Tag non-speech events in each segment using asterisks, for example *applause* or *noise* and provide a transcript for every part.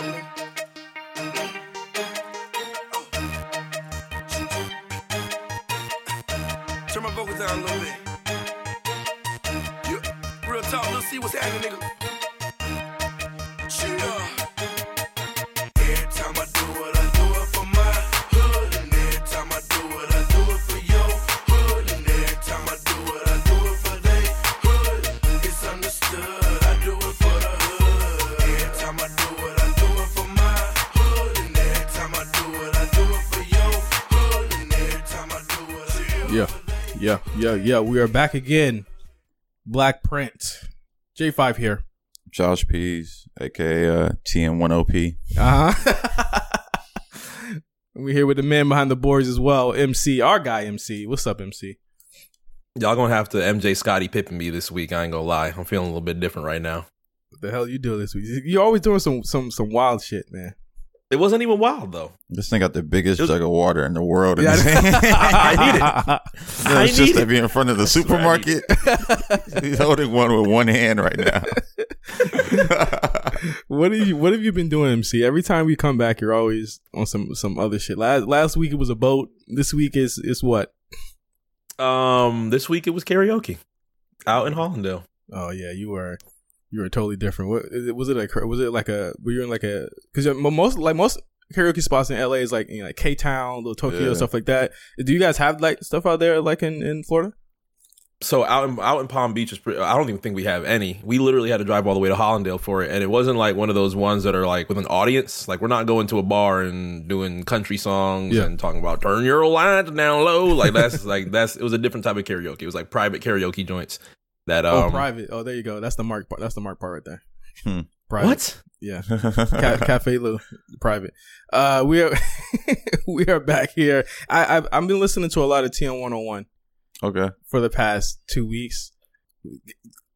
Turn my vocals down a little bit. Yeah. Real talk, let's see what's happening, nigga. Yeah, yeah, yeah. We are back again. Black Print. J5 here. Josh Pease, aka uh, TM1OP. Uh huh. *laughs* we here with the man behind the boards as well, MC, our guy MC. What's up, MC? Y'all gonna have to MJ Scottie Pippen me this week. I ain't gonna lie. I'm feeling a little bit different right now. What the hell you doing this week? You're always doing some some some wild shit, man. It wasn't even wild though. This thing got the biggest was- jug of water in the world. in Yeah, his hand. *laughs* I need it. I it's just need to be in front of the supermarket. *laughs* He's holding one with one hand right now. *laughs* what have you What have you been doing, MC? Every time we come back, you're always on some some other shit. Last last week it was a boat. This week is is what? Um, this week it was karaoke out in Hallandale. Oh yeah, you were you were totally different. What was it like? Was it like a? Were you in like a? Because most like most karaoke spots in LA is like you know, like K Town, little Tokyo, Yeah. stuff like that. Do you guys have like stuff out there like in in Florida? So out in out in Palm Beach is pretty, I don't even think we have any. We literally had to drive all the way to Hallandale for it, and it wasn't like one of those ones that are like with an audience. Like we're not going to a bar and doing country songs Yeah. and talking about turn your lights down low. Like that's *laughs* like that's it was a different type of karaoke. It was like private karaoke joints that um oh, private. Oh, there you go. That's the mark. part. That's the mark part right there. Hmm. Private. what? Yeah. *laughs* Ca- Cafe Lou, private. Uh, we are *laughs* we are back here. I I've, I've been listening to a lot of TM one hundred and one okay. for the past two weeks.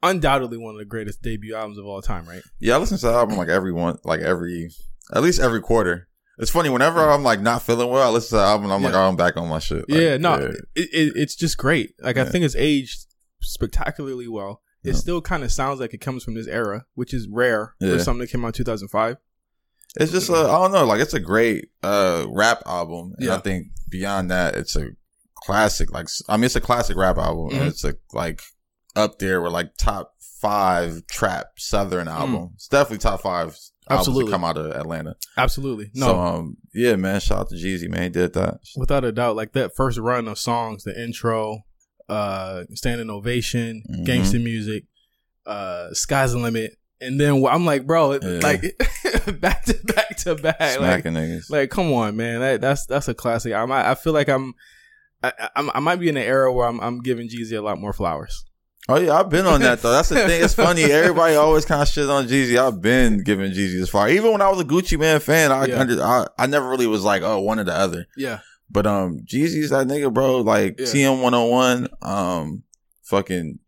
Undoubtedly one of the greatest debut albums of all time, right? Yeah, I listen to the album like every one, like every, at least every quarter. It's funny whenever I'm like not feeling well, I listen to the album. I'm like, oh, I'm back on my shit. Like, yeah, no, yeah. It, it, it's just great. Like I think it's aged spectacularly well. It Yeah. still kind of sounds like it comes from this era, which is rare Yeah. for something that came out in 2005. It's just I don't know, like it's a great uh rap album, and Yeah. I think beyond that, it's a classic. Like I mean, it's a classic rap album. and Mhm. It's a like up there with like top five trap southern album. It's definitely top five albums Mm. Absolutely. to come out of Atlanta. Absolutely, no, So um, yeah, man, shout out to Jeezy, man, he did that. without a doubt. Like that first run of songs, the intro, uh, standing ovation, Mhm. gangster music, uh, sky's the limit, and then I'm like, bro, Yeah. like *laughs* back to back to back, like niggas. Like, come on, man. That, that's that's a classic. I might, I feel like I'm, I, I, I might be in an era where I'm, I'm giving Jeezy a lot more flowers. Oh yeah, I've been on that though. That's the thing. It's funny. *laughs* Everybody always kind of shit on Jeezy. I've been giving Jeezy this far. Even when I was a Gucci Mane fan, I, Yeah. I I never really was like, oh, one or the other. Yeah, But um, Jeezy's that nigga, bro. Like Yeah. TM one hundred one. Um, fucking.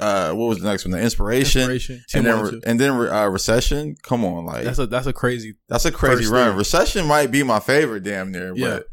Uh, what was the next one? The inspiration. inspiration. And then, 212. and then uh, recession. Come on, like that's a that's a crazy. that's a crazy run. thing. Recession might be my favorite, damn near. Yeah. But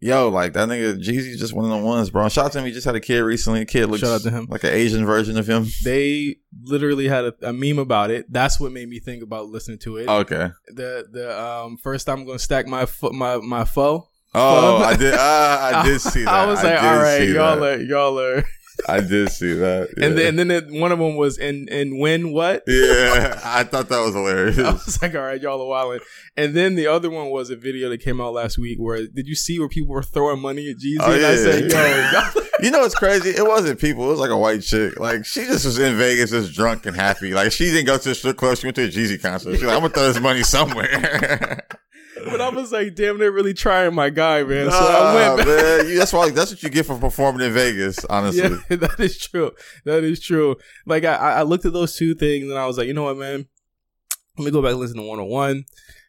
yo, like that nigga Jeezy's just one of the ones, bro. Shout out to him. He just had a kid recently. The kid looks Shout out to him. like an Asian version of him. They literally had a, a meme about it. That's what made me think about listening to it. Okay. The the um first I'm gonna stack my foot my my foe. Oh, I did. Uh, *laughs* I did see that. I was like, did all right, y'all that. are y'all are. *laughs* I did see that. Yeah. *laughs* And then and then it, one of them was in in when what? yeah, I thought that was hilarious. I was like, all right, y'all are wilding. And then the other one was a video that came out last week where did you see where people were throwing money at Jeezy? Oh, and I yeah. said, yo, y'all- You know what's crazy? It wasn't people. It was like a white chick. Like she just was in Vegas, just drunk and happy. Like she didn't go to the strip club. She went to a Jeezy concert. She's like, I'm gonna throw this money somewhere. But I was like, damn, they're really trying my guy, man. So I went back. man. You- That's why. That's what you get for performing in Vegas. Honestly. *laughs* Yeah, that is true. That is true. Like I, I looked at those two things and I was like, you know what, man? Let me go back and listen to 101.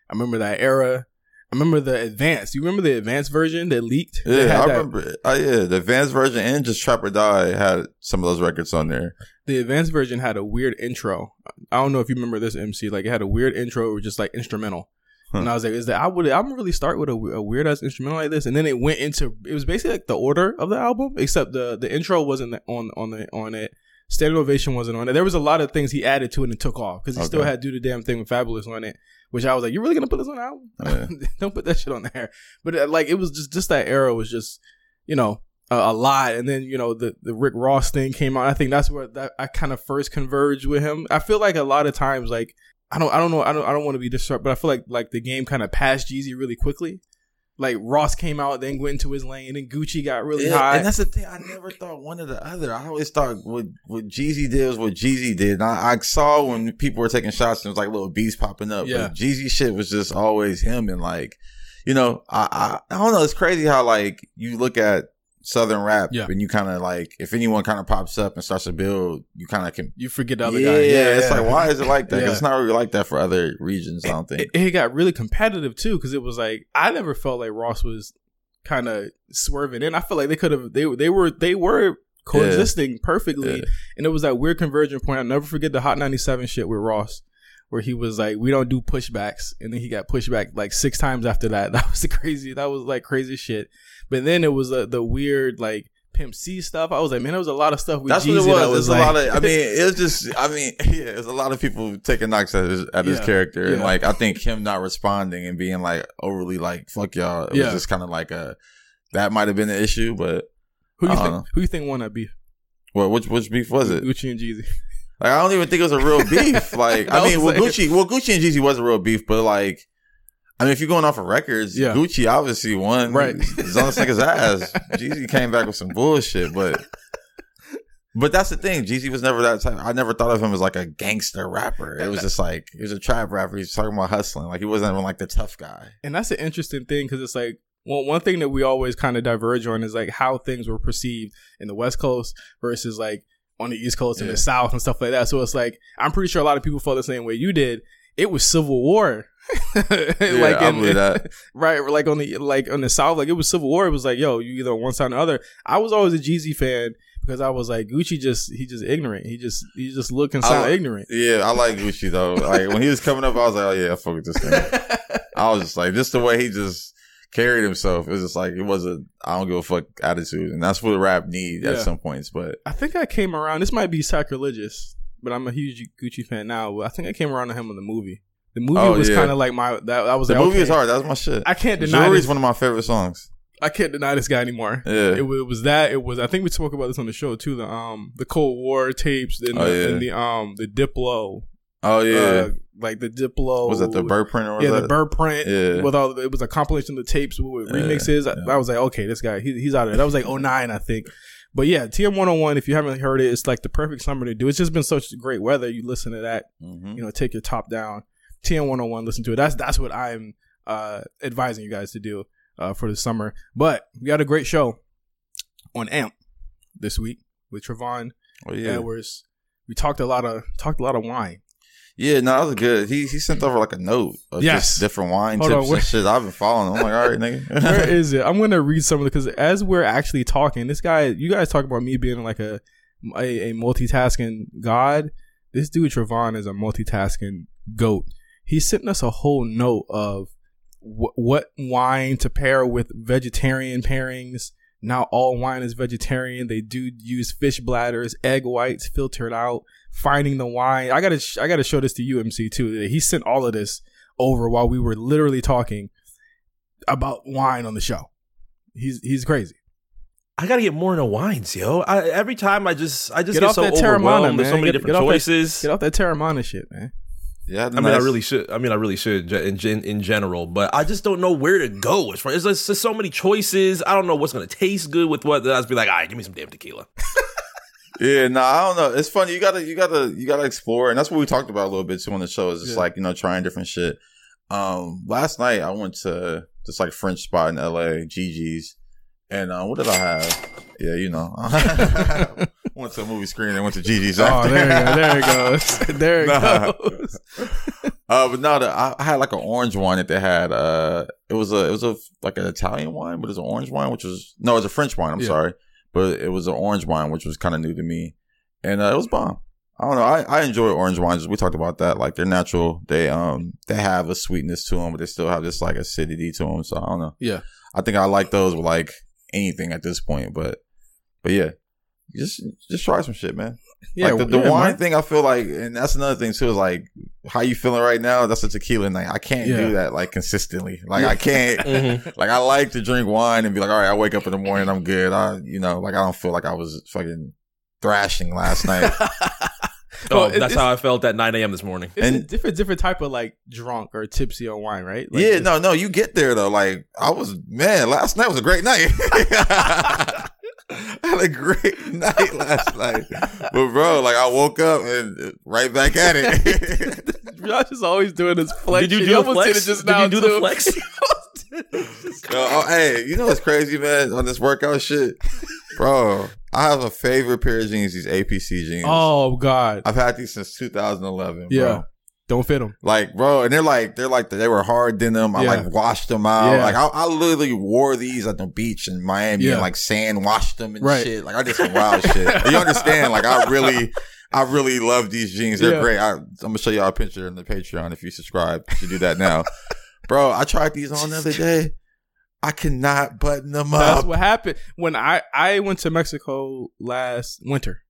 I remember that era. I remember the advanced. You remember the advanced version that leaked? Yeah, had I that- remember. Oh yeah, the advanced version and just Trap or Die had some of those records on there. The advanced version had a weird intro. I don't know if you remember this MC. Like it had a weird intro, it was just like instrumental. Huh. And I was like, "Is that I would I'm really start with a, a weird ass instrumental like this?" And then it went into it was basically like the order of the album, except the the intro wasn't on on the on it. Standing Ovation wasn't on it. There was a lot of things he added to it and took off because he still had Do the Damn Thing with Fabolous on it, which I was like, "You're really gonna put this on the album? Yeah. *laughs* Don't put that shit on there." But uh, like, it was just just that era was just, you know, a, a lot. And then you know the the Rick Ross thing came out. I think that's where that I kind of first converged with him. I feel like a lot of times, like I don't I don't know I don't I don't want to be disruptive, but I feel like like the game kind of passed Jeezy really quickly. Like Ross came out, then went into his lane, and then Gucci got really Yeah, high. and that's the thing. I never thought one or the other. I always thought what what Jeezy did was what Jeezy did. And I, I saw when people were taking shots and it was like little beats popping up. Yeah. But Jeezy shit was just always him. And like, you know, I, I I don't know. It's crazy how like you look at Southern rap Yeah. and you kind of like if anyone kind of pops up and starts to build, you kind of can. you forget the other guy. yeah, guy. it's like why is it like that? *laughs* Yeah. it's not really like that for other regions. I don't think. it, it got really competitive too because it was like I never felt like Ross was kind of swerving in. I feel like they could have they they were they were coexisting perfectly, Yeah. and it was that weird convergent point. I'll never forget the Hot ninety seven shit with Ross. Where he was like, we don't do pushbacks, and then he got pushed back like six times after that. *laughs* That was the crazy. That was like crazy shit. But then it was uh, the weird like Pimp C stuff. I was like, man, there was a lot of stuff with That's Jeezy what it was. that was like, a lot of. I mean, it was *laughs* just. I mean, *laughs* yeah, there's a lot of people taking knocks at his at his Yeah. character, and like I think him not responding and being like overly like "fuck y'all." It Yeah. was just kind of like a that might have been the issue, but who you think? know. Who you think won that beef? well, which which beef was it? Gucci and Jeezy. Like I don't even think it was a real beef. *laughs* Like I mean, was well, Gucci, well, Gucci and Jeezy was a real beef, but like. I mean, if you're going off of records, Yeah. Gucci obviously won. Right. He's on this nigga's ass. Jeezy came back with some bullshit, but but that's the thing. Jeezy was never that type. I never thought of him as like a gangster rapper. It was just like he was a trap rapper. He's talking about hustling. Like he wasn't even like the tough guy. And that's an interesting thing because it's like well, one thing that we always kind of diverge on is like how things were perceived in the West Coast versus like on the East Coast and Yeah. the South and stuff like that. So it's like I'm pretty sure a lot of people felt the same way you did. It was civil war. *laughs* Yeah, I believe that. *laughs* right? Like on the like on the South, like it was civil war. It was like, yo, you either on one side or the other. I was always a Jeezy fan because I was like, Gucci just he just ignorant. He just he just look and sound like- ignorant. Yeah, I like Gucci though. Like when he was coming up, I was like, oh yeah, I fuck with this thing. *laughs* I was just like, just the way he just carried himself. It was just like it was a I don't give a fuck attitude, and that's what rap needs Yeah. at some points. But I think I came around. This might be sacrilegious, but I'm a huge Gucci fan now. I think I came around to him in the movie. The movie Oh, was yeah. kind of like my that. that was the like, movie okay, is hard. That's my shit. I can't deny Jewelry is one of my favorite songs. I can't deny this guy anymore. Yeah. It, it was that. It was. I think we spoke about this on the show too. The um the Cold War tapes and, Oh, the, yeah. and the um the Diplo. Oh yeah. uh, like the Diplo. was that the bird print or was Yeah, that? the bird print. Yeah. With all it was a compilation of the tapes with remixes. I, yeah. I was like, okay, this guy, he, he's out of it. That was like 09, I think. But yeah, TM 101, if you haven't heard it, it's like the perfect summer to do. It's just been such great weather. You listen to that, Mhm. you know, take your top down. TM 101, listen to it. That's that's what I'm uh, advising you guys to do uh, for the summer. But we had a great show on AMP this week with Trevon Oh yeah. Edwards. We talked a lot of talked a lot of wine. Yeah, no, that was good. He he sent over like a note of Yes. just different wine Hold on, tips where- and shit. I've been following. him. I'm like, all right, nigga. *laughs* Where is it? I'm gonna read some of it because as we're actually talking, this guy, you guys talk about me being like a a, a multitasking god. This dude Trevon is a multitasking goat. He's sent us a whole note of wh- what wine to pair with vegetarian pairings. Now all wine is vegetarian. They do use fish bladders, egg whites filtered out. Finding the wine. I gotta sh- I gotta show this to UMC too. He sent all of this over while we were literally talking about wine on the show. He's he's crazy. I gotta get more into wines, yo. I, every time I just I just Get get, off so that Teremana, overwhelmed. There's so many Get- different get off that- choices. Get off that Teremana shit, man. Yeah, I mean, I really should. I mean, I really should in gen- in general, but I just don't know where to go. As far as there's just so many choices, I don't know what's gonna taste good with what. I'd be like, all right, give me some damn tequila. *laughs* Yeah, no, I don't know. It's funny. You gotta, you gotta, you gotta explore, and that's what we talked about a little bit too on the show. Is just Yeah. like you know trying different shit. Um, last night I went to this like French spot in L.A., Gigi's, and uh, what did I have? Yeah, you know, *laughs* went to a movie screen and went to Gigi's. Oh, there you go. There it goes. *laughs* There it Nah. goes. *laughs* Uh, but no, the, I, I had like an orange wine that they had. Uh, it was a, it was a like an Italian wine, but it's an orange wine, which was no, it was a French wine. I'm Yeah. sorry, but it was an orange wine, which was kind of new to me, and uh, it was bomb. I don't know. I, I enjoy orange wines. We talked about that. Like they're natural. They um they have a sweetness to them, but they still have this like acidity to them. So I don't know. Yeah. I think I like those with like anything at this point. But but yeah, just just try some shit, man. Yeah, like the, the yeah, wine man. thing, I feel like, and that's another thing too. Is like how you feeling right now. That's a tequila night. I can't Yeah. do that like consistently. Like I can't. *laughs* Mhm. Like I like to drink wine and be like, all right, I wake up in the morning, I'm good. I, you know, like I don't feel like I was fucking thrashing last night. *laughs* Oh, Well, that's how I felt at 9 a.m. this morning. It's a different, different type of like drunk or tipsy on wine, right? Like, yeah, no, no, you get there though. Like I was, man, last night was a great night. *laughs* I had a great night last night, but bro, like I woke up and uh, right back at it. *laughs* Josh is always doing this flex. Did you shit. do the almost did flex? *laughs* it just Did now you do too. the flex? Yo, oh, hey, you know what's crazy, man? On this workout shit, bro. I have a favorite pair of jeans. These APC jeans. oh God, I've had these since 2011. Yeah. bro. don't fit them. Like, bro, and they're like, they're like, they were hard denim. I Yeah. like washed them out. Yeah. Like, I, I literally wore these at the beach in Miami Yeah. and like sand washed them and Right. shit. Like, I did some wild shit. *laughs* You understand? Like, I really, I really love these jeans. They're great. I, I'm gonna show y'all a picture in the Patreon if you subscribe. You do that now, *laughs* bro. I tried these on the other day. I cannot button them That's up. That's what happened when I I went to Mexico last winter,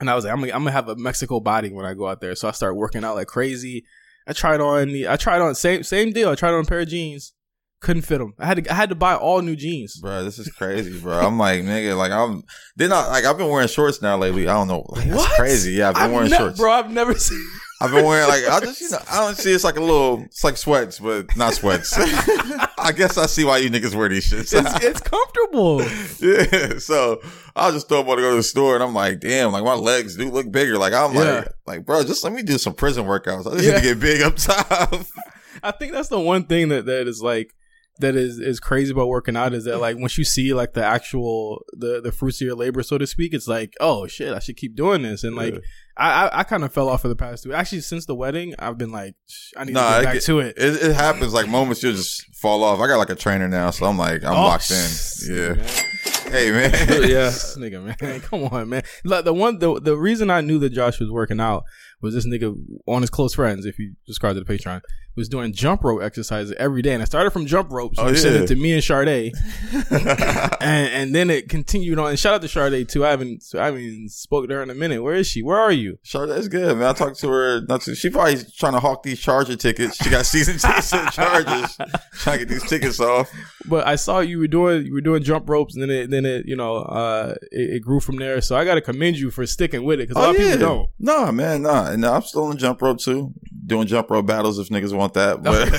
and I was like, I'm gonna, I'm gonna have a Mexico body when I go out there. So I started working out like crazy. I tried on the I tried on same same deal. I tried on a pair of jeans, couldn't fit them. I had to I had to buy all new jeans. Bro, this is crazy, bro. I'm like, nigga, like I'm. Then I like I've been wearing shorts now lately. I don't know, like, that's What? crazy. Yeah, I've been I've wearing ne- shorts. bro. I've never *laughs* seen. I've been wearing like I just you know I don't see it's like a little it's like sweats but not sweats. *laughs* I guess I see why you niggas wear these shits. It's, *laughs* it's comfortable. yeah, so I just thought about to go to the store and I'm like, damn, like my legs do look bigger. Like I'm Yeah. like, like bro, just let me do some prison workouts. I just Yeah. need to get big up top. *laughs* I think that's the one thing that that is like that is is crazy about working out is that like once you see like the actual the the fruits of your labor so to speak it's like oh shit I should keep doing this and like Yeah. I I, I kind of fell off for the past two actually since the wedding I've been like I need Nah, to get back get- to it. It, it happens like moments you'll just fall off. I got like a trainer now, so I'm like I'm Oh, locked in. Yeah. man. Hey man. *laughs* yeah. *laughs* Nigga, man, come on, man. Like the one, the the reason I knew that Josh was working out was this nigga on his close friends. If you subscribe to the Patreon, was doing jump rope exercises every day, and I started from jump ropes. Oh, Oh, sent yeah. it to me and Sade, *laughs* and and then it continued on. And shout out to Sade too. I haven't I haven't spoke to her in a minute. Where is she? Where are you? Charlotte's good, man. I talked to her. Not too, she probably trying to hawk these Charger tickets. She got season tickets to Chargers. *laughs* trying to get these tickets off. But I saw you were doing you were doing jump ropes, and then it then it you know uh it, it grew from there. So I got to commend you for sticking with it because a lot of people don't. Nah, man, nah. And I'm still on jump rope too. Doing jump rope battles if niggas want that. But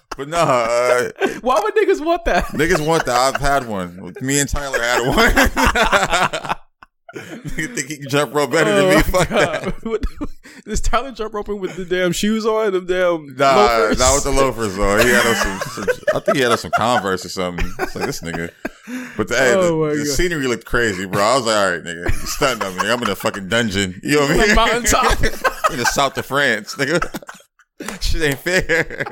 *laughs* but nah, uh, Why would niggas want that? niggas want that. I've had one. Me and Tyler had one. *laughs* Nigga think he can jump rope better than oh me. Oh, Fuck God. that. *laughs* Is Tyler jump roping with the damn shoes on? The damn Nah, loafers? not with the *laughs* loafers though. He had on some, some. I think he had on some Converse or something. It's like this nigga. But oh the, the- Oh, my the, scenery looked crazy, bro. I was like, all right, nigga, you stunned on me. I'm in a fucking dungeon. You know what I mean? The mountaintop. *laughs* in the south of France, nigga. Shit ain't fair.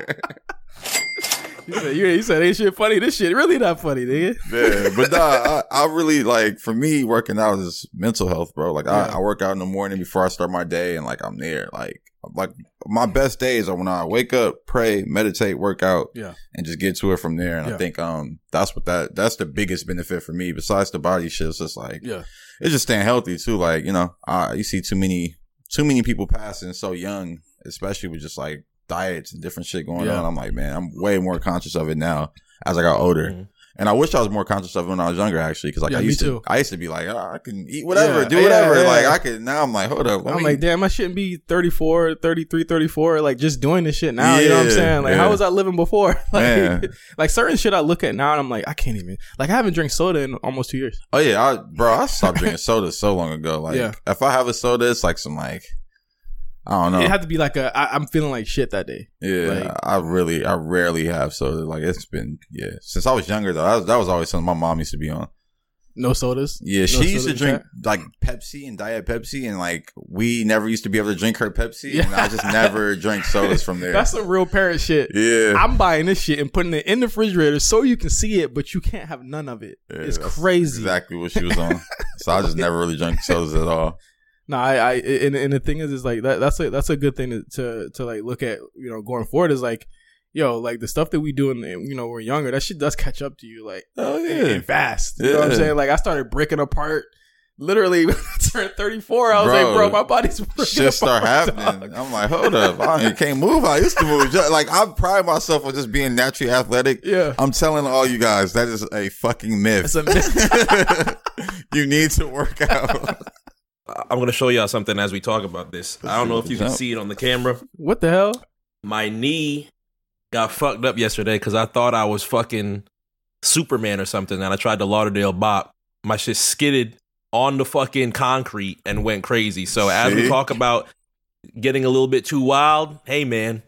He said, you, he said, ain't shit funny. This shit really not funny, nigga. Yeah, but nah, *laughs* I, I really like for me working out is mental health, bro. Like Yeah. I, I work out in the morning before I start my day, and like I'm there. Like like my best days are when I wake up, pray, meditate, work out, Yeah. and just get to it from there. And Yeah. I think um that's what that that's the biggest benefit for me. Besides the body shit, it's just like Yeah. it's just staying healthy too. Like you know, uh, you see too many too many people passing so young, especially with just like diets and different shit going Yeah. on. I'm like, man, I'm way more conscious of it now as I got older. Mhm. And I wish I was more conscious of it when I was younger, actually, because like Yeah, I used to, I used to be like, oh, I can eat whatever, Yeah, do whatever. yeah. Like I could. Now I'm like, hold up, I'm like, damn, I shouldn't be 34, 33, 34, like just doing this shit now. you know what I'm saying? Like, how was I living before? *laughs* like, *laughs* like certain shit I look at now and I'm like, I can't even. Like, I haven't drank soda in almost two years. oh yeah, I, bro, I stopped drinking *laughs* soda so long ago. Like, if I have a soda, it's like some like, I don't know. It had to be like a, I, I'm feeling like shit that day. yeah, like- I really, I rarely have soda. Like it's been, yeah, since I was younger though. That was, that was always something my mom used to be on. No sodas. Yeah, No she used to drink chat? like Pepsi and Diet Pepsi, and like we never used to be able to drink her Pepsi, Yeah. and I just never *laughs* drank sodas from there. That's some real parent shit. yeah, I'm buying this shit and putting it in the refrigerator so you can see it, but you can't have none of it. Yeah, it's crazy. Exactly what she was on. so I just *laughs* never really drank sodas at all. No, I, I and, and the thing is, is like that. That's a that's a good thing to, to to like look at. You know, going forward is like, yo, like the stuff that we do, and you know, we're younger. That shit does catch up to you, like Oh yeah, and fast. You know what I'm saying? Like I started breaking apart literally *laughs* when I turned 34, I was Bro, like, bro, my body's Shit start happening. dog. I'm like, hold up, I can't move. I used to move. Like I pride myself on just being naturally athletic. Yeah. I'm telling all you guys that is a fucking myth. It's a myth. *laughs* you need to work out. *laughs* I'm gonna show y'all something as we talk about this. I don't know if you can see it on the camera. What the hell? My knee got fucked up yesterday because I thought I was fucking Superman or something, and I tried the Lauderdale bop. My shit skidded on the fucking concrete and went crazy. So as we talk about getting a little bit too wild, hey man,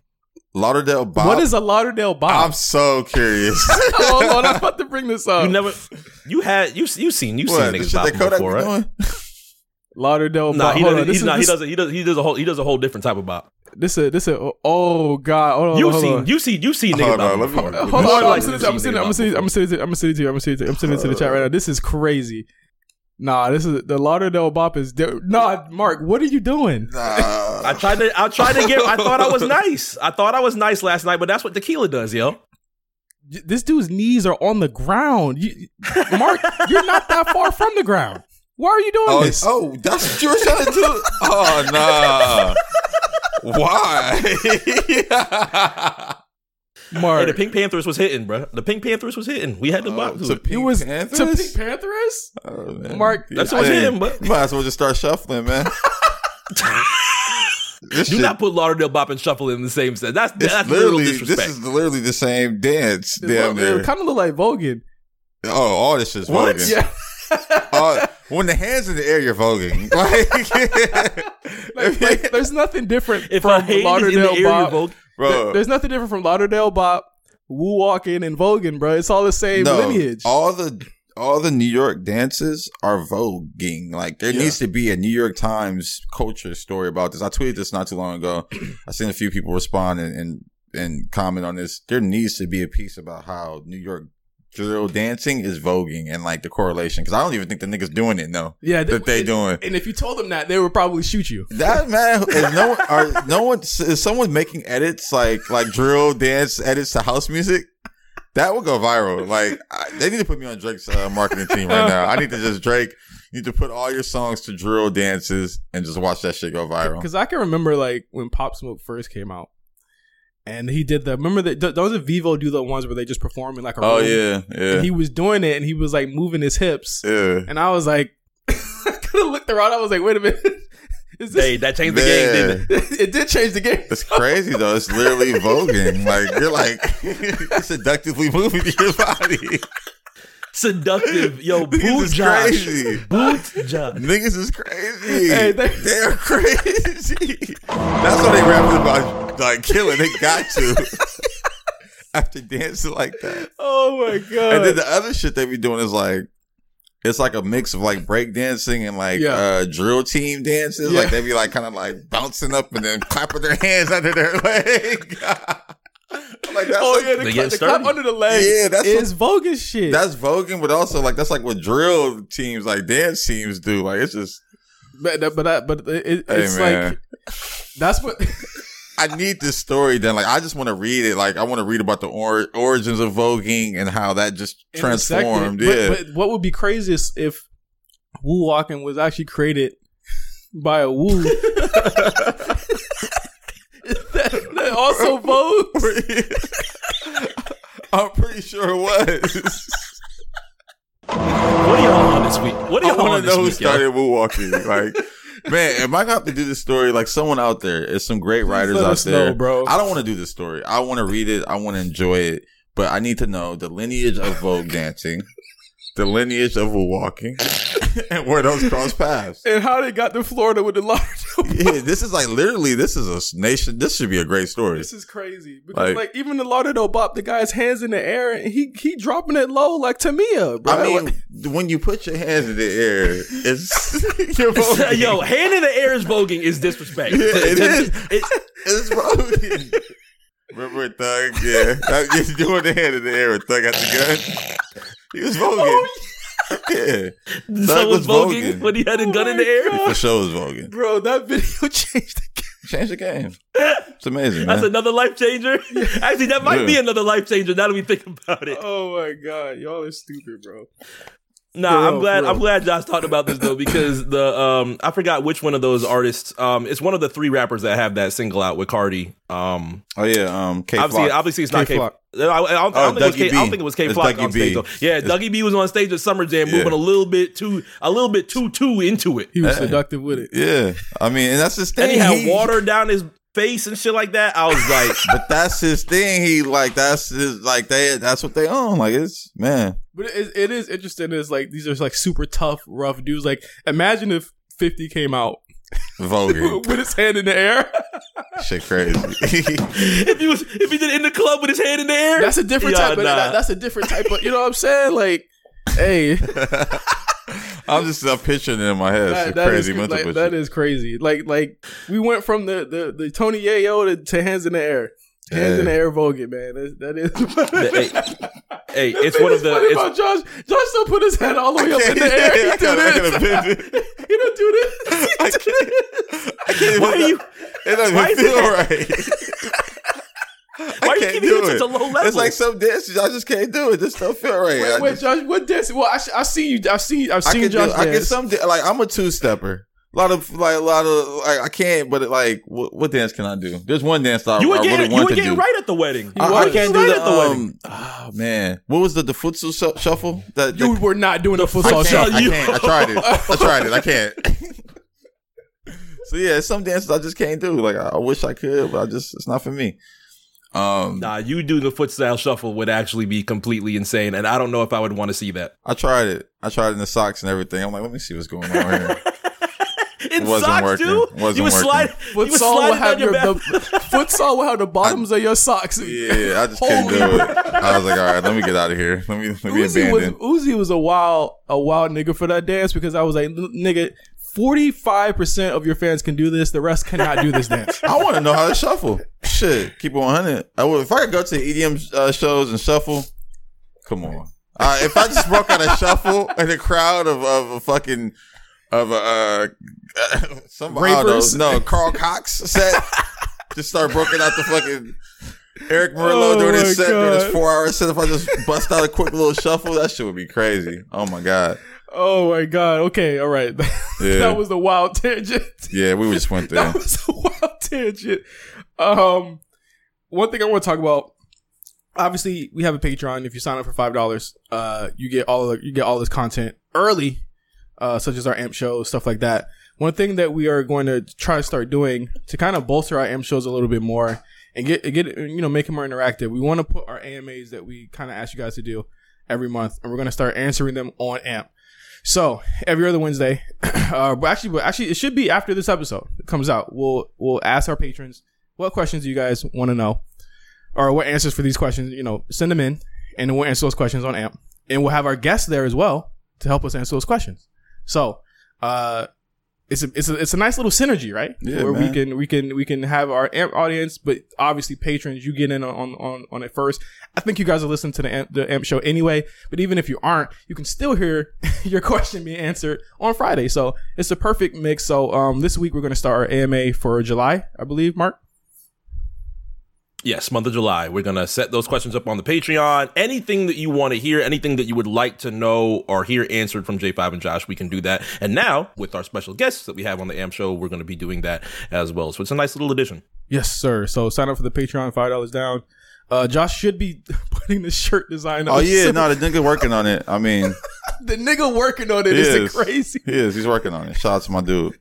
Lauderdale Bop. what is a Lauderdale Bop? I'm so curious. *laughs* Hold on, I'm about to bring this up. you never, you had you you seen you what? seen The niggas shit bopping before, right? Doing? Lauderdale Nah, Bop. he doesn't. He's is not. He doesn't. He does. He does a whole. He does a whole different type of bop. this is this is oh god. Hold on, You've hold seen. on. You see. You see niggas Hold on, bopping let me- hold Hold on, I'm likely sending, to it- I'm see sending, niggas I'm sending, bopping I'm sending it to, I'm sending to I'm sending it to, I'm sending it to the chat right now. This is crazy. Nah, this is the Lauderdale Bop is. di- Nah, Mark, what are you doing? Nah. I tried to. I tried to get. I thought I was nice. I thought I was nice last night, but that's what tequila does, yo. This dude's knees are on the ground. You, Mark, you're not that far from the ground. Why are you doing Oh, this? oh, that's what you were trying to do. *laughs* Oh nah. Why? Mark, Hey, the Pink Panthers was hitting, bro. The Pink Panthers was hitting. We had the bop Oh, to to. Pink it was Panthers? to Pink Panthers. Oh, man. Mark, That's Yeah, what was hey, him, but- you might as well just start shuffling, man. *laughs* this Do shit- not put Lauderdale Bop and Shuffle in the same set. That's it's that's literal literally disrespect. this is literally the same dance. Damn near. It kind of look like Voguing. Oh, all this is What? voguing. Yeah. Oh, when the hands in the air, you're voguing. *laughs* *laughs* Like, like, like, there's nothing different if from hand is the Lauderdale air, Bop. bro. There- There's nothing different from Lauderdale Bop, Woo Walking, and Voguing, bro. It's all the same no, lineage. all the all the New York dances are voguing. Like there Yeah. needs to be a New York Times culture story about this. I tweeted this not too long ago. I seen a few people respond and, and and comment on this. There needs to be a piece about how New York drill dancing is voguing and like the correlation because I don't even think the niggas doing it. No, yeah, that they doing. And if you told them that, they would probably shoot you. That *laughs* man, is no one, are no one is someone making edits like like drill dance edits to house music? That would go viral. Like I, they need to put me on Drake's uh, marketing team right now. I need to just Drake. You need to put all your songs to drill dances and just watch that shit go viral. Because I can remember like when Pop Smoke first came out, and he did the. Remember that? Doesn't Vevo do the ones where they just perform in like a Oh room? yeah, yeah, And he was doing it, and he was like moving his hips, yeah. and I was like, *laughs* I could have looked around. I was like, wait a minute, *laughs* is this? Hey, that changed the game, didn't it? *laughs* it did change the game. It's crazy though. It's literally voguing. Like you're like seductively moving your body. Seductive, yo, *laughs* Niggas boot Josh, crazy. boot Josh. Niggas is crazy. Hey, they- They're crazy. That's what they rapping about, like killing. They got to *laughs* after dancing like that. Oh my god! And then the other shit they be doing is like, it's like a mix of like break dancing and like Yeah. uh, drill team dances. Yeah. Like they be like kind of like bouncing up and then clapping their hands under their *laughs* leg. I'm like that's oh like, yeah, the, They cla- the clap sturdy. under the leg. Yeah, that's is Vogue shit. that's voguing, but also like that's like what drill teams like dance teams do. Like it's just but but that- but it, it- Hey, it's man. like that's what. *laughs* I need this story done. Like, I just want to read it. Like, I want to read about the or- origins of voguing and how that just transformed. intersected. Yeah. But, but what would be crazy is if Woo Walking was actually created by a Woo. *laughs* *laughs* that, that also Vogue. *laughs* I'm pretty sure it was. What are y'all on this week? What are I y'all on want to this know who week, yo? started moonwalking. Like, man, if I got to do this story? Like, someone out there, there's some great writers let out us there, know, bro. I don't want to do this story. I want to read it. I want to enjoy it, but I need to know the lineage of Vogue dancing, the lineage of walking, *laughs* and where those cross *laughs* paths. and how they got to Florida with the large. *laughs* Yeah, this is like literally. This is a nation. This should be a great story. This is crazy because Like- like, even the Lauderdale Bop, the guy's hands in the air and he he dropping it low like Tamia, bro. I mean, when you put your hands in the air, it's you're voguing. Yo, hand in the air is voguing is disrespect. Yeah, it is. It- it's voguing. Remember Thug? Yeah, that, he's doing the hand in the air. with Thug got the gun. He was oh, voguing. Oh, yeah, *laughs* so was was voguing voguing. when he had a Oh gun in the air. God. for sure was voguing. bro, that video *laughs* changed the game. Change the game. *laughs* It's amazing, That's man. another life changer. Actually, that might Yeah. be another life changer. Now that we think about it. Oh my god, y'all are stupid, bro. Nah, For I'm glad. real. I'm glad Josh talked about this though *laughs* because the um I forgot which one of those artists. Um, it's one of the three rappers that have that single out with Cardi. Um, Oh yeah, um, K obviously, Flock. obviously it's not K. I, I don't, I don't Oh, think it was Dougie K. I don't think it was K. Flock on stage though. Yeah, Dougie B was on stage at Summer Jam, moving a little bit too, a little bit too too into it. He was seductive with it. yeah, I mean, and that's his thing. And he had He- water down his face and shit like that. I was like, *laughs* but that's his thing. He like that's his like they that's what they own. Like it's man. But it, it is interesting. Is like these are like super tough, rough dudes. Like imagine if Fifty came out Vogue *laughs* with his hand in the air. *laughs* shit crazy. if he was, if he did it in the club with his hand in the air, That's a different Yeah, type. Of, nah. that- that's a different type of. You know what I'm saying? Like, hey, I'm just uh, picturing it in my head. It's that, a that crazy is, mental like, picture. that is crazy. Like, like we went from the the, the Tony Yayo to, to hands in the air. Hands Yeah. in the air, Vogue, man. That, that is. *laughs* hey, it's one of the. funny It's, about Josh. Josh still put his head all the way up in the air. He I do gotta- I this. gotta bend it. *laughs* He don't do this. I can't. I can't even. why are you? It doesn't why even is feel it- right. *laughs* *laughs* Why are you can't keeping do it at it. such a low level? It's like some dances I just can't do it. This don't feel right. I Wait, wait, just- Josh. What dance? Well, I, I see you. I see. I've I seen can do. Josh I get some da- like I'm a two stepper. A lot of like a lot of like I can't. But like what, what dance can I do? There's one dance that I, you were I getting, really you were getting right at the wedding. I, You I were can't do right the at the wedding. um. Oh man, what was the the futsal shu- shuffle? That You were not doing the I football. I can't. I tried it. I tried it. I can't. *laughs* so yeah, some dances I just can't do. Like I, I wish I could, but I just it's not for me. Um, Nah, you do the futsal shuffle would actually be completely insane, and I don't know if I would want to see that. I tried it. I tried it in the socks and everything. I'm like, let me see what's going on here. *laughs* In Wasn't socks working. too. Wasn't you were working. sliding. You were Futsal will sliding have your your back. the, futsal will have the bottoms of your socks. *laughs* yeah, I just couldn't do it. *laughs* I was like, all right, let me get out of here. Let me let me Uzi was abandon. Uzi was a wild a wild nigga for that dance because I was like, nigga, forty five percent of your fans can do this, the rest cannot do this dance. *laughs* I want to know how to shuffle. Shit, keep it 100. I would, if I could go to EDM uh, shows and shuffle, come on. Uh, if I just broke out a shuffle in a crowd of, of a fucking of a uh, *laughs* some Rapers? no Carl Cox set, just start broken out the fucking Erick Morillo Oh during his set during God. his four hour set. If I just bust out a quick little shuffle, that shit would be crazy. Oh my god. Oh my god. Okay, all right. *laughs* Yeah. that was the wild tangent. Yeah, we just went *laughs* there. That was a wild tangent. Um, one thing I want to talk about. Obviously, we have a Patreon. If you sign up for five dollars, uh, you get all of you get all this content early, uh, such as our amp shows, stuff like that. One thing that we are going to try to start doing to kind of bolster our amp shows a little bit more and get get you know make it more interactive. We want to put our AMAs that we kind of ask you guys to do every month, and we're going to start answering them on amp. So every other Wednesday, *clears throat* uh, but actually, but actually, it should be after this episode comes out. We'll we'll ask our patrons what questions you guys want to know, or what answers for these questions. You know, send them in, and we'll answer those questions on AMP, and we'll have our guests there as well to help us answer those questions. So, uh, it's a it's a it's a nice little synergy, right? Yeah, Where we can we can we can have our AMP audience, but obviously patrons, you get in on on on it first. I think you guys are listening to the AMP, the AMP show anyway, but even if you aren't, you can still hear *laughs* your question being answered on Friday. So it's a perfect mix. So um, this week we're going to start our AMA for July, I believe, Mark. Yes, month of July. We're gonna set those questions up on the Patreon. Anything that you want to hear, anything that you would like to know or hear answered from J5 and Josh, we can do that. And now, with our special guests that we have on the AM show, we're gonna be doing that as well. So it's a nice little addition. Yes, sir. So sign up for the Patreon, five dollars down. Uh, Josh should be *laughs* putting the shirt design. On. Oh yeah, no, the nigga working on it. I mean, *laughs* the nigga working on it he is is. crazy. He is. He's working on it. Shout out to my dude.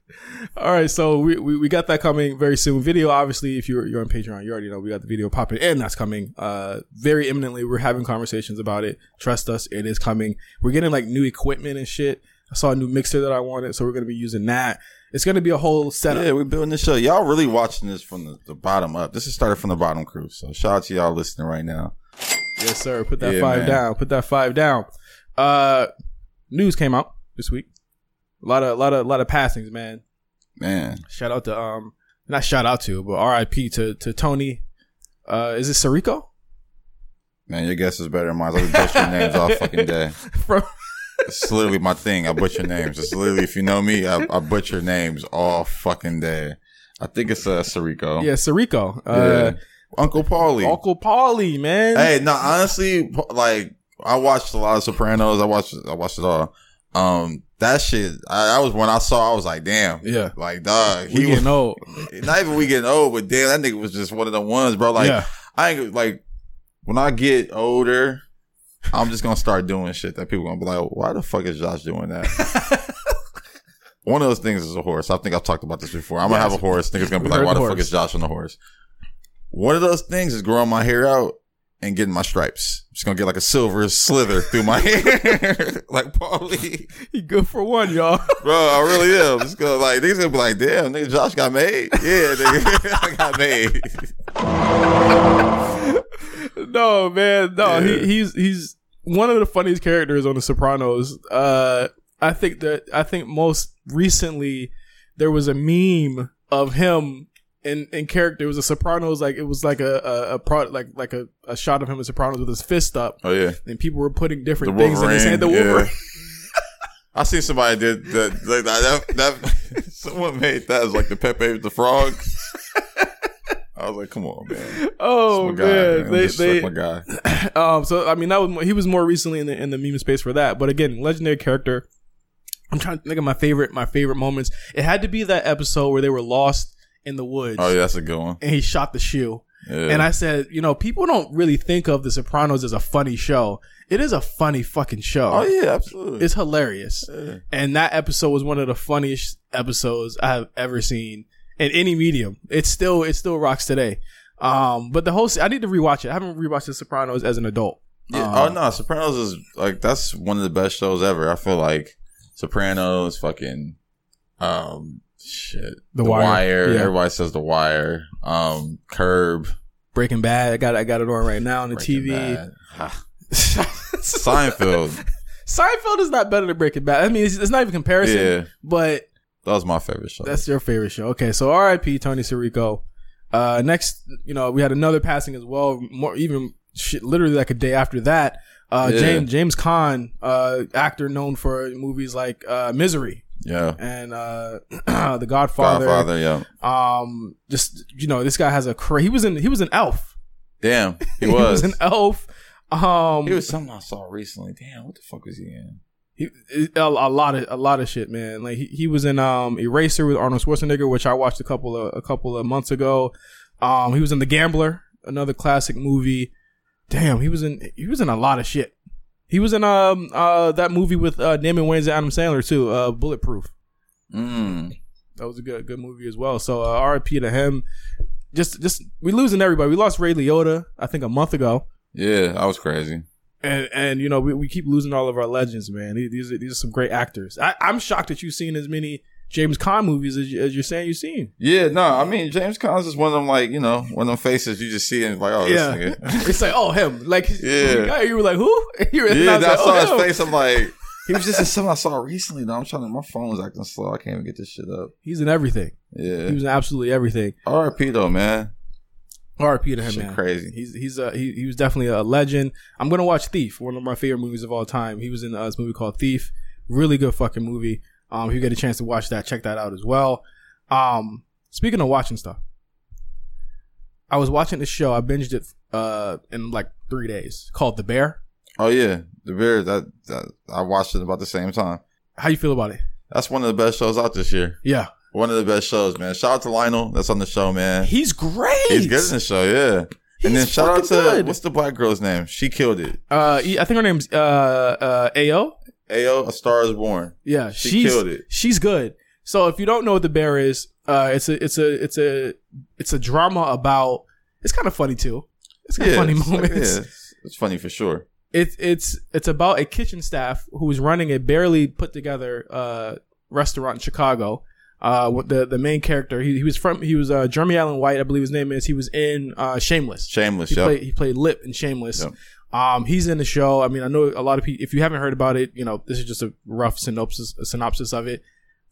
All right, so we, we, we got that coming very soon. Video, obviously, if you're you're on Patreon, you already know we got the video popping, and that's coming uh very imminently. We're having conversations about it. Trust us, it is coming. We're getting like new equipment and shit. I saw a new mixer that I wanted, so we're gonna be using that. It's gonna be a whole setup. Yeah, we're building this show. Y'all really watching this from the, the bottom up. This is started from the bottom crew. So shout out to y'all listening right now. Yes, sir. Put that Yeah, five man. down. Put that five down. Uh, news came out this week. A lot of, a lot of, a lot of passings, man. Man, Shout out to um, not shout out to, but R.I.P. to to Tony. Uh, is it Sirico man, your guess is better than mine. I be butchering names all *laughs* fucking day. from? It's literally my thing. I butcher names. It's literally, if you know me, I, I butcher names all fucking day. I think it's uh, Sirico. Yeah, Sirico. Yeah. Uh, Uncle Paulie. Uncle Paulie, man. Hey, no, honestly, like I watched a lot of Sopranos. I watched, I watched it all. Um, that shit, I, that was when I saw. I was like, damn, Yeah. like dog. We He was getting old. not even we getting old, but damn, that nigga was just one of the ones, bro. Like yeah. I ain't like when I get older, I'm just gonna start doing shit that people are gonna be like, why the fuck is Josh doing that? *laughs* One of those things is a horse. I think I've talked about this before. I'm gonna have a horse. Niggas gonna be like, why the the fuck is Josh on the horse? One of those things is growing my hair out and getting my stripes. Just gonna get like a silver slither through my hair, *laughs* like Paulie. He good for one, y'all. *laughs* Bro, I really am. Just gonna like niggas gonna be like, damn, nigga, Josh got made. Yeah, nigga, *laughs* I got made. no, man. No, Yeah. he, he's he's one of the funniest characters on The Sopranos. Uh, I think that I think most recently there was a meme of him in in character. It was a Sopranos like it was like a a, a pro, like like a, a shot of him in Sopranos with his fist up, Oh yeah. and people were putting different things in his hand. The Wolverine, yeah. I see somebody did that. Like that, that, that *laughs* someone made that as like the Pepe the Frog. I was like, come on, man. Oh my guy, man, man. they they my guy. *clears throat* um so i mean that was more, he was more recently in the in the meme space for that but again legendary character i'm trying to think of my favorite my favorite moments it had to be that episode where they were lost in the woods Oh yeah, that's a good one. and he shot the shoe Yeah. and i said you know people don't really think of the sopranos as a funny show it is a funny fucking show oh yeah, absolutely. it's hilarious Yeah. and that episode was one of the funniest episodes I have ever seen in any medium. It still it still rocks today. Um, but the whole se- I need to rewatch it. I haven't rewatched The Sopranos as an adult. Yeah. Um, oh no, Sopranos is like that's one of the best shows ever. I feel like Sopranos, fucking, um, shit, The Wire. Yeah. Everybody says The Wire. Um, Curb, Breaking Bad. I got I got it on right now on the Breaking TV. *laughs* Seinfeld. Seinfeld is not better than Breaking Bad. I mean, it's, it's not even comparison. Yeah, But that was my favorite show. that's your favorite show. Okay, so R.I.P. Tony Sirico. Uh, next, you know, we had another passing as well. More even shit, literally like a day after that. Uh, Yeah. James James Caan, uh, actor known for movies like uh, Misery yeah. and uh, *clears throat* The Godfather. Godfather. Yeah. Um, just you know, this guy has a cra- he was in he was an elf. Damn, *laughs* he he was was. an elf. Um, he was something I saw recently. Damn, what the fuck was he in? he, a, a lot of a lot of shit, man. Like he, he was in um Eraser with Arnold Schwarzenegger, which I watched a couple of a couple of months ago. Um, he was in The Gambler, another classic movie. Damn, he was in he was in a lot of shit. He was in um uh that movie with uh Damon Wayans and Adam Sandler too, uh Bulletproof. Mm. That was a good good movie as well. So uh, R.I.P. to him. Just just we losing everybody. We lost Ray Liotta, I think a month ago. Yeah, that was crazy. And and you know we, we keep losing all of our legends, man. These these are, these are some great actors. I, I'm shocked that you've seen as many James Caan movies as, you, as you're saying you've seen. Yeah, no, I mean James Caan's is one of them like you know one of them faces you just see and like oh Yeah, nigga. *laughs* it's like oh him, like Yeah. you were like who? *laughs* You Yeah, was I like, saw oh, his him. face. I'm like, *laughs* he was just in something I saw recently. Though I'm trying to. My phone phone's acting slow. I can't even get this shit up. He's in everything. Yeah. He was in absolutely everything. R.I.P. though, man. R.I.P. to him, Shit man. crazy. He's he's uh, he he was definitely a legend. I'm gonna watch Thief, one of my favorite movies of all time. He was in uh, this movie called Thief, really good fucking movie. Um, if you get a chance to watch that, check that out as well. Um, speaking of watching stuff, I was watching this show. I binged it uh in like three days called The Bear. Oh yeah, the bear. That, that I watched it about the same time. How you feel about it? That's one of the best shows out this year. Yeah, One of the best shows, man. Shout out to Lionel. That's on the show, man. he's great. He's good in the show, yeah. He's and then shout out to good. what's the black girl's name? She killed it. Uh, I think her name's uh uh Ayo. Ayo, A Star Is Born. Yeah, She she's killed it. she's good. So if you don't know what the bear is, uh, it's a it's a it's a it's a drama about. It's kind of funny too. It's got funny it's like- moments. yeah, it's, it's funny for sure. It's it's it's about a kitchen staff who is running a barely put together uh restaurant in Chicago. Uh, the the main character he, he was from he was uh Jeremy Allen White I believe his name is he was in uh Shameless. Shameless, He yep. played he played Lip in Shameless. Yep. Um, he's in the show. I mean, I know a lot of people. If you haven't heard about it, you know this is just a rough synopsis a synopsis of it.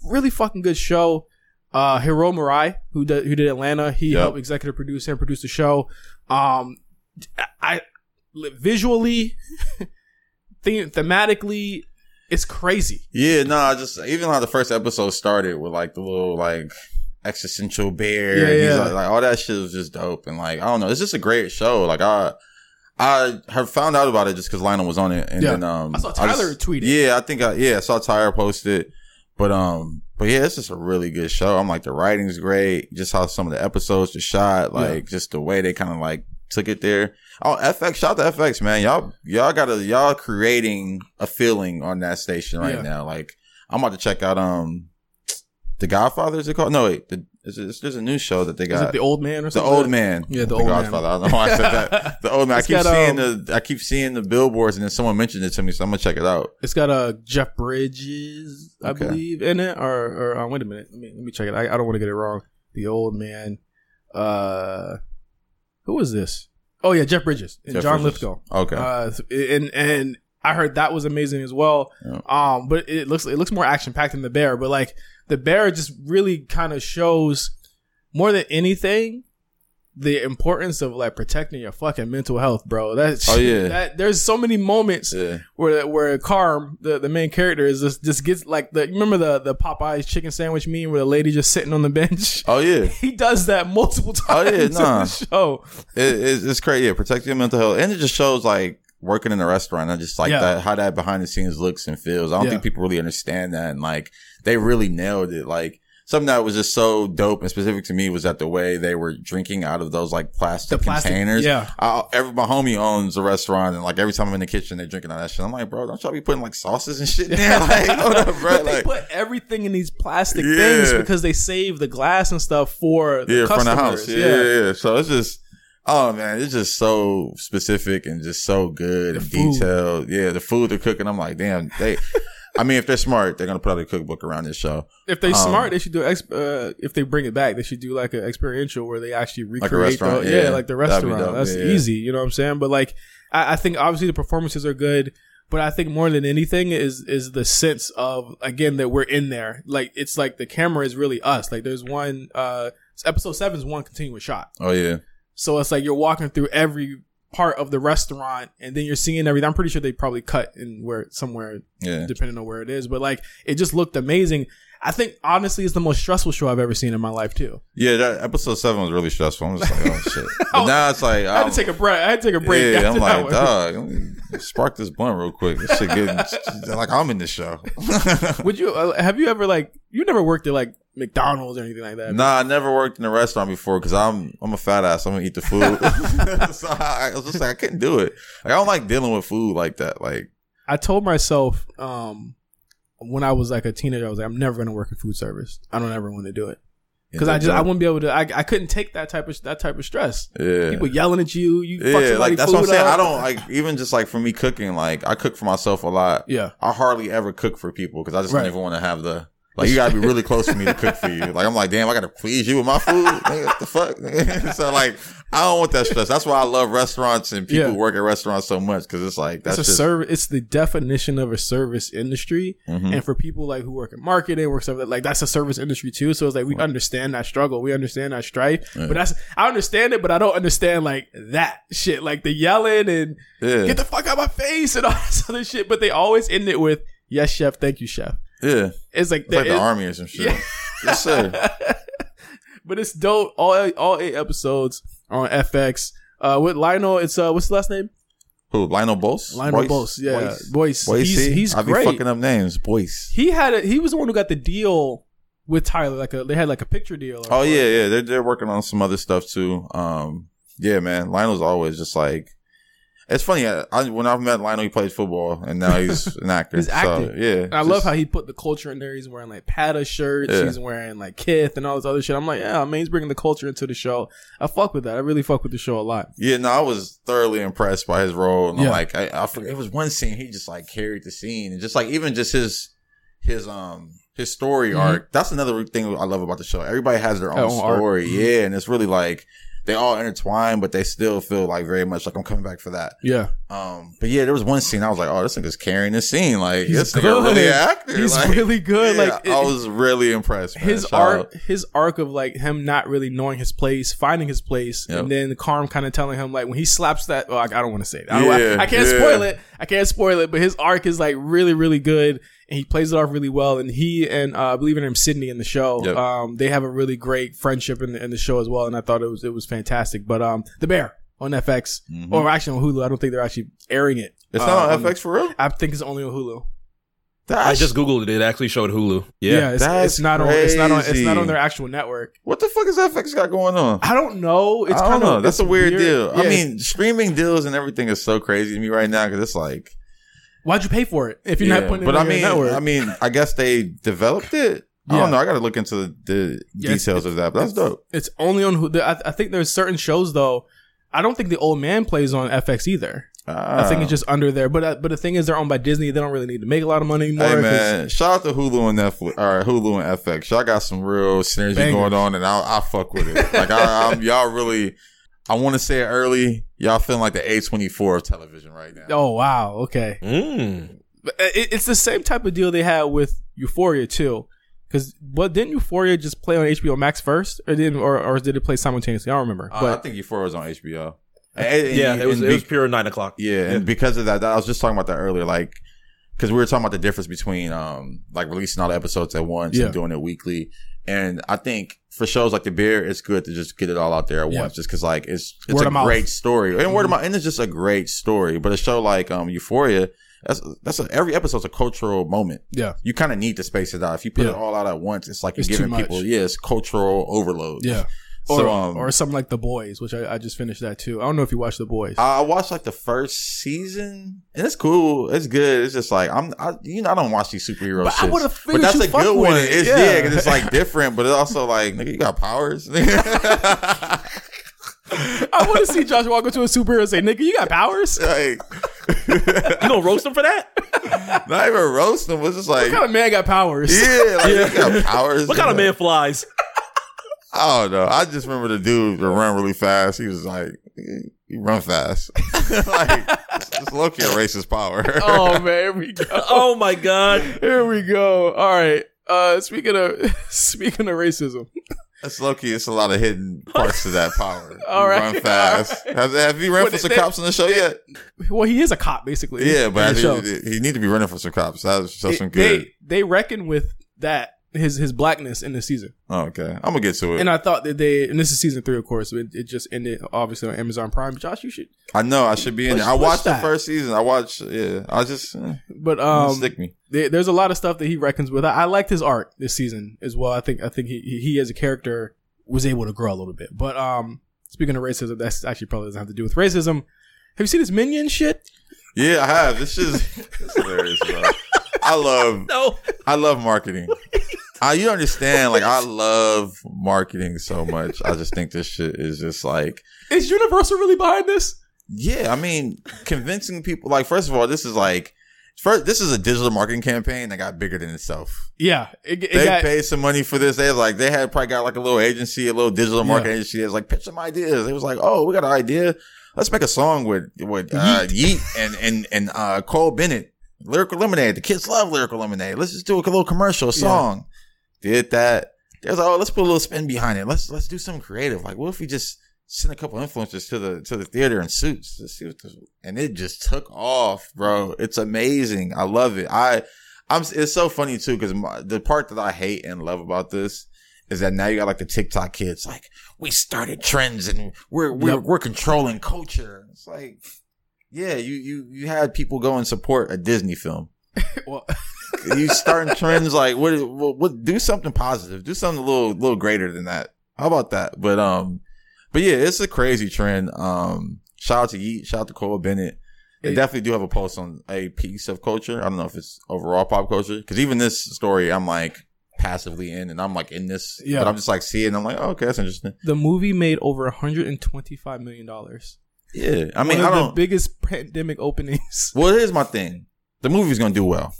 Really fucking good show. Uh, Hiro Murai, who did who did Atlanta, he Yep. helped executive produce and produce the show. Um, I, visually, *laughs* the, thematically, it's crazy. Yeah, no, I just even how the first episode started with like the little like existential bear. Yeah, yeah. Like, like all that shit was just dope, and like I don't know, it's just a great show. Like I, I have found out about it just because Lionel was on it, and Yeah. then um, I saw Tyler tweet it. Yeah, I think I yeah I saw Tyler post it, but um, but yeah, it's just a really good show. I'm like the writing's great, just how some of the episodes are shot, like just the way they kind of like took it there. Oh, FX, shout out to FX, man. Y'all y'all gotta y'all creating a feeling on that station right Yeah. now. Like I'm about to check out um, the Godfather is it called? No, wait, the, is it, there's a new show that they Is got. it the old man or The old man. Yeah, the old man. I don't know why I said that. The old man. *laughs* I keep got, seeing um, the I keep seeing the billboards and then someone mentioned it to me, so I'm gonna check it out. It's got a uh, Jeff Bridges, I Okay. believe, in it. Or, or uh, wait a minute, let me let me check it. I, I don't want to get it wrong. The old man. Uh, who is this? Oh yeah, Jeff Bridges and Jeff John Bridges. Lithgow. Okay. Uh, and and I heard that was amazing as well. Yeah. Um, but it looks it looks more action packed than the bear. But like the bear just really kind of shows more than anything the importance of like protecting your fucking mental health, bro. That's Oh, yeah. That there's so many moments yeah. where where Carm, the, the main character, is just just gets like the remember the the Popeyes chicken sandwich meme where the lady just sitting on the bench. *laughs* Oh yeah. He does that multiple Oh, times yeah, *laughs* in nah. the show. It, it's, it's crazy. Yeah, protect your mental health, and it just shows like working in a restaurant. I just like Yeah. that how that behind the scenes looks and feels. I don't Yeah. think people really understand that, and like they really nailed it. Like something that was just so dope and specific to me was that the way they were drinking out of those like plastic, plastic- containers. yeah. I, every my homie owns a restaurant, and like every time I'm in the kitchen, they're drinking out that shit. I'm like, bro, don't y'all be putting like sauces and shit in there? *laughs* Like, hold up, bro. But they Like, put everything in these plastic Yeah. things because they save the glass and stuff for the yeah, from the customers. house. Yeah, yeah, yeah. So it's just, oh man, it's just so specific and just so good and food. detailed. Yeah, the food they're cooking, I'm like, damn, they. I mean, if they're smart, they're gonna put out a cookbook around this show. If they Um, smart, they should do. Ex- uh, if they bring it back, they should do like an experiential where they actually Like a recreate. the, restaurant, yeah. yeah. like the restaurant. That's yeah. easy. You know what I'm saying? But like, I, I think obviously the performances are good. But I think more than anything is is the sense of again that we're in there. Like it's like the camera is really us. Like there's one. uh Episode seven is one continuous shot. Oh yeah, So it's like you're walking through every part of the restaurant and then you're seeing everything. I'm pretty sure they probably cut in where somewhere yeah. depending on where it is. But like it just looked amazing. I think honestly it's the most stressful show I've ever seen in my life too. Yeah, that episode seven was really stressful. I'm just like, oh shit. *laughs* But now it's like, I had I'm- to take a break. I had to take a break. Yeah, I'm like, dog, spark this blunt real quick. This shit getting *laughs* like I'm in the show. Would you uh, have you ever like you never worked at like McDonald's or anything like that? Nah, I never worked in a restaurant before because I'm I'm a fat ass. I'm gonna eat the food. *laughs* *laughs* so I, I was just like I couldn't do it. Like I don't like dealing with food like that. Like I told myself um when I was like a teenager, I was like, I'm never gonna work in food service. I don't ever want to do it because I just I wouldn't be able to. I, I couldn't take that type of that type of stress. yeah. People yelling at you. You Yeah, like that's what I'm saying. up. I don't like even just like for me cooking. Like I cook for myself a lot. Yeah. I hardly ever cook for people because I just Right. don't even want to have the like you gotta be really *laughs* close to me to cook for you. Like I'm like, damn, I gotta please you with my food. Nigga, what the fuck? *laughs* so like, I don't want that stress. That's why I love restaurants and people Yeah. who work at restaurants so much because it's like that's it's a just service. It's the definition of a service industry, Mhm. and for people like who work in marketing, work stuff like that's a service industry too. So it's like we understand that struggle, we understand that strife, Yeah. but that's I understand it, but I don't understand like that shit, like the yelling and yeah, get the fuck out of my face and all *laughs* this other shit. But they always end it with yes, chef, thank you, chef. Yeah. It's like, It's like the army or some shit. Yeah. Yes, sir. *laughs* but it's dope. All all eight episodes on FX. Uh, with Lionel, it's uh, what's the last name? Who? Lionel Bose? Lionel? Bose. Yeah, Boyce. Boyce. He's he's I be great. fucking up names. Boyce. He had a, he was the one who got the deal with Tyler. Like a they had like a picture deal. or- Oh yeah, yeah. They're they're working on some other stuff too. Um, yeah, man. Lionel's always just like. It's funny. I, I, when I met Lionel, he played football, and now he's *laughs* an actor. He's acting. So, yeah, I love how he put the culture in there. He's wearing like Patta shirts. Yeah. He's wearing like Kith and all this other shit. I'm like, yeah, I mean, he's bringing the culture into the show. I fuck with that. I really fuck with the show a lot. Yeah, no, I was thoroughly impressed by his role, and I'm like, I, I forget, it was one scene he just like carried the scene, and just like even just his his um his story Mhm. arc. That's another thing I love about the show. Everybody has their own, own story, Mhm. yeah, and it's really like they all intertwine, but they still feel like very much like I'm coming back for that. Yeah, Um, but yeah, there was one scene I was like, oh, this nigga's carrying this scene. Like He's this nigga good. really actor. he's like, really good. yeah, like I was really impressed. Man. his Shout arc, out. his arc of like him not really knowing his place, finding his place, Yep. and then Carm kind of telling him like when he slaps that. Well, I, I don't want to say it. I, Yeah, I, I can't yeah. spoil it. I can't spoil it. But his arc is like really, really good, and he plays it off really well. And he and uh, I believe in him Sydney in the show. Yep. Um, they have a really great friendship in, in the show as well. And I thought it was it was fantastic. But um, the bear. On FX Mhm. or actually on Hulu. I don't think they're actually airing it. It's uh, not on on- FX for real. I think it's only on Hulu. I just googled it. It actually showed Hulu. Yeah. it's, it's not on. It's not on. It's not on their actual network. What the fuck is FX got going on? I don't know. It's I don't kind know. of That's a weird, deal. I mean, streaming deals and everything is so crazy to me right now because it's like, why'd you pay for it if you're yeah. not putting it but on I mean, your network? I mean, I guess they developed it. I don't know. I got to look into the, the Yeah, details of that. But that's dope. it's only on. Hulu. I, I think there's certain shows though. I don't think the old man plays on FX either. I think it's Ah. just under there. But uh, but the thing is, they're owned by Disney. They don't really need to make a lot of money anymore. Hey 'cause- man, shout out to Hulu and Netflix, or Hulu and FX. Y'all got some real synergy Bangers. going on, and I, I fuck with it. Like I, I'm, y'all really, I want to say it early. Y'all feeling like the A24 of television right now. Oh wow. Okay. Mm. But uh, it, it's the same type of deal they had with Euphoria too. Because what didn't Euphoria just play on HBO Max first, or did or, or did it play simultaneously? I don't remember. Uh, But I think Euphoria was on HBO. And- and- Yeah, it was and it was pure nine o'clock. yeah, and because of that, I was just talking about that earlier. Like, because we were talking about the difference between um like releasing all the episodes at once Yeah. and doing it weekly. And I think for shows like The Bear, it's good to just get it all out there at Yeah. once, just because like it's it's Word a great story and word of Mhm. mouth, and it's just a great story. But a show like um Euphoria, that's that's a, every episode's a cultural moment. yeah, You kind of need to space it out. If you put Yeah. it all out at once, it's like you're too giving people much. yeah, it's cultural overload. yeah. Or So um, or something like The Boys, which I, I just finished that too. I don't know if you watched The Boys. I watched like the first season, and it's cool. It's good. It's just like I'm, I, you know, I don't watch these superhero But I would've But figured that's a good one. it. It's Yeah. yeah, because it's like different, but it's also like nigga, you got powers. *laughs* *laughs* I want to see Josh walk into a superhero and say, "Nigga, you got powers." like, *laughs* You gonna roast him for that? not even roast them. It's just like, What kind of man got powers? yeah, like you got powers. What kind of man flies? I don't know. I just remember the dude that run really fast. He was like, he run fast. *laughs* like, it's low key a racist power. *laughs* Oh man, here we go. Oh my god! Here we go. All right. Uh, speaking of speaking of racism, It's low key. It's a lot of hidden *laughs* parts to that power. *laughs* All right, run fast. Have, have you run What for some they- cops on the show yet? well, he is a cop basically. Yeah, but he, he need to be running for some cops. That's that's some good. They they reckon with that his his blackness in the season, oh, okay, I'm gonna get to it. and I thought that they and this is season three, of course. It, it just ended obviously on Amazon Prime. Josh, you should. I know I should be in Push- there. I watched that. the first season. I watched. Yeah, I just eh, But um, stick me. there- there's a lot of stuff that he reckons with. I, I liked his art this season as well. I think I think he he he as a character was able to grow a little bit. But um, speaking of racism, that's actually probably doesn't have to do with racism. Have you seen this minion shit? Yeah, I have. This is hilarious, bro. *laughs* I love No. I love marketing. *laughs* I *laughs* you understand? Like I love marketing so much. I just think this shit is just like Is Universal really behind this? Yeah, I mean, convincing people. Like, first of all, this is like, first, this is a digital marketing campaign that got bigger than itself. Yeah, it, it They got, paid some money for this. They like, they had probably got like a little agency, a little digital marketing Yeah. agency. That's like, pitch some ideas. It was like, oh, we got an idea. Let's make a song with with uh, Yeat and and and uh, Cole Bennett. Lyrical Lemonade. The kids love Lyrical Lemonade. Let's just do a little commercial a song. Did that. There's like, oh, let's put a little spin behind it. Let's let's do something creative. Like, what if we just send a couple influencers to the to the theater in suits to see what this, and it just took off, bro. It's amazing. I love it. I I'm it's so funny too because the part that I hate and love about this is that now you got like the TikTok kids like we started trends and we're we're Yep. we're controlling culture. It's like yeah, you you you had people go and support a Disney film. *laughs* well, You starting *laughs* trends like what, what what do something positive. Do something a little little greater than that. How about that? But um but yeah, it's a crazy trend. Um shout out to Yeat, shout out to Cole Bennett. They It- definitely do have a post on a piece of culture. I don't know if it's overall pop culture. Cause even this story, I'm like passively in and I'm like in this, Yeah. but I'm just like seeing, I'm like, oh, okay, that's interesting. the movie made over 125 million dollars. Yeah. I mean, One I of the don't, biggest pandemic openings. well, here's my thing. The movie's to do well.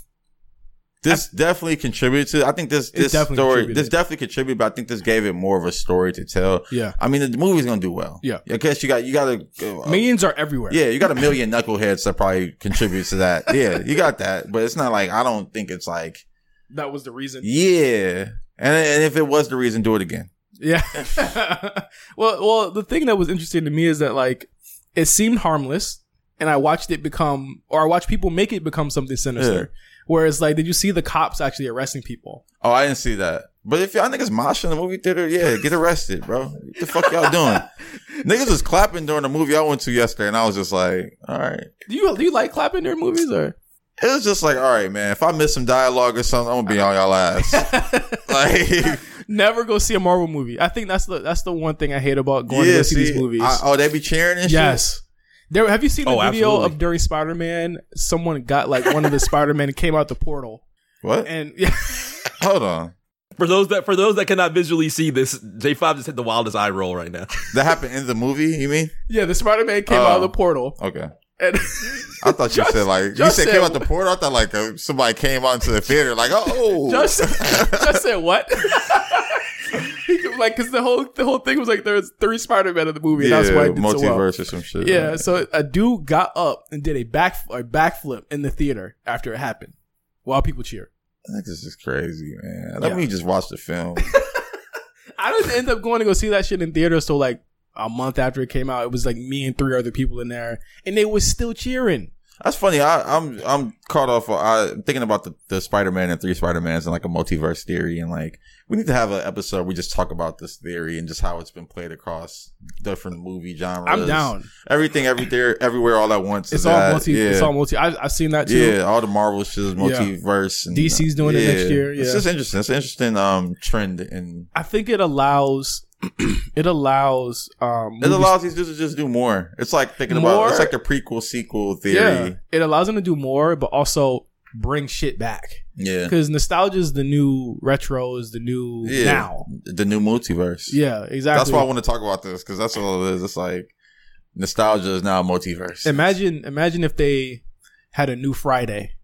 This definitely contributed to, I think this, this definitely story, this definitely contributed, but I think this gave it more of a story to tell. Yeah, I mean, the movie's to do well. Yeah. I guess you got, you got to, uh, millions are everywhere. Yeah, you got a million knuckleheads that probably contribute to that. Yeah, you got that. But it's not like I don't think it's like that was the reason. yeah. And and if it was the reason, do it again. Yeah. *laughs* well, well, the thing that was interesting to me is that like it seemed harmless, and I watched it become, or I watched people make it become something sinister. Whereas, like, did you see the cops actually arresting people? Oh, I didn't see that. But if y'all niggas mosh in the movie theater, yeah, get arrested, bro. What the fuck y'all doing? *laughs* Niggas was clapping during the movie I went to yesterday, and I was just like, all right. Do you do you like clapping during movies or? It was just like, all right, man. If I miss some dialogue or something, I'm gonna be on y'all ass. *laughs* like, Never go see a Marvel movie. I think that's the that's the one thing I hate about going to go see, these movies. I- oh, they be cheering and shit. yes. There, have you seen the Oh, video absolutely. of during Spider Man? Someone got like one of the Spider Man came out the portal, What? and yeah, *laughs* Hold on. For those that for those that cannot visually see this, J Five just hit the wildest eye roll right now. That happened in the movie. You mean? yeah, the Spider Man came out of Oh. the portal, Okay. And I thought you Just- said like you said said- came out the portal. I thought like uh, somebody came out into the theater like oh just just said what? *laughs* He like, cause the whole the whole thing was like there's three Spider Man in the movie, and yeah that's why it did so well. multiverse or some shit. Yeah, so a dude got up and did a back a backflip in the theater after it happened, while people cheered. I think this is crazy, man. Let Yeah. me just watch the film. *laughs* I didn't end up going to go see that shit in theater. So like a month after it came out, it was like me and three other people in there, and they were still cheering. That's funny. I, I'm I'm caught off. I'm thinking about the, the Spider Man and three Spider Mans and like a multiverse theory, and like we need to have an episode where we just talk about this theory and just how it's been played across different movie genres. I'm down. Everything, every there, everywhere, all at once. It's all that. multi. Yeah. It's all multi. I, I've seen that too. Yeah, all the Marvel shit is multiverse. And, DC's doing it next year, Yeah. it's just interesting. It's an interesting um trend, and I think it allows. *clears throat* it allows. Um, it allows these dudes to just do more. It's like thinking More- about. It's like the prequel sequel theory. Yeah, it allows them to do more, but also bring shit back Yeah, because nostalgia is the new retro is the new yeah. now. The new multiverse. Yeah, exactly. That's why I want to talk about this because that's all it is. It's like nostalgia is now multiverse. Imagine, imagine if they had a new Friday.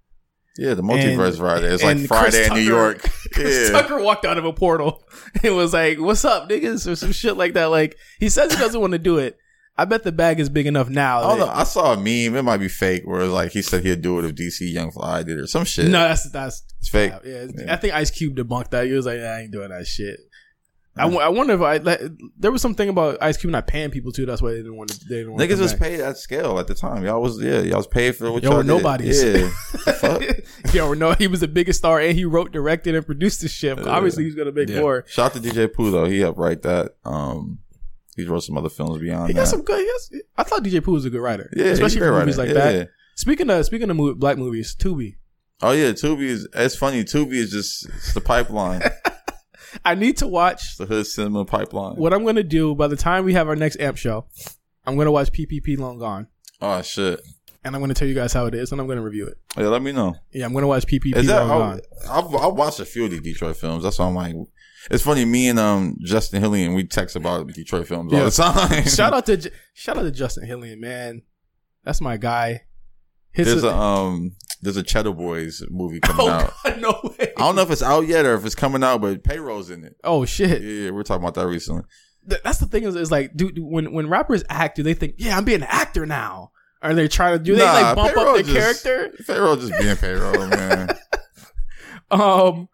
Yeah, the multiverse and- Friday. It's like Friday Chris in New York. *laughs* Chris Yeah. Tucker walked out of a portal *laughs* and was like, "What's up, niggas?" or some shit like that. Like he says he doesn't want to do it. I bet the bag is big enough now. I saw a meme. It might be fake, where it's like he said he'd do it if DC Young Fly did it or some shit. no, that's that's it's fake. Yeah, Yeah. I think Ice Cube debunked that. He was like, "I ain't doing that shit." I, w- I wonder if I like, there was something about Ice Cube not paying people too. That's why they didn't want to. They didn't want Niggas to was paid at scale at the time. Y'all was yeah, y'all was paid for what Y'all y'all were did. nobodies. Yeah, *laughs* The fuck? *laughs* Yo, no, he was the biggest star, and he wrote, directed, and produced the shit. Yeah. Obviously, he's gonna make Yeah. more. Shout out to DJ Pooh though. He helped write that. Um, he wrote some other films beyond He that. got some good. He has, I thought DJ Pooh was a good writer, yeah, he's a especially great for movies writer. like Yeah. that. Speaking of speaking of mo- black movies, Tubi. Oh yeah, Tubi is. It's funny. Tubi is just it's the pipeline. *laughs* I need to watch the hood cinema pipeline. what I'm gonna do by the time we have our next amp show. I'm gonna watch PPP Long Gone, Oh shit. and I'm gonna tell you guys how it is, and I'm gonna review it. Yeah, let me know. Yeah, I'm gonna watch PPP Is that? Long I'll, Gone. I'll, I'll watch a few of these Detroit films. That's why I'm like. It's funny. Me and um Justin Hillian we text about Detroit films all the *laughs* time. shout out to shout out to Justin Hillian, man. That's my guy. His There's a um there's a Cheddar Boys movie *laughs* coming oh out. God, no way. I don't know if it's out yet or if it's coming out, but payroll's in it. Oh shit. Yeah, we we're talking about that recently. Th- That's the thing is, is like, dude, when when rappers act, do they think, yeah, I'm being an actor now? Are they trying to do they Nah, like bump up their just- character? Payroll just being payroll, *laughs* man. Um,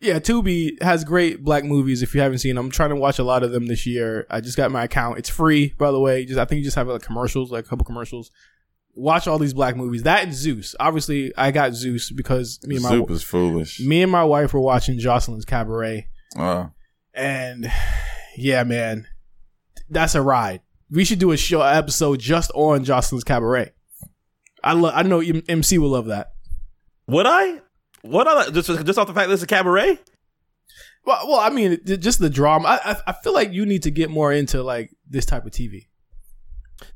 yeah, Tubi has great black movies. If you haven't seen them, I'm trying to watch a lot of them this year. I just got my account. It's free, by the way. Just I think you just have like commercials, like a couple commercials. Watch all these black movies. That and Zeus. Obviously, I got Zeus because me and my Soup is foolish. me and my wife were watching Joseline's Cabaret, Uh, and yeah, man, that's a ride. We should do a show episode just on Joseline's Cabaret. I love. I know MC will love that. Would I? What I? Just just off the fact that it's a cabaret? Well, well, I mean, just the drama. I, I, I feel like you need to get more into like this type of TV.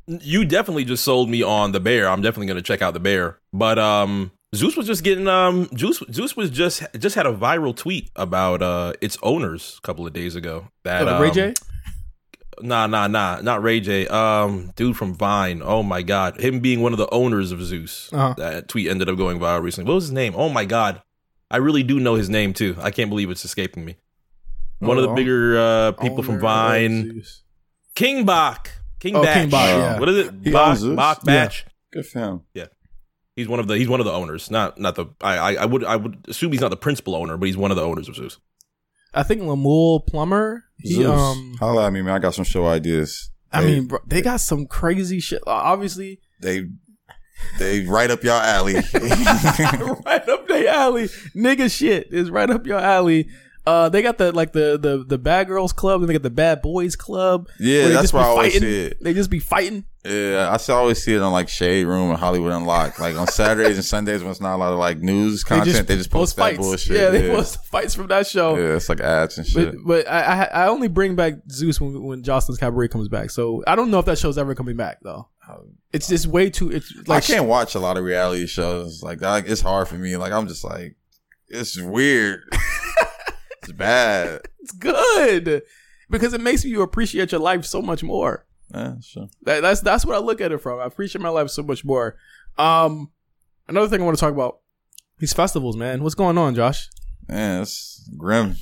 You definitely just sold me on the bear. I'm definitely gonna check out the bear. But um Zeus was just getting um Zeus Zeus was just just had a viral tweet about uh its owners a couple of days ago. That Uh, Ray um, J. Nah, nah, nah, not Ray J. Um, dude from Vine. Oh my god, him being one of the owners of Zeus. Uh-huh. That tweet ended up going viral recently. What was his name? Oh my god, I really do know his name too. I can't believe it's escaping me. One of the Oh, bigger uh, people from Vine, Zeus. King Bach. King Oh, Bach. King Bach, yeah. What is it? He Bach, owns Zeus? Yeah. Bach. good for him. He's one of the he's one of the owners. Not not the I, I I would I would assume he's not the principal owner, but he's one of the owners of Zeus. I think Lemuel Plummer. He, Zeus. um, Holla at me, man. I got some show ideas. I They- mean, bro, they got some crazy shit. Obviously, they they right up your alley. *laughs* right up their alley, nigga. Shit is right up your alley. Uh, they got the like the the the bad girls club, and they got the bad boys club. Yeah, that's just where I always fighting. see it. They just be fighting. Yeah, I always see it on like Shade Room and Hollywood Unlocked. Like on Saturdays and Sundays when it's not a lot of like news content, they just, post, that fights. bullshit. Yeah, they post fights from that show. Yeah, it's like ads and shit. But, but I, I I only bring back Zeus when when Joseline's Cabaret comes back. So I don't know if that show's ever coming back though. It's just way too. It's like I can't watch a lot of reality shows. Like that, it's hard for me. Like I'm just like, it's weird. *laughs* it's bad. *laughs* it's good because it makes you appreciate your life so much more. Yeah, sure. That, that's that's what I look at it from. I appreciate my life so much more. Um, another thing I want to talk about these festivals, man. What's going on, Josh? Man, it's grim.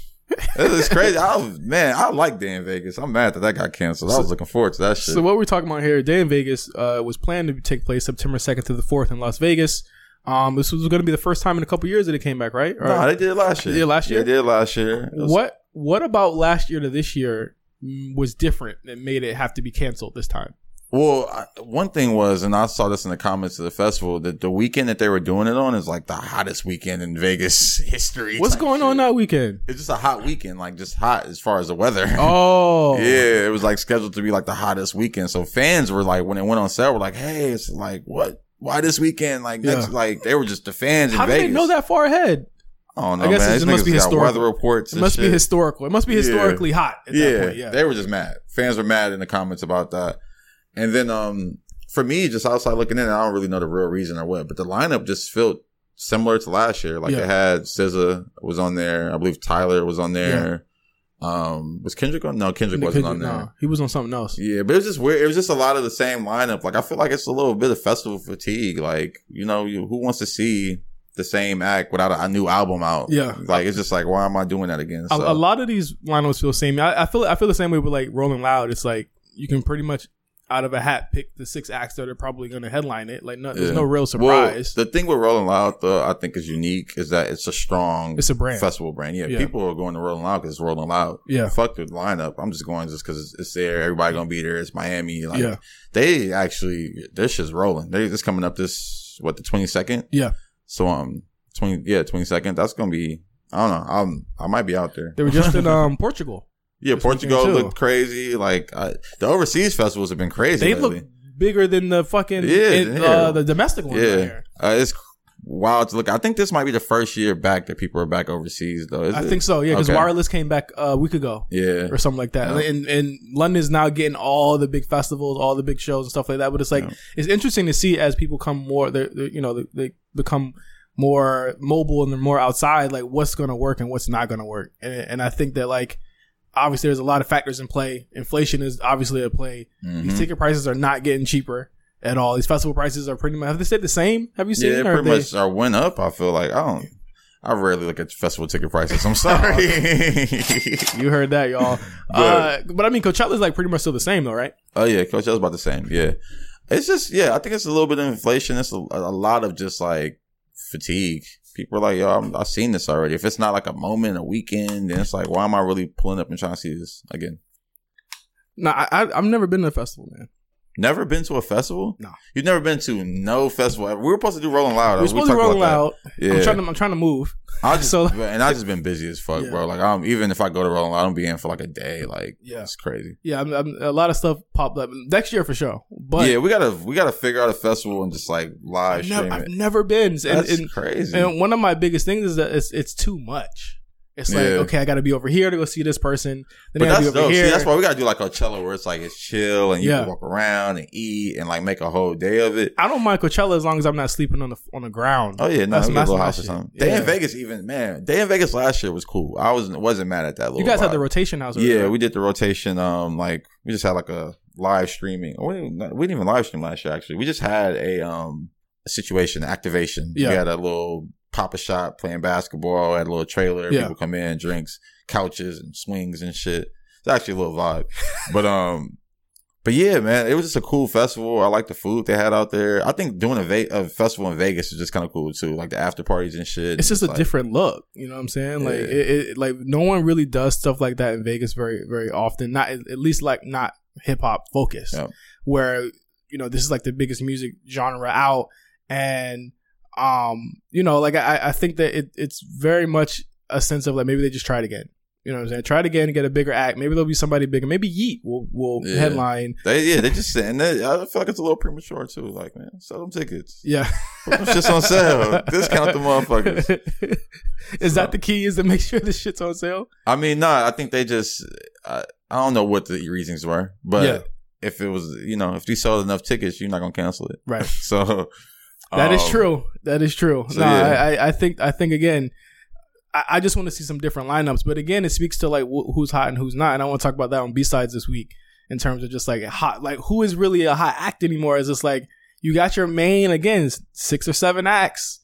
it's crazy. I was, man, I like Day N Vegas. I'm mad that that got canceled. I was looking forward to that shit. So what we're talking about here, Day N Vegas, uh, was planned to take place September second to the fourth in Las Vegas. Um, this was going to be the first time in a couple years that it came back, right? Or- no, they did it last year. They did last year? They did last year. Was- what What about last year to this year was different that made it have to be canceled this time? Well, I, one thing was, and I saw this in the comments of the festival, that the weekend that they were doing it on is like the hottest weekend in Vegas *laughs* history. What's going shit. on that weekend? It's just a hot weekend, like just hot as far as the weather. *laughs* Oh, Yeah, it was like scheduled to be like the hottest weekend. So fans were like, when it went on sale, were like, "Hey, it's like what? Why this weekend? Like next, Yeah. like they were just the fans in How did Vegas. they know that far ahead? I don't know, I guess man. it These must be got historical. weather reports. It and must be shit. historical. It must be Yeah. historically hot at yeah, that point. Yeah, they were just mad. Fans were mad in the comments about that. And then, um, for me, just outside looking in, I don't really know the real reason or what, but the lineup just felt similar to last year. Like Yeah. it had SZA was on there. I believe Tyler was on there. Um, was Kendrick on? No, Kendrick wasn't Kendrick, on there. no, he was on something else. Yeah, but it was just weird. It was just a lot of the same lineup. Like I feel like it's a little bit of festival fatigue. Like you know, you, who wants to see the same act without a, a new album out? Yeah. like it's just like why am I doing that again? A, a lot of these lineups feel the same. I, I feel I feel the same way with like Rolling Loud. It's like you can pretty much out of a hat pick the six acts that are probably going to headline it. Like no, there's no real Well, surprise. the thing with Rolling Loud, though, I think is unique is that it's a strong it's a brand. festival brand. Yeah, Yeah. people are going to Rolling Loud because it's Rolling Loud. Yeah. Fuck the lineup. I'm just going just because it's, it's there. Everybody gonna be there. It's Miami. Like Yeah. they actually, this shit's rolling. They just coming up this what the 22nd. Yeah. So um, 20 yeah 22nd. That's gonna be. I don't know. I'm I might be out there. They were just in *laughs* um Portugal. Yeah, Portugal looked crazy. Like I, the overseas festivals have been crazy. They lately. look bigger than the fucking Yeah, in, yeah. uh, the domestic ones. Yeah, right uh, it's wild to look. I think this might be the first year back that people are back overseas, though. I it? think so. Yeah, because Okay. Wireless came back uh, a week ago. Yeah, or something like that. Yeah. And and is now getting all the big festivals, all the big shows and stuff like that. But it's like it's interesting to see as people come more, they're, they're, you know, they, they become more mobile and they're more outside. Like what's going to work and what's not going to work. And and I think that like obviously there's a lot of factors in play. Inflation is obviously at play. These Mhm. ticket prices are not getting cheaper at all. These festival prices are pretty much have they stayed the same? Have you seen yeah, pretty they- much are went up. I feel like I don't. I rarely look at festival ticket prices. I'm *laughs* sorry. *laughs* you heard that, y'all. *laughs* uh, but I mean, Coachella's like pretty much still the same, though, right? oh yeah, Coach, was about the same. Yeah, it's just yeah. I think it's a little bit of inflation. It's a, a lot of just like fatigue. People are like, yo, I'm, I've seen this already. If it's not like a moment, a weekend, then it's like, why am I really pulling up and trying to see this again? No, I, I I've never been to a festival, man. Never been to a festival? No. You've never been to no festival. ever? We were supposed to do Rolling Loud. We're We supposed to be talked rolling that. Yeah. I'm trying to I'm trying to move. I just, So- *laughs* and I just been busy as fuck, Yeah. bro. Like, I'm even if I go to Rolling Loud, I'm be in for like a day. Like, Yeah. it's crazy. Yeah, I'm, I'm, a lot of stuff popped up next year for sure. But yeah, we gotta we gotta figure out a festival and just like live I've, never, I've never been. And, That's and, crazy. and one of my biggest things is that it's it's too much. It's like Yeah. okay, I got to be over here to go see this person. Then but I that's be over dope. here. See, that's why we gotta do like Coachella, where it's like it's chill and you Yeah. can walk around and eat and like make a whole day of it. I don't mind Coachella as long as I'm not sleeping on the on the ground. Oh yeah, no, That's- got a house or something. Day N Vegas, even man, Day N Vegas last year was cool. I was wasn't mad at that. Little you guys had the rotation house. Yeah, there. we did the rotation. Um, like we just had like a live streaming. We didn't, we didn't even live stream last year. Actually, we just had a um a situation activation. Yeah. we had a little pop a shop playing basketball. at a little trailer. Yeah. People come in, drinks, couches, and swings and shit. It's actually a little vibe, *laughs* but um. But yeah, man, it was just a cool festival. I like the food they had out there. I think doing a, Ve- a festival in Vegas is just kind of cool too, like the after parties and shit. it's just a like- different look. You know what I'm saying? Like it, it, like no one really does stuff like that in Vegas very very often. Not at least like not hip hop focused. Yeah. Where you know this is like the biggest music genre out, and um you know like I I think that it, it's very much a sense of like maybe they just tried again. You know what I'm saying? Try it again and get a bigger act. Maybe there'll be somebody bigger. Maybe Yeat will will Yeah. headline. They yeah, they just saying that. I feel like it's a little premature too. Like man, sell them tickets. Yeah. Put them shits on sale. *laughs* Discount the motherfuckers. Is that the key? Is to make sure the shit's on sale? I mean, nah, I think they just I, I don't know what the reasons were, but Yeah. if it was you know if you sold enough tickets, you're not gonna cancel it. Right. *laughs* So That is um, true. That is true. so no, yeah. I, I, I think I think again, I, I just want to see some different lineups. But again, it speaks to like wh- who's hot and who's not. And I want to talk about that on B sides this week in terms of just like hot, like who is really a hot act anymore? Is just like you got your main again six or seven acts.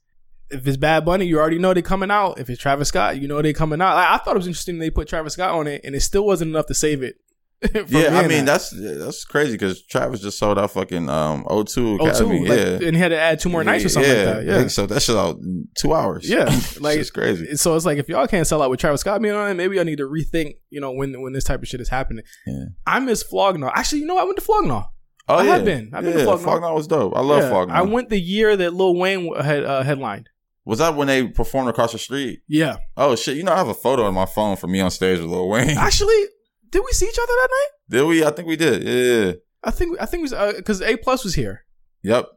If it's Bad Bunny, you already know they coming out. If it's Travis Scott, you know they coming out. I, I thought it was interesting they put Travis Scott on it, and it still wasn't enough to save it. *laughs* Yeah, I mean that. that's that's crazy because Travis just sold out fucking um O2 oh Academy. two, like, yeah, and he had to add two more nights or something like that. Yeah, so that's out two hours. Yeah, *laughs* like it's crazy. so it's like if y'all can't sell out with Travis Scott being on it, maybe I need to rethink. You know, when when this type of shit is happening. Yeah. I miss Flog Gnaw. Actually, you know, I went to Flog Gnaw. Oh I yeah, have been. I've been to yeah, Flog Gnaw. Flognaw was dope. I love Yeah, Flog Gnaw. I went the year that Lil Wayne had uh, headlined. Was that when they performed across the street? Yeah, Oh shit! You know I have a photo on my phone from me on stage with Lil Wayne. actually, did we see each other that night? did we? I think we did. Yeah. I think I think it was because A plus was here. Yep.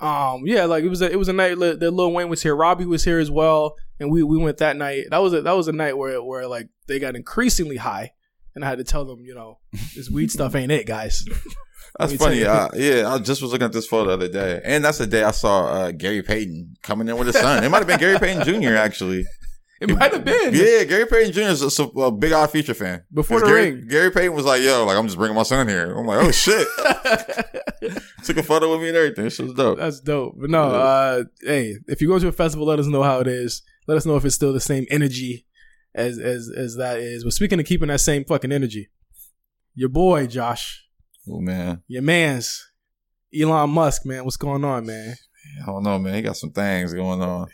Um, yeah, like it was a, it was a night that that Lil Wayne was here. Robbie was here as well, and we we went that night. That was a, that was a night where where like they got increasingly high, and I had to tell them, you know, this weed stuff ain't it, guys. *laughs* That's funny. I, yeah, I just was looking at this photo the other day, and that's the day I saw uh, Gary Payton coming in with his son. It might have been Gary Payton Jr. actually. It might have been. Yeah, Gary Payton Jr. is a, a big Odd Future fan. Before the Gary, ring. Gary Payton was like, "Yo, like I'm just bringing my son here." I'm like, "Oh shit!" *laughs* *laughs* Took a photo with me and everything. Shit was dope. That's dope. But no, uh, hey, if you go to a festival, let us know how it is. Let us know if it's still the same energy as as as that is. But speaking of keeping that same fucking energy, your boy Josh, Oh man, your man's Elon Musk, man, what's going on, man? I don't know, man. He got some things going on.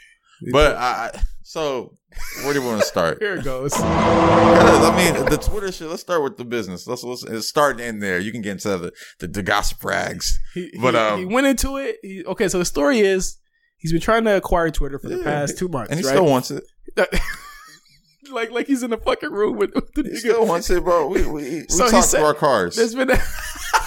But I so where do you want to start? *laughs* Here it goes. I mean, the Twitter shit. Let's start with the business. Let's, let's it's starting in there. You can get into the the, the gossip rags. He, But, he, um, he went into it. He, okay, so the story is he's been trying to acquire Twitter for the Yeah. past two months, and he right? still wants it. *laughs* like like he's in the fucking room with, with the He nigga. still wants it, bro. We we, we So he talk said- our cars. There's been a *laughs*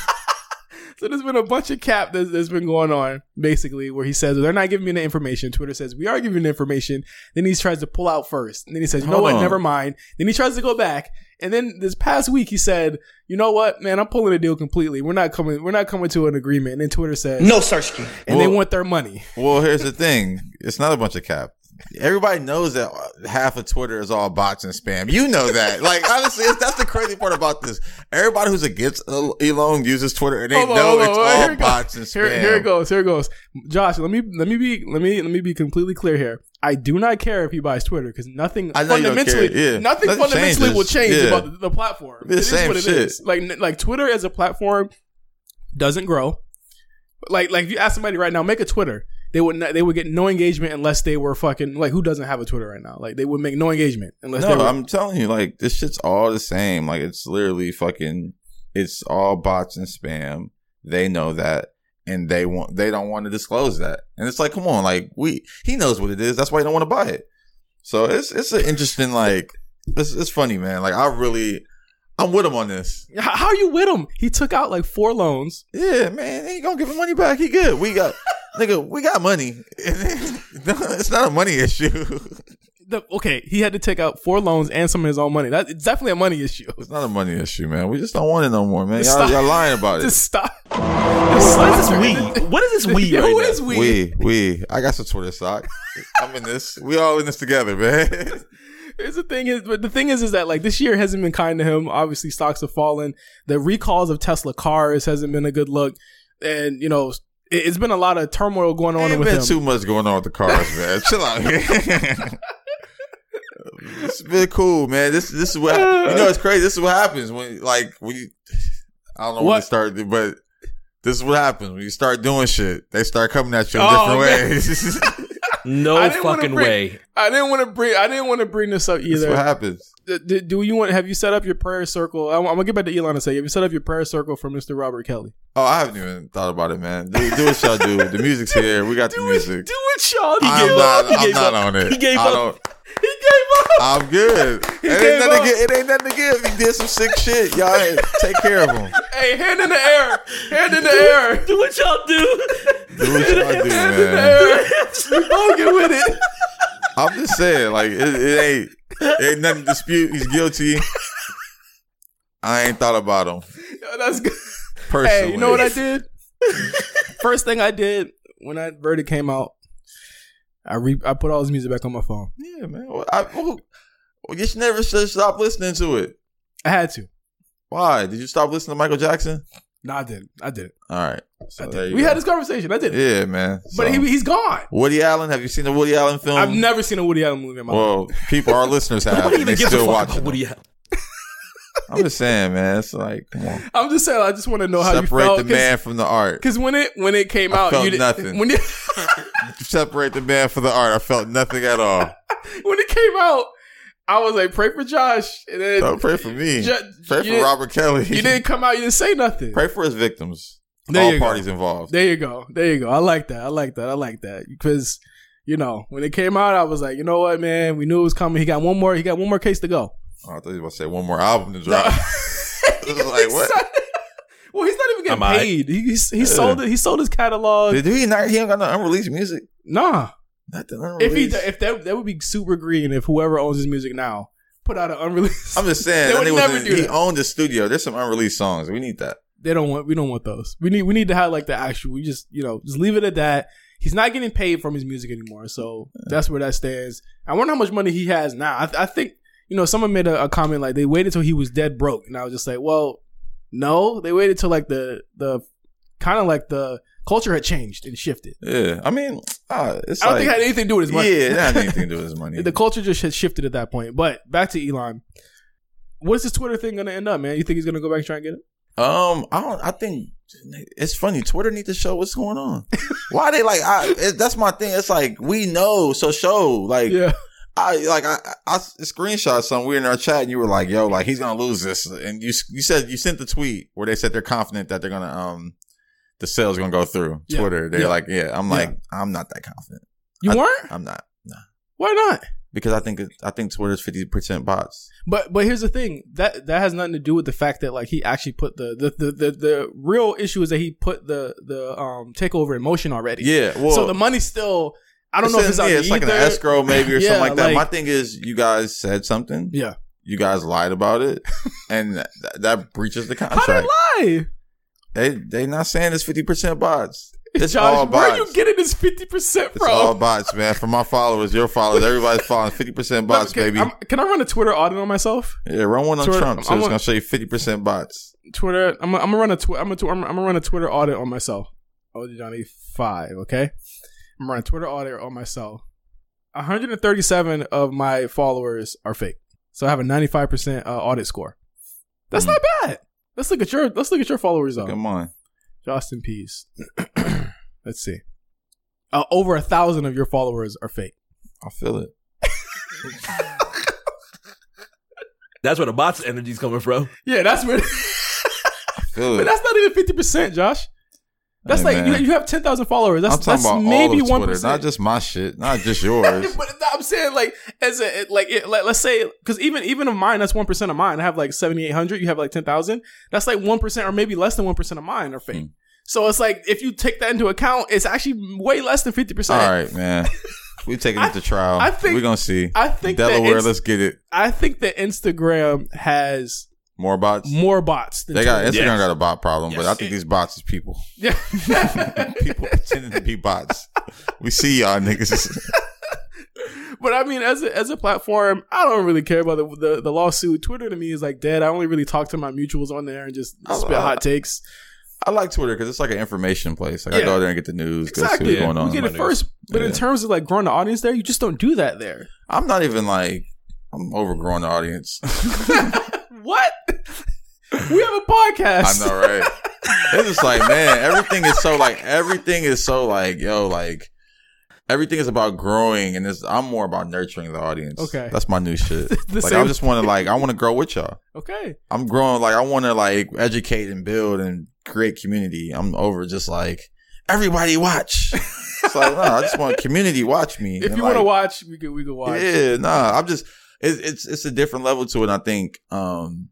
so there's been a bunch of cap that's, that's been going on basically where he says they're not giving me the information. Twitter says we are giving the information. Then he tries to pull out first, and then he says, "You know Hold what? on. Never mind." Then he tries to go back, and then this past week he said, "You know what, man? I'm pulling the deal completely. We're not coming. We're not coming to an agreement." And then Twitter says, No, Sarsky. and they want their money. Well, here's the thing. It's not a bunch of cap. Everybody knows that half of Twitter is all bots and spam. You know that. Like, honestly, it's, that's the crazy part about this. Everybody who's against Elon uses Twitter and they Hold on, know on, it's here all it goes. bots and spam. Here, here it goes. Here it goes. Josh, let me let me be let me let me be completely clear here. I do not care if he buys Twitter because nothing I know you don't fundamentally yeah. nothing Nothing fundamentally will change yeah. about the, the platform. The It is same what it shit. is. Like like Twitter as a platform doesn't grow. Like like if you ask somebody right now, make a Twitter. They would not, they would get no engagement unless they were fucking like who doesn't have a Twitter right now? Like they would make no engagement unless they No, I'm telling you, like, this shit's all the same. Like, it's literally fucking, it's all bots and spam. They know that. And they want, they don't want to disclose that. And it's like, come on, like, we, he knows what it is. That's why he don't want to buy it. So it's, it's an interesting, like, it's, it's funny, man. Like, I really, I'm with him on this. How how are you with him? He took out like four loans. Yeah, man, he ain't gonna give him money back. He good. We got, nigga, we got money. *laughs* it's not a money issue. *laughs* The, okay, he had to take out four loans and some of his own money. That it's definitely a money issue. It's not a money issue, man. We just don't want it no more, man. Y'all, y'all lying about it. Just stop. *laughs* What is this weed? What is this weed Yo, right who now? is we? We, we, I got some Twitter stock. I'm in this. We all in this together, man. Here's the thing is, but the thing is, is that like this year hasn't been kind to him. Obviously, stocks have fallen. The recalls of Tesla cars hasn't been a good look, and you know, it, it's been a lot of turmoil going on Ain't with been him. too much going on with the cars, man. *laughs* Chill out here. it's been cool, man. This, this is what you know. It's crazy. This is what happens when, like, when you. I don't know when What? to start, but this is what happens when you start doing shit. They start coming at you in Oh, different man. ways. *laughs* No I didn't wanna fucking bring- way. I didn't want to bring. I didn't want to bring this up either. That's what happens. D- d- do you want? Have you set up your prayer circle? I'm, I'm gonna get back to Elon and say, have you set up your prayer circle for Mr. Robert Kelly? Oh, I haven't even thought about it, man. Do, do what y'all do. The music's here. We got *laughs* the music. it, do it, y'all. He I'm gave not. up. He I'm gave not up. on it. He gave I up. Don't. He gave up. I'm good. *laughs* It came ain't, nothing up. to give, it ain't nothing to give. He did some sick shit. Y'all ain't- take care of him. *laughs* Hey, hand in the air, hand in the air, Do what y'all do. Do what y'all do, hand in the man. air. *laughs* We both get with it. I'm just saying, like it, it ain't it ain't nothing to dispute. He's guilty. I ain't thought about him Yo, that's good. personally. Hey, you know what I did? First thing I did when that verdict came out, I re- I put all his music back on my phone. Yeah, man. Well, I, well, well, you should never should stop listening to it. I had to. Why? Did you stop listening to Michael Jackson? No, I didn't. I didn't. All right. So I did. you We go. had this conversation. I did. not Yeah, man. But he, he's gone. Woody Allen. Have you seen the Woody Allen film? I've never seen a Woody Allen movie in my life. Well, people, our listeners *laughs* have. Nobody even gives a fuck watching. about Woody. Allen. *laughs* I'm just saying, man. It's like, come on. I'm just saying. I just want to know how Separate you felt. the man from the art. Because when it when it came I out, felt you did, nothing. When it, *laughs* Separate the man from the art. I felt nothing at all. *laughs* when it came out, I was like, pray for Josh, and then Don't pray for me. Ju- Pray for Robert Kelly. You didn't come out. You didn't say nothing. Pray for his victims. There All you go. parties involved. There you go. There you go. I like that. I like that. I like that because you know when it came out, I was like, you know what, man, we knew it was coming. He got one more. He got one more case to go. Oh, I thought you were about to say one more album to drop. *laughs* *laughs* He like, what? *laughs* Well, he's not even getting Am I? paid. He he's, he sold it. He sold his catalog. Did he not? He ain't got no unreleased music. nah. Nothing If he unreleased. if that that would be super green if whoever owns his music now put out an unreleased. I'm just saying. They would never was in- do he that. owned the studio. There's some unreleased songs. We need that. they don't want we don't want those. We need we need to have like the actual. We just you know just leave it at that. He's not getting paid from his music anymore, so that's where that stands. I wonder how much money he has now. I, I think you know someone made a, a comment like they waited till he was dead broke, and I was just like, well, no, they waited till like the the kind of like the culture had changed and shifted. Yeah. I mean, uh, it's I don't like think it had anything to do with his money. yeah, it had anything to do with his *laughs* money. the culture just had shifted at that point. But back to Elon. What's this Twitter thing gonna end up, man? You think he's gonna go back and try and get it? Um, I don't. I think it's funny. Twitter need to show what's going on. Why they like? I it, that's my thing. It's like we know, so show. Like *laughs* Yeah. I like I, I screenshot something. We were in our chat, and you were like, "Yo, like he's gonna lose this." And you you said you sent the tweet where they said they're confident that they're gonna um the sales gonna go through Yeah. Twitter. They're Yeah. like, "Yeah." I'm like, I'm not that confident. You I- weren't? I'm not. Nah. Why not? Because I think it, I think Twitter's fifty percent bots. But but here's the thing that that has nothing to do with the fact that like he actually put the the the, the, the real issue is that he put the the um takeover in motion already. Yeah. Well, so the money's still. I don't know if it's yeah, it's like an escrow maybe or *laughs* Yeah, something like that. like- My thing is, you guys said something. Yeah. You guys lied about it, *laughs* and that, that breaches the How contract. did I lie? They they not saying it's fifty percent bots. It's Josh, all where are you getting this fifty percent It's all bots, man. For my followers, your followers, everybody's following fifty percent bots, can, baby. I'm- can I run a Twitter audit on myself? yeah, run one on Twitter- Trump, so I'm it's gonna show you fifty percent bots. Twitter. I'm gonna, I'm run a twi- I'm, gonna, I'm gonna run a Twitter audit on myself. Oh, Johnny five. Okay, I'm gonna run a Twitter audit on myself. 137 of my followers are fake, so I have a 95 percent uh, audit score. That's Hmm. not bad. Let's look at your let's look at your followers though. Come on, Justin Peace. *clears throat* let's see. Uh, over a thousand of your followers are fake. I feel it. *laughs* That's where the bots energy's coming from. Yeah, that's where. I feel *laughs* but that's not even 50 percent, Josh. That's Hey, like you, man. you have 10,000 followers. That's that's maybe one not just my shit, not *laughs* just yours. *laughs* but I'm saying like as a like it, like let's say because even even of mine that's one percent of mine. I have like seventy eight hundred. You have like ten thousand. That's like one percent or maybe less than one percent of mine are fake. Hmm. So it's like if you take that into account, it's actually way less than fifty percent. All right, man. *laughs* We're taking it to trial. I think- we're gonna see. I think that Delaware, let's get it. I think that Instagram has More bots. more bots. Than They got Twitter. Instagram Yes. got a bot problem, but I think these bots is people. Yeah. *laughs* People pretending to be bots. We see y'all niggas. *laughs* But I mean, as a, as a platform, I don't really care about the, the the lawsuit. Twitter to me is like dead. I only really talk to my mutuals on there and just I- spit I- hot takes. I like Twitter because it's like an information place. Like I Yeah. go there and get the news, go see Exactly. what's going on. You get my it news. first, but in terms of like growing the audience there, you just don't do that there. I'm not even like I'm overgrowing the audience. *laughs* what? we have a podcast. I know, right? It's just like, man, everything is so like everything is so like, yo, like everything is about growing, and it's, I'm more about nurturing the audience. Okay. that's my new shit. Like same- I just want to like I want to grow with y'all. Okay. I'm growing like I want to like educate and build and create community. I'm over just like everybody watch. it's like no, I just want community watch me. If And, you want to watch, we could we could watch. yeah, nah. I'm just it's it's it's a different level to it. I think um,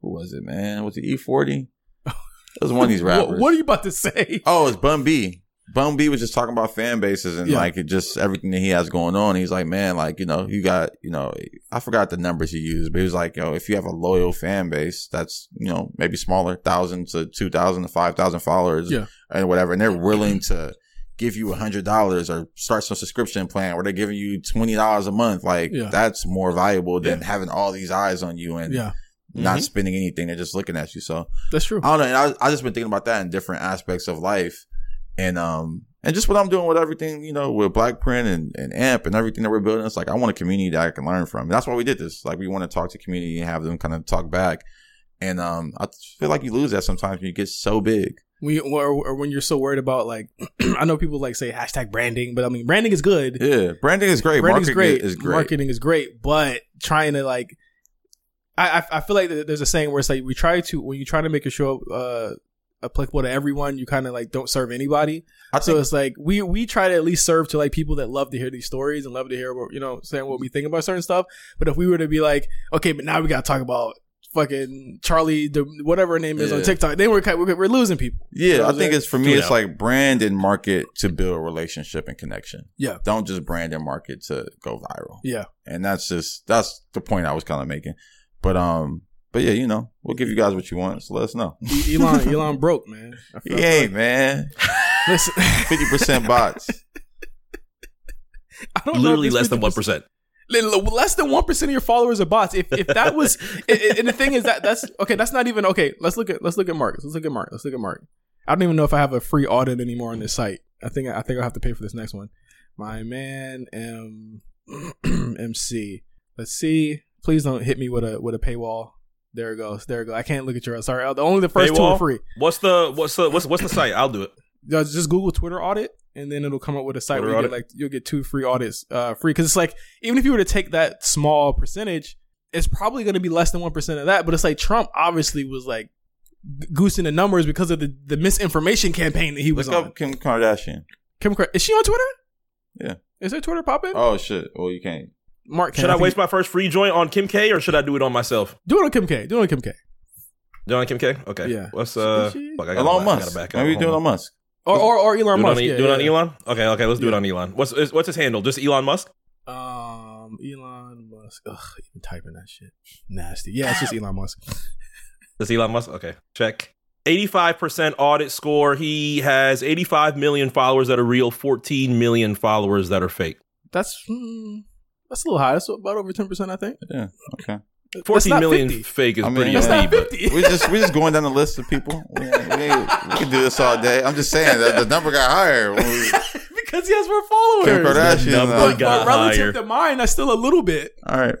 who was it, man? Was it E Forty? It was one of these *laughs* rappers. What, what are you about to say? Oh, it's Bun B. Bun B was just talking about fan bases and Yeah. like it just everything that he has going on. He's like, man, like you know, you got you know, I forgot the numbers he used, but he was like, yo, if you have a loyal fan base, that's you know maybe smaller, thousand to two thousand to five thousand followers, Yeah. and whatever, and they're willing to give you a hundred dollars or start some subscription plan where they're giving you twenty dollars a month, like Yeah. that's more valuable than Yeah. having all these eyes on you and Yeah, not Mhm. spending anything. They're just looking at you. So that's true. I don't know. And I, I just been thinking about that in different aspects of life, and um, and just what I'm doing with everything, you know, with Black Print and, and AMP and everything that we're building. It's like I want a community that I can learn from. And that's why we did this. Like we want to talk to community and have them kind of talk back. And um, I feel like you lose that sometimes when you get so big. When you, or, or when you're so worried about like, *clears throat* I know people like say hashtag branding, but I mean branding is good. Yeah, branding is great. Branding Marketing great. is great. Marketing is great, but trying to like, I I, I feel like there's a saying where it's like we try to when you try to make a show uh applicable to everyone, you kind of like don't serve anybody. I So it's like we we try to at least serve to like people that love to hear these stories and love to hear what you know saying what we think about certain stuff. But if we were to be like, okay, but now we gotta talk about fucking Charlie, the whatever her name is on TikTok, They we're kind- we're, we're losing people. yeah, You know I think saying? it's for me. Do It's like brand and market to build a relationship and connection. Yeah. don't just brand and market to go viral. Yeah. and that's just that's the point I was kind of making. But um, but yeah, you know, we'll give you guys what you want. So let us know. Elon *laughs* Elon broke man. I He ain't like- man. listen. Fifty percent bots. *laughs* I don't know Literally it's less than 1%. Less than one percent of your followers are bots. If if that was, *laughs* and- the thing is that that's okay. That's not even okay. Let's look at let's look at Mark. Let's look at Mark. Let's look at Mark. I don't even know if I have a free audit anymore on this site. I think I think I'll have to pay for this next one. My man M *clears throat* MC. Let's see. Please don't hit me with a with a paywall. There it goes. There it goes. I can't look at your sorry. Only the first two are free. What's the what's the what's what's the site? I'll do it. Just Google Twitter audit, and then it'll come up with a site Twitter where you get like you'll get two free audits uh, free. Because it's like even if you were to take that small percentage, it's probably going to be less than one percent of that. But it's like Trump obviously was like g- goosing the numbers because of the, the misinformation campaign that he was Look on. up Kim Kardashian. Kim, Kar- is she on Twitter? Yeah. Is her Twitter popping? Oh shit. Well, you can't. Mark, can Should I think- waste my first free joint on Kim K or should I do it on myself? Do it on Kim K. Do it on Kim K. Do it on Kim K? Okay. Yeah. What's uh? Is she- Fuck, I gotta Elon back- I Musk. gotta back Maybe up. do it Hold on Musk. Or or, or Elon Do it on, Musk. Yeah, do it on. Elon. Okay, okay, let's do it on Elon. What's is- what's his handle? Just Elon Musk. Um, Elon Musk. Ugh, even typing that shit, nasty. Yeah, it's just Elon Musk. Does Elon Musk? Okay, check. 85% audit score. He has 85 million followers that are real, 14 million followers that are fake. That's mm, that's a little high. That's about over ten percent, I think. Yeah. Okay. That's 14 not million 50. fake is I mean, pretty yeah. That's OD, not but fifty. We just we just going down the list of people. We, we, we can do this all day. I'm just saying that the number got higher. We, *laughs* because he has more followers. Kim Kardashian. number uh, But, got but relative higher. to mine, that's still a little bit. all right.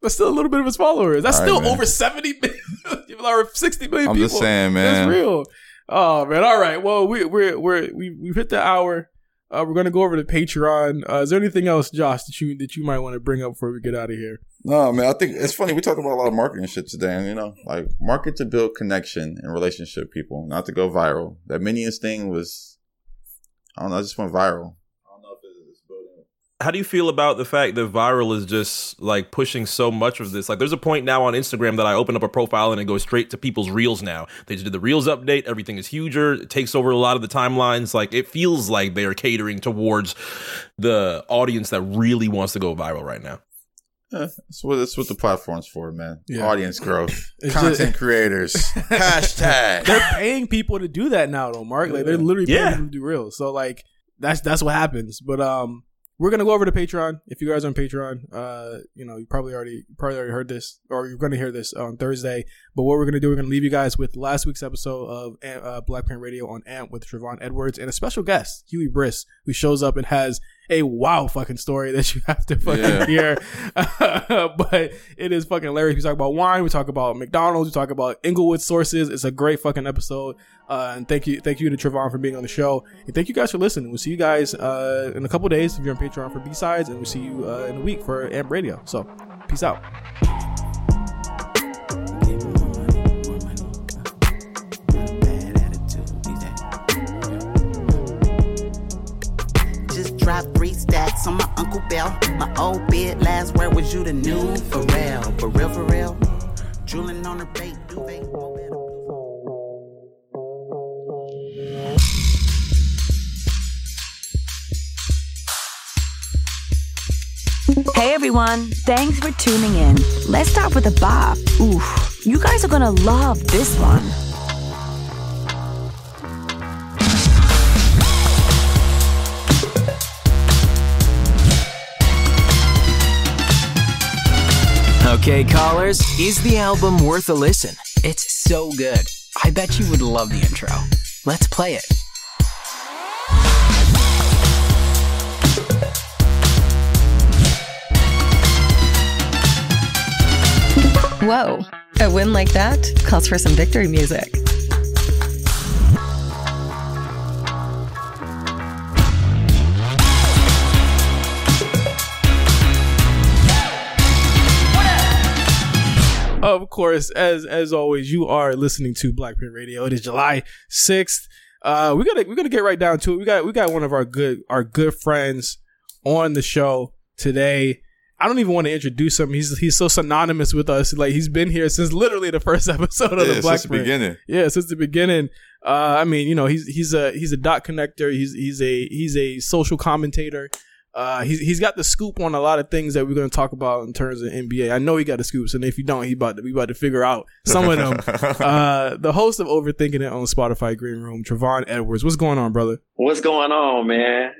That's still a little bit of his followers. That's All right, still man. over seventy *laughs* million, or sixty million I'm people. just saying, man. That's real. Oh man. All right. Well, we we're we're we we've hit the hour. Uh, we're gonna go over to Patreon. Uh, is there anything else, Josh, that you that you might want to bring up before we get out of here? No, man, I think it's funny. We talked about a lot of marketing shit today, and you know, like market to build connection and relationship people, not to go viral. That Minions thing was, I don't know, it just went viral. I don't know if it's building. how do you feel about the fact that viral is just like pushing so much of this? Like, there's a point now on Instagram that I open up a profile and it goes straight to people's reels now. They just did the reels update. Everything is huger. It takes over a lot of the timelines. Like, it feels like they are catering towards the audience that really wants to go viral right now. Yeah, that's what that's what the platform's for, man. Yeah. Audience growth, *laughs* content just- creators, *laughs* hashtag. They're paying people to do that now, though, Mark. Like they're literally paying Yeah. people to do reels. So like that's that's what happens. But um, we're gonna go over to Patreon. If you guys are on Patreon, uh, you know, you probably already probably already heard this, or you're gonna hear this on Thursday. But what we're gonna do, we're gonna leave you guys with last week's episode of uh, Blackprint Radio on AMP with Trevon Edwards and a special guest, Huey Briss, who shows up and has a wow fucking story that you have to fucking Yeah. hear. *laughs* but it is fucking hilarious. We talk about wine, we talk about McDonald's, we talk about Inglewood sources. It's a great fucking episode. Uh, and thank you, thank you to Trevon for being on the show. And thank you guys for listening. We'll see you guys uh, in a couple days if you're on Patreon for B sides, and we'll see you uh, in a week for Amp Radio. So, peace out. Uncle Bell. My old bed, last word was you the new for real. For real, for real. Drooling on her bait, duvet. Hey everyone, thanks for tuning in. Let's start with a bop. Oof, you guys are gonna love this one. Okay, callers, is the album worth a listen? It's so good. I bet you would love the intro. Let's play it. Whoa, a win like that calls for some victory music. Of course, as as always, you are listening to Blackprint Radio. It is July sixth. Uh, we gotta we're gonna get right down to it. We got we got one of our good our good friends on the show today. I don't even want to introduce him. He's he's so synonymous with us. Like he's been here since literally the first *laughs* episode of Yeah, the Black since the beginning. Yeah, since the beginning. Uh, I mean, you know, he's he's a he's a dot connector. He's he's a he's a social commentator. Uh, he's he's got the scoop on a lot of things that we're going to talk about in terms of NBA. I know he got the scoops, and if you don't, he about to, we about to figure out some of them. *laughs* uh, the host of Overthinking It on Spotify Green Room, Travon Edwards. What's going on, brother? What's going on, man?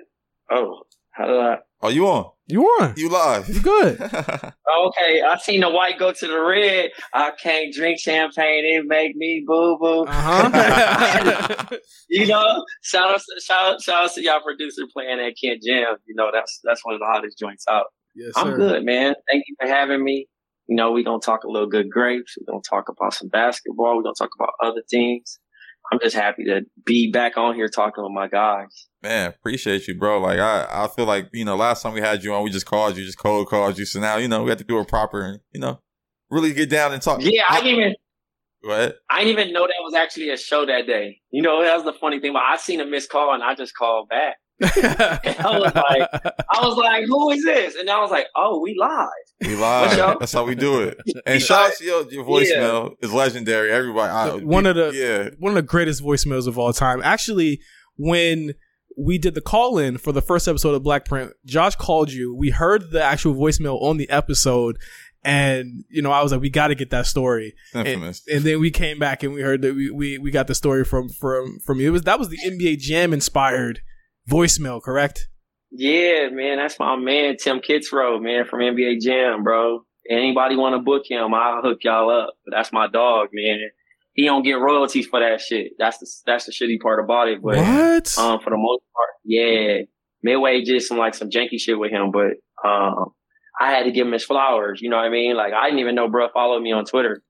Oh, how did I? Oh, you on? You on? You live? You good? *laughs* Okay, I seen the white go to the red. I can't drink champagne; it make me boo boo. Uh-huh. *laughs* You know, shout out, shout out, shout out to y'all producer playing that Kent Jam. You know, that's that's one of the hottest joints out. yes, I'm sir. good, man. Thank you for having me. You know, we're gonna talk a little good grapes. We're gonna talk about some basketball. We're gonna talk about other things. I'm just happy to be back on here talking with my guys. Man, appreciate you, bro. Like I, I feel like you know, last time we had you on, we just called you, just cold called you. So now you know we have to do it proper and you know really get down and talk. Yeah, I didn't even What? I didn't even know that was actually a show that day. You know, that was the funny thing. But I seen a missed call and I just called back. I was like, I was like, who is this? And I was like, oh, we live. We What's live. That's how we do it. *laughs* And shout out to your, your voicemail. It's legendary. Everybody. I, One of the- yeah. one of the greatest voicemails of all time. Actually, when we did the call in for the first episode of Black Print, Josh called you. We heard the actual voicemail on the episode, and you know, I was like, we got to get that story. And, Infamous. and then we came back and we heard that we, we we got the story from from from you. It was that was the NBA Jam inspired voicemail, correct? Yeah, man, that's my man, Tim Kitzrow, man, from NBA Jam, bro. Anybody want to book him, I'll hook y'all up. But that's my dog, man. He don't get royalties for that shit. That's the that's the shitty part about it. But what? um, for the most part, yeah, Midway did some like some janky shit with him, but um, I had to give him his flowers. You know what I mean? Like I didn't even know, bro, followed me on Twitter,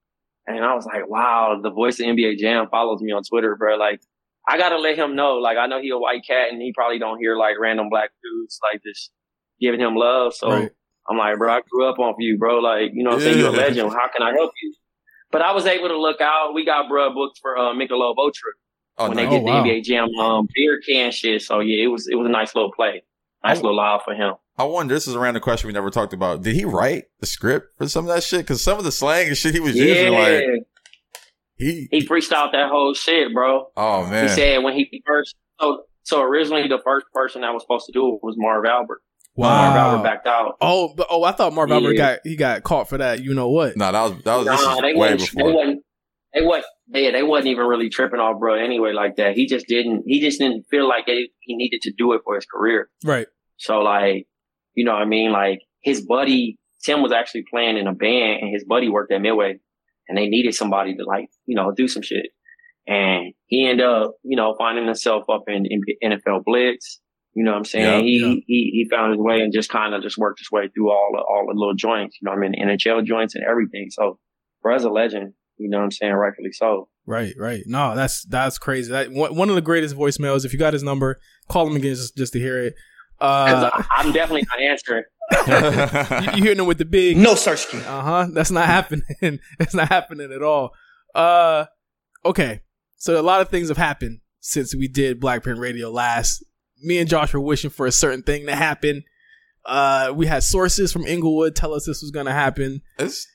and I was like, wow, the voice of NBA Jam follows me on Twitter, bro. Like I gotta let him know. Like I know he a white cat, and he probably don't hear like random black dudes like just giving him love. So Right. I'm like, bro, I grew up on you, bro. Like you know, what I'm saying you're a legend. How can I help you? But I was able to look out. We got bro booked for uh, Michelob Ultra Oh, when no. they Oh, did wow. the NBA Jam um, beer can shit. So yeah, it was it was a nice little play, nice little live for him. I wonder. This is a random question we never talked about. Did he write the script for some of that shit? Because some of the slang and shit he was Yeah, using, like he. he freestyled that whole shit, bro. Oh man. He said when he first so so originally the first person that was supposed to do it was Marv Albert. Wow. Marv Albert backed out. Oh, but, oh, I thought Marv Albert got he got caught for that. You know what? no, that was that was this Nah, they way wasn't, they before. wasn't. They wasn't. Yeah, they wasn't even really tripping off, bro. Anyway, like that, he just didn't. He just didn't feel like it, he needed to do it for his career. Right. So like, you know what I mean? Like his buddy Tim was actually playing in a band and his buddy worked at Midway and they needed somebody to like, you know, do some shit. And he ended up, you know, finding himself up in, in NFL Blitz. You know what I'm saying? Yeah, he, yeah. he he found his way and just kind of just worked his way through all the all the little joints, you know what I mean? NHL joints and everything. So bro's a legend, you know what I'm saying? Rightfully so. Right, right. No, that's that's crazy. That one, one of the greatest voicemails. If you got his number, call him again just, just to hear it. 'Cause Uh, I, *laughs* I'm definitely not answering. *laughs* you, you hitting him with the big No, Sersky. Uh huh. That's not happening. *laughs* That's not happening at all. Uh, okay. So a lot of things have happened since we did Black Print Radio last. Me and Josh were wishing for a certain thing to happen. Uh, we had sources from Inglewood tell us this was going to happen. It's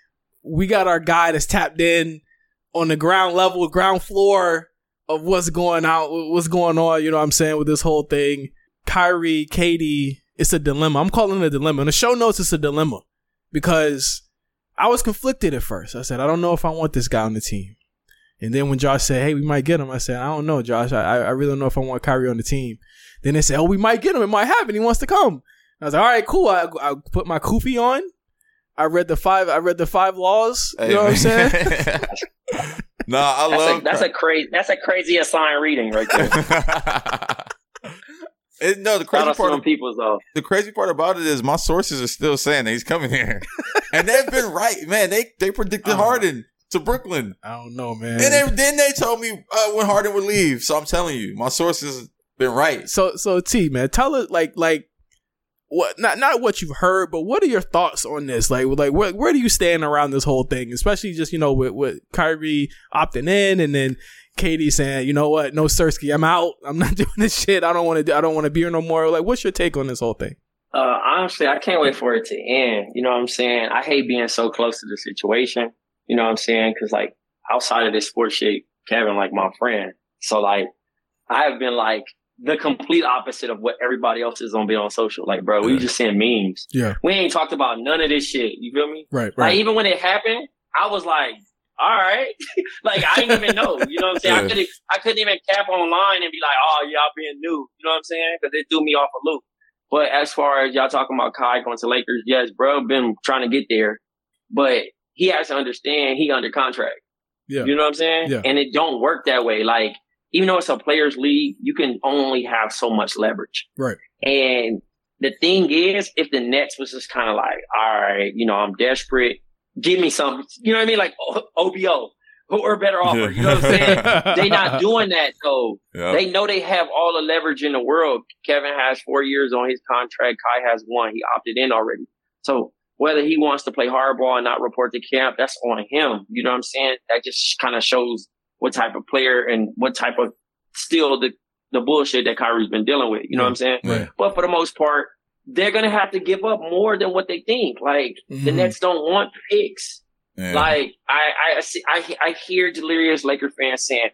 We got our guy that's tapped in on the ground level, ground floor of what's going out, what's going on. You know what I'm saying with this whole thing. Kyrie, KD, it's a dilemma. I'm calling it a dilemma. In the show notes, it's a dilemma because I was conflicted at first. I said, I don't know if I want this guy on the team. And then when Josh said, "Hey, we might get him," I said, "I don't know, Josh. I I really don't know if I want Kyrie on the team." Then they said, "Oh, we might get him. It might happen. He wants to come." I was like, "All right, cool." I, I put my kufi on. I read the five. I read the five laws. You know what I'm saying? *laughs* nah, I That's love a that's a crazy that's a crazy assigned reading right there. *laughs* It- no, the crazy part them of, peoples though. the crazy part about it is my sources are still saying that he's coming here, *laughs* and they've been right, man. They they predicted Uh-huh. Harden to Brooklyn, I don't know, man. and then then they told me uh, when Harden would leave. So I'm telling you, my sources have been right. So so T man, tell it like like what not not what you've heard, but what are your thoughts on this? Like like where where do you stand around this whole thing? Especially just you know with with Kyrie opting in and then KD saying, you know what, no Sersky, I'm out. I'm not *laughs* doing this shit. I don't want to. do I don't want to be here no more. Like, what's your take on this whole thing? Uh, honestly, I can't wait for it to end. You know what I'm saying? I hate being so close to the situation. You know what I'm saying? Because like outside of this sports shit, Kevin like my friend. So like I have been like the complete opposite of what everybody else is gonna be on social. Like, bro, we just send memes. Yeah, We ain't talked about none of this shit. You feel me? right, right. Like even when it happened, I was like, all right. *laughs* like I didn't even know. You know what I'm saying? I couldn't I couldn't even cap online and be like, oh y'all being new. You know what I'm saying? Because it threw me off a loop. But as far as y'all talking about Kai going to Lakers, yes, bro, been trying to get there. But he has to understand he under contract. Yeah. You know what I'm saying? Yeah. And it don't work that way. Like, even though it's a players league, you can only have so much leverage. Right. And the thing is, if the Nets was just kind of like, all right, you know, I'm desperate, give me some. you know what I mean? Like O- OBO or better offer. You know what I'm saying? they not doing that though. Yeah. They know they have all the leverage in the world. Kevin has four years on his contract. Kai has one. He opted in already. So whether he wants to play hardball and not report to camp, that's on him. You know what I'm saying? That just kind of shows what type of player and what type of still the the bullshit that Kyrie's been dealing with. You know what I'm saying? Right. But for the most part, they're gonna have to give up more than what they think. Like the Mhm. Nets don't want picks. Yeah. Like I I see I I hear delirious Laker fans saying,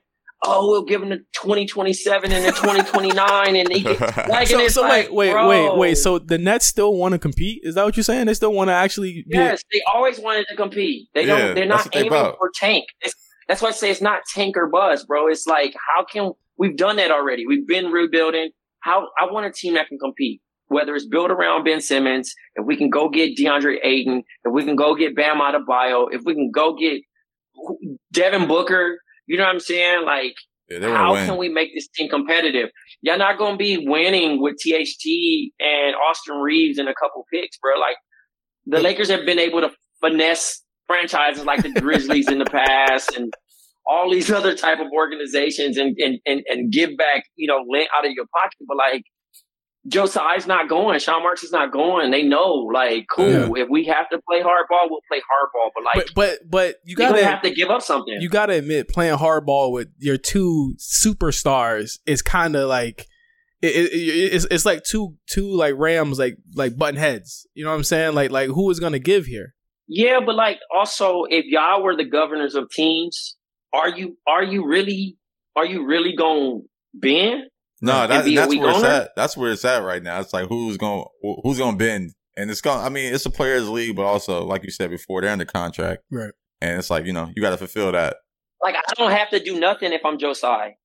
"Oh, we'll give them the 2027 and the *laughs* 2029 and they get *laughs* like So, and so like, wait, wait, bro, wait, wait. So the Nets still want to compete? Is that what you're saying? They still want to actually? Be yes, they always wanted to compete. They Yeah, don't. They're not what they aiming for tank. It's, that's why I say it's not tank or buzz, bro. It's like how can we've done that already? We've been rebuilding. How I want a team that can compete. Whether it's built around Ben Simmons, if we can go get DeAndre Ayton, if we can go get Bam Adebayo, if we can go get Devin Booker, you know what I'm saying? Like Yeah, to how win. can we make this team competitive? Y'all not gonna be winning with THT and Austin Reaves and a couple picks, bro. Like the Lakers have been able to finesse franchises like the Grizzlies in the past and all these other type of organizations and and and, and give back, you know, lint out of your pocket. But like Joe Tsai's not going, Sean Marks is not going. They know, like, cool. If we have to play hardball, we'll play hardball. But like, But but but you gotta have to give up something. you gotta admit playing hardball with your two superstars is kind of like it, it, it- it's it's like two two like Rams like like button heads. You know what I'm saying? Like like who is gonna give here? Yeah, but like also if y'all were the governors of teams, are you are you really are you really going to bend? No, And that, be a that's weak where it's at. That's where it's at right now. It's like who's going who's going to bend, and it's going. I mean, it's a players' league, but also like you said before, they're under contract, Right. and it's like you know you got to fulfill that. Like I don't have to do nothing if I'm Joe Tsai.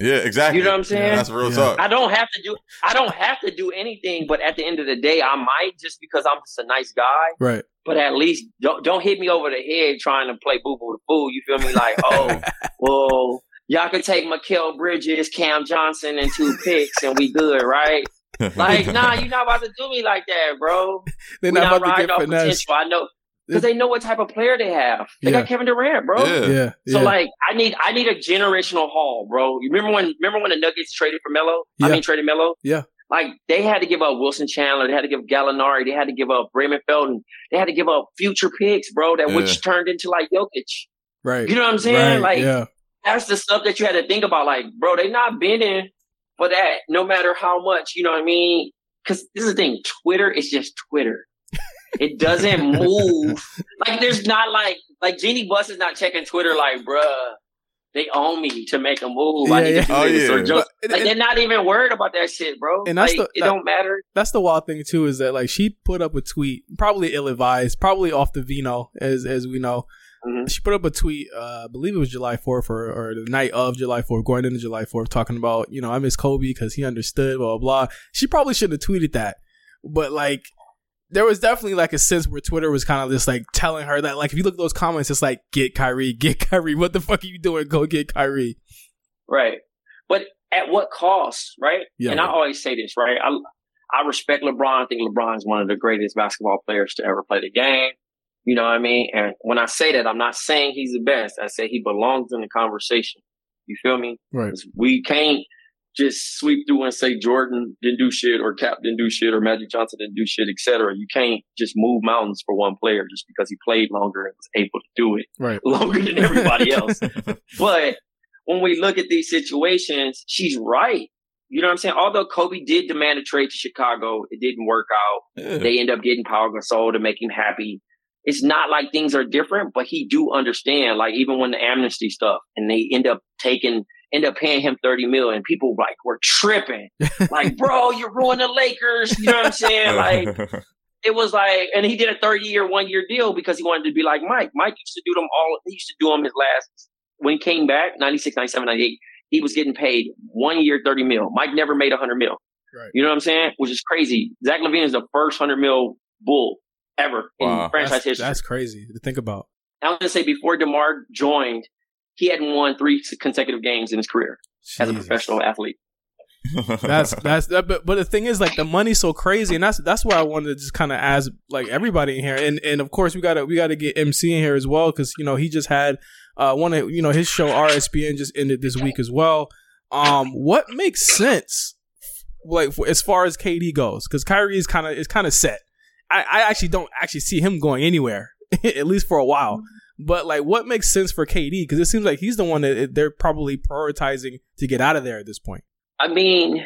Yeah, exactly. You know what I'm saying? That's real Yeah. talk. I don't have to do I don't have to do anything, but at the end of the day, I might just because I'm just a nice guy. Right. But at least don't don't hit me over the head trying to play boo boo the fool. You feel me? Like, oh, *laughs* well, y'all can take Mikal Bridges, Cam Johnson, and two picks, and we good, right? Like, nah, you're not about to do me like that, bro. *laughs* They're not not about to riding get off finesse. potential. I know because they know what type of player they have. They Yeah. got Kevin Durant, bro. Yeah. Yeah. So yeah. like, I need I need a generational haul, bro. You remember when remember when the Nuggets traded for Melo? Yeah. I mean, traded Melo. Yeah. Like they had to give up Wilson Chandler, they had to give Gallinari, they had to give up Raymond Felton, they had to give up future picks, bro. That Yeah. which turned into like Jokic. right. You know what I'm saying? Right, Like yeah. That's the stuff that you had to think about. Like, bro, they not bending for that, no matter how much. You know what I mean? because this is the thing. Twitter is just Twitter. It doesn't *laughs* move. like there's not like like Jeanie Buss is not checking Twitter like, bruh, they own me to make a move. I need yeah. to do Oh, this or yeah. just like they're not even worried about that shit, bro. And that's like, the- it that- don't matter. That's the wild thing too, is that like she put up a tweet, probably ill advised, probably off the vino, as as we know. Mhm. She put up a tweet, uh, I believe it was July fourth or, or the night of July fourth, going into July fourth, talking about you know I miss Kobe because he understood, blah blah. blah. She probably shouldn't have tweeted that, but like there was definitely like a sense where Twitter was kind of just like telling her that like if you look at those comments, it's like get Kyrie, *laughs* get Kyrie. What the fuck are you doing? Go get Kyrie. Right. But at what cost, right? Yeah. and I always say this, right? I I respect LeBron. I think LeBron is one of the greatest basketball players to ever play the game. You know what I mean? And when I say that, I'm not saying he's the best. I say he belongs in the conversation. You feel me? Right. We can't just sweep through and say Jordan didn't do shit or Cap didn't do shit or Magic Johnson didn't do shit, etc. You can't just move mountains for one player just because he played longer and was able to do it Right. *laughs* longer than everybody else. *laughs* but when we look at these situations, she's right. You know what I'm saying? Although Kobe did demand a trade to Chicago, it didn't work out. Yeah. They end up getting Paul Gasol to make him happy. It's not like things are different, but he do understand. Like even when the amnesty stuff, and they end up taking, end up paying him thirty mil, and people like were tripping, *laughs* like, bro, you're ruining the Lakers. You know what I'm saying? *laughs* Like it was like, and he did a 30 year, one year deal because he wanted to be like Mike. Mike used to do them all. He used to do them his last, when he came back, 96, 97, 98, he was getting paid one year, 30 mil. Mike never made 100 mil. Right. You know what I'm saying? Which is crazy. Zach LaVine is the first 100 mil bull ever Wow. in franchise That's, history. that's crazy to think about. I was going to say before DeMar joined, he hadn't won three consecutive games in his career as a professional athlete. *laughs* that's that's that, but, but the thing is like the money's so crazy and that's that's why i wanted to just kind of ask like everybody in here and and of course we gotta we gotta get mc in here as well because you know he just had uh one of you know his show rspn just ended this week as well um what makes sense like for, as far as kd goes because kyrie is kind of is kind of set I, I actually don't actually see him going anywhere *laughs* at least for a while mm-hmm. but like what makes sense for kd because it seems like he's the one that they're probably prioritizing to get out of there at this point I mean,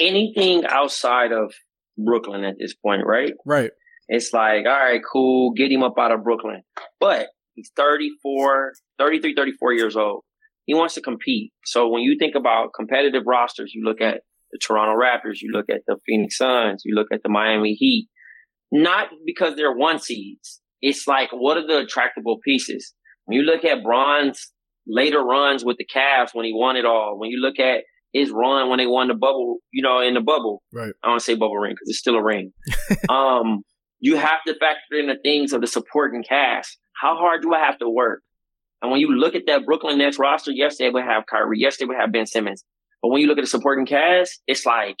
anything outside of Brooklyn at this point, right? right It's like, all right, cool, get him up out of Brooklyn. But he's 34, 33, 34 years old. He wants to compete. So when you think about competitive rosters, you look at the Toronto Raptors, you look at the Phoenix Suns, you look at the Miami Heat, not because they're one seeds. It's like, what are the attractable pieces? When you look at Bron's later runs with the Cavs when he won it all, when you look at his run when they won the bubble, you know, in the bubble, right I don't say bubble ring because it's still a ring. *laughs* um, you have to factor in the things of the supporting cast. How hard do I have to work? And when you look at that Brooklyn Nets roster, yes, they would have Kyrie. Yes, they would have Ben Simmons. But when you look at the supporting cast, it's like,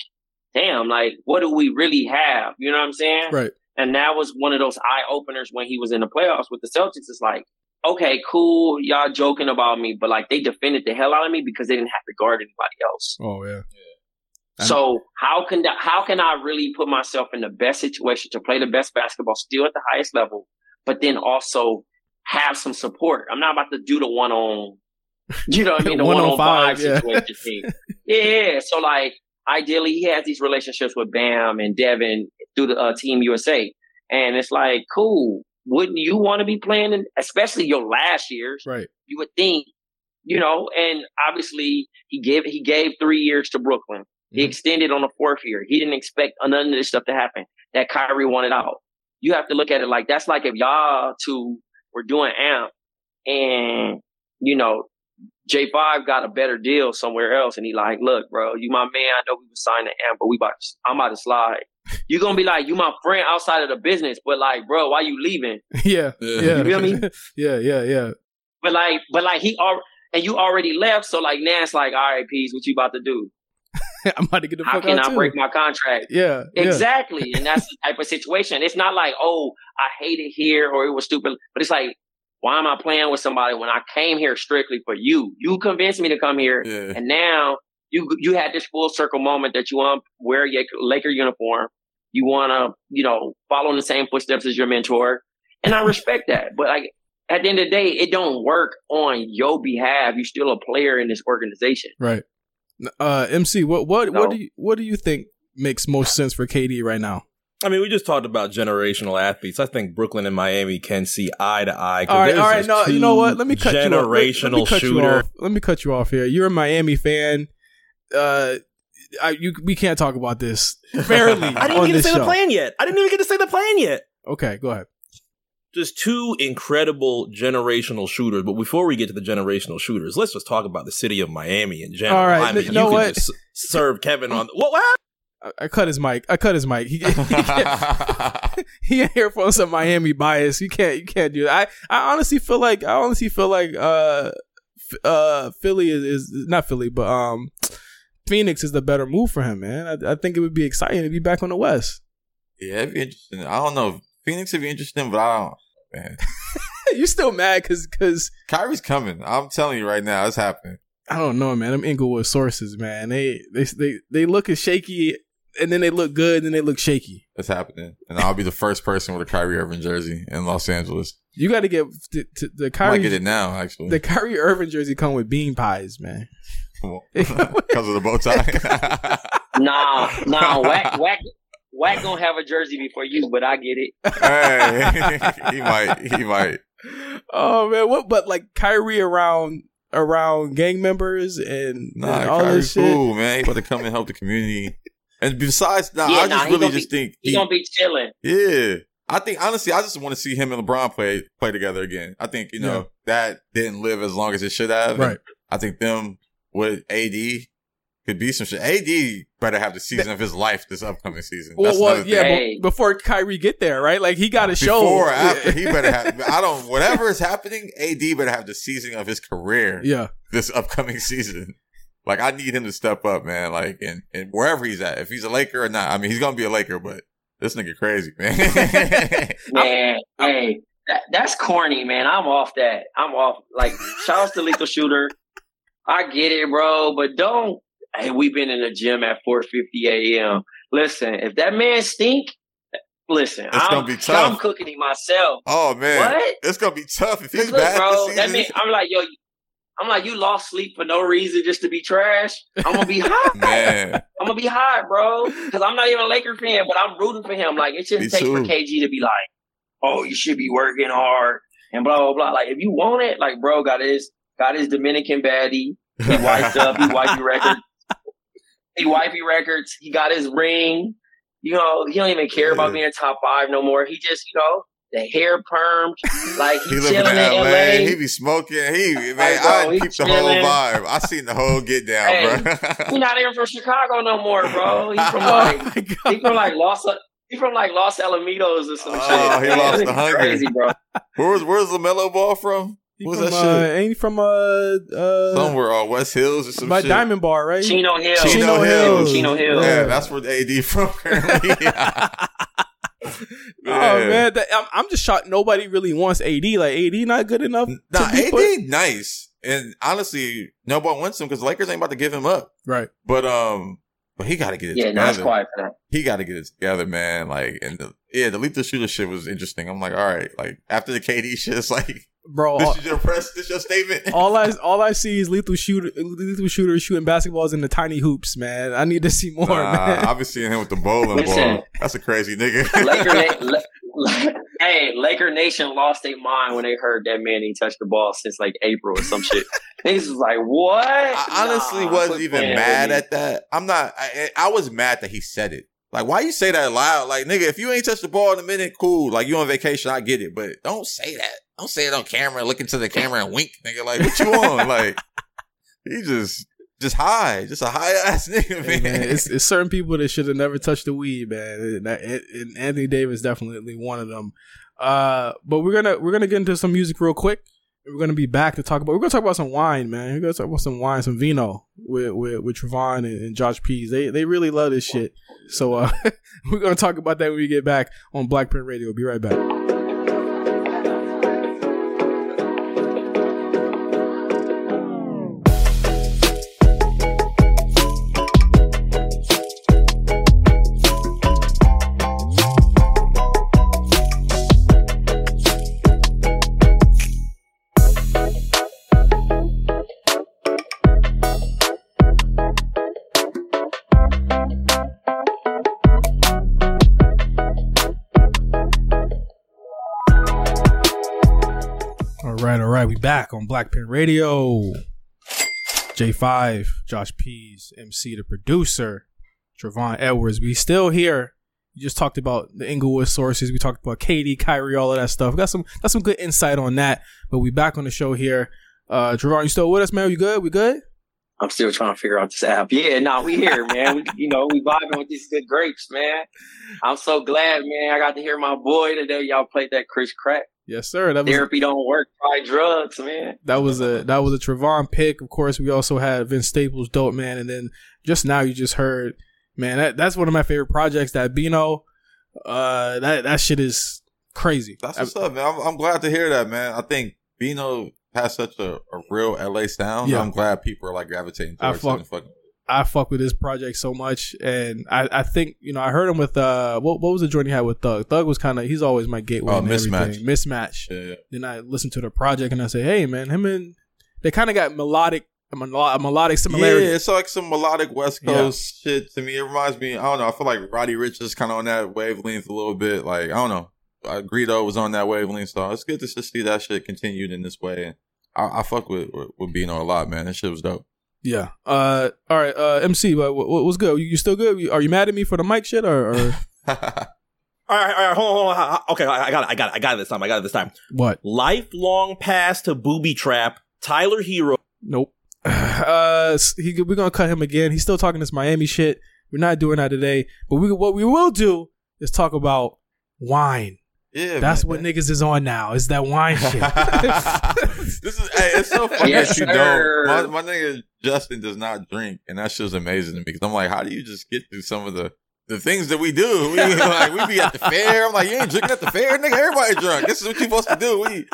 damn, like, what do we really have? You know what I'm saying? right And that was one of those eye openers when he was in the playoffs with the Celtics. It's like, okay, cool, y'all joking about me, but like they defended the hell out of me because they didn't have to guard anybody else. Oh yeah. So how can that, how can I really put myself in the best situation to play the best basketball, still at the highest level, but then also have some support? I'm not about to do the one on, you know what I mean, the One *laughs* one on on five, five yeah. situation. Yeah, so like ideally he has these relationships with Bam and Devin through the uh, Team USA, and it's like cool. Wouldn't you want to be playing, in, especially your last years? Right. You would think, you know, and obviously he gave he gave three years to Brooklyn. He extended on the fourth year. He didn't expect none of this stuff to happen. That Kyrie wanted out. You have to look at it like that's like if y'all two were doing amp and you know J5 got a better deal somewhere else and he like, look, bro, you my man. I know we was signing an amp, but we about to, I'm about to slide. You're gonna be like, you my friend outside of the business, but like, bro, why you leaving? *laughs* yeah. Yeah. Yeah. You feel me? *laughs* yeah. Yeah. Yeah. But like, but like he al- and you already left, so like now it's like, all right, peace, what you about to do? *laughs* I'm about to get the How fuck can out I too. break my contract? yeah. yeah. Exactly. and that's the type of situation. It's not like, oh, I hate it here or it was stupid. But it's like, why am I playing with somebody when I came here strictly for you? You convinced me to come here. Yeah. And now you you had this full circle moment that you want to wear your Laker uniform. You want to, you know, follow in the same footsteps as your mentor. And I respect that. But like, at the end of the day, it don't work on your behalf. You're still a player in this organization. Right. Uh, MC, what what No. what do you what do you think makes most sense for KD right now. I mean, we just talked about generational athletes. I think Brooklyn and Miami can see eye to eye. All right, all right. No, you know what? Let me cut you off. Let- generational let cut you shooter. off. Let me cut you off here. You're a Miami fan. Uh, I, you we can't talk about this fairly. *laughs* I didn't get to say show. the plan yet. I didn't even get to say the plan yet. Okay, go ahead. Just two incredible generational shooters. But before we get to the generational shooters, let's just talk about the city of Miami in general. All right, I mean, you know what? just serve Kevin on the, what? what? I, I cut his mic. I cut his mic. He *laughs* he, he ain't here for some Miami bias. You can't you can't do that. I, I honestly feel like I honestly feel like uh uh Philly is, is not Philly, but um Phoenix is the better move for him, man. I, I think it would be exciting to be back on the West. Yeah, it'd be interesting. I don't know. Phoenix would be interesting, but I don't. Man, *laughs* you still mad because because Kyrie's coming. I'm telling you right now, it's happening. I don't know, man. Them Inglewood sources, man. They they they they look as shaky, and then they look good, and then they look shaky. It's happening, and I'll be the first person with a Kyrie Irving jersey in Los Angeles. You got to get the, the, the I Kyrie. might get it now, actually, The Kyrie Irving jersey come with bean pies, man. because *laughs* of the bow tie. *laughs* Nah, nah, whack, whack, whack gonna have a jersey before you, but I get it. hey, *laughs* he might. He might. Oh man, what? But like Kyrie around around gang members and, Nah, and all Kyrie's this shit. cool, man. He about to come and help the community. And besides, nah, yeah, I nah, just he really just be, think he's he- gonna be chilling. Yeah. I think honestly, I just want to see him and LeBron play play together again. I think you know Yeah. that didn't live as long as it should have. Right. I think them with AD could be some shit. AD better have the season of his life this upcoming season. Well, That's well another yeah. Hey. but before Kyrie get there, right? Like he got to show Before or after, he better have. *laughs* I don't. Whatever is happening, AD better have the season of his career. yeah, this upcoming season. Like I need him to step up, man. Like and and wherever he's at, if he's a Laker or not. I mean, he's gonna be a Laker, but this nigga crazy, man. *laughs* Man, hey, that, that's corny, man. I'm off that. I'm off. Like, shouts to Lethal Shooter. I get it, bro, but don't. Hey, we've been in the gym at 4:50 a.m. Listen, if that man stink, listen, It's I'm, gonna be tough. I'm cooking him myself. oh man, What? it's gonna be tough if he's Look, bad bro, this that man, I'm like, yo, I'm like, you lost sleep for no reason just to be trash. I'm gonna be *laughs* hot. man, I'm gonna be hot, bro. Because I'm not even a Laker fan, but I'm rooting for him. Like it shouldn't Me take for. KG to be like, oh, you should be working hard and blah blah blah. Like if you want it, like bro, got his got his Dominican baddie. He wiped up. He wifey records. *laughs* He wifey records. He got his ring. You know, he don't even care about Yeah. being top five no more. He just, you know, the hair permed, like he he, living chilling in in LA. LA. He be smoking. He *laughs* man, Like, bro, I he keep the whole vibe. I seen the whole get down, Hey, bro. He not even from Chicago no more, bro. He's *laughs* from oh like my god, he from like Los he from like Los Alamitos or some shit. Oh, shit. he lost the It's hunger. Crazy, bro. Where's where's LaMelo Ball from? He What's from, that uh, shit? Ain't he from uh uh Somewhere on West Hills or some by shit. Diamond Bar, right? Chino Hill. Chino Chino Hills. Chino Hills. Yeah, that's where the AD from *laughs* currently. Oh *laughs* man, that, I'm, I'm just shocked. Nobody really wants AD. Like AD not good enough. Nah, to be AD put- nice, and honestly, nobody wants him because Lakers ain't about to give him up. Right. But um, but he got to get it Yeah, together. not quiet for that. He got to get it together, man. Like, and the, yeah, the lethal shooter shit was interesting. I'm like, all right, like after the KD *laughs* shit, it's like Bro, this all, is your press, this is your statement. *laughs* all I all I see is lethal shooter, lethal shooters shooting basketballs in the tiny hoops. Man, I need to see more. Nah, man. I've been seeing him with the bowling Listen. ball. That's a crazy nigga. Laker, *laughs* Na- La- hey, Laker Nation lost their mind when they heard that man ain't touched the ball since like April or some shit. *laughs* Niggas was like, what? I honestly Nah, wasn't even mad at that. I'm not. I, I was mad that he said it. Like, why you say that loud? Like, nigga, if you ain't touched the ball in a minute, cool. Like, you on vacation, I get it. But don't say that. Don't say it on camera, look into the camera and wink, nigga. Like, what you *laughs* on? like, he just, just high, just a high *laughs* ass nigga, Hey, man. man, it's, it's certain people that should have never touched the weed, man. And, and- Anthony Davis definitely one of them. Uh, but we're gonna we're gonna get into some music real quick. We're gonna be back to talk about. We're gonna talk about some wine, man. We're gonna talk about some wine, some vino with with, with Trevon and, and Josh Pease. They they really love this shit. So uh, *laughs* we're gonna talk about that when we get back on Blackprint Radio. Be right back. Back on Blackprint Radio. J5, Josh Pease, MC, the producer, Trevon Edwards. We still here. We just talked about the Inglewood sources. We talked about KD, Kyrie, all of that stuff. Got some got some good insight on that. But we back on the show here. Uh Trevon, you still with us, man? You good? We good? I'm still trying to figure out this app. Yeah, no, we here, man. We, you know, we vibing with these good grapes, man. I'm so glad, man. I got to hear my boy today. Y'all played that Chris Crack. Yes, sir. That was Therapy don't work. Try drugs, man. that was a that was a Trevon pick. Of course, we also had Vince Staples, dope man, and then just now you just heard, man, that, that's one of my favorite projects. That Bino, uh, that that shit is crazy. That's what's up, man. I'm, I'm glad to hear that, man. I think Bino has such a, a real LA sound. Yeah. I'm glad people are like gravitating I towards fuck- it. fucking- I fuck with this project so much, and I, I think you know I heard him with uh what what was the joint he had with Thug? Thug was kind of he's always my gateway. Oh, Mismatch. everything. mismatch. Yeah, yeah. Then I listened to the project and I say, hey man, him and they kind of got melodic a, melo- a melodic similarity. Yeah, it's like some melodic West Yeah. Coast shit to me. It reminds me, I don't know, I feel like Roddy Ricch is kind of on that wavelength a little bit. Like, I don't know. Uh, Greedo was on that wavelength, so it's good to just see that shit continued in this way. And I, I fuck with, with, with Bino a lot, man. That shit was dope. Yeah. Uh. All right. Uh. MC. What, what, what's good? You, you still good? You- Are you mad at me for the mic shit or, or *laughs* All right, all right, hold on, hold on. Okay, I I got it, I got it, I got it this time. I got it this time. what? Lifelong pass to booby trap. Tyler Herro. Nope. *sighs* Uh. He, we're gonna cut him again. He's still talking this Miami shit. We're not doing that today. But we what we will do is talk about wine. yeah, That's man. what niggas is on now. Is that wine shit? *laughs* *laughs* this is hey, it's so funny Yes, that you sir. don't. My, my nigga Justin does not drink, and that's just amazing to me because I'm like, how do you just get through some of the the things that we do? We *laughs* like we be at the fair. I'm like, you ain't drinking at the fair, nigga. Everybody drunk. This is what you supposed to do. We,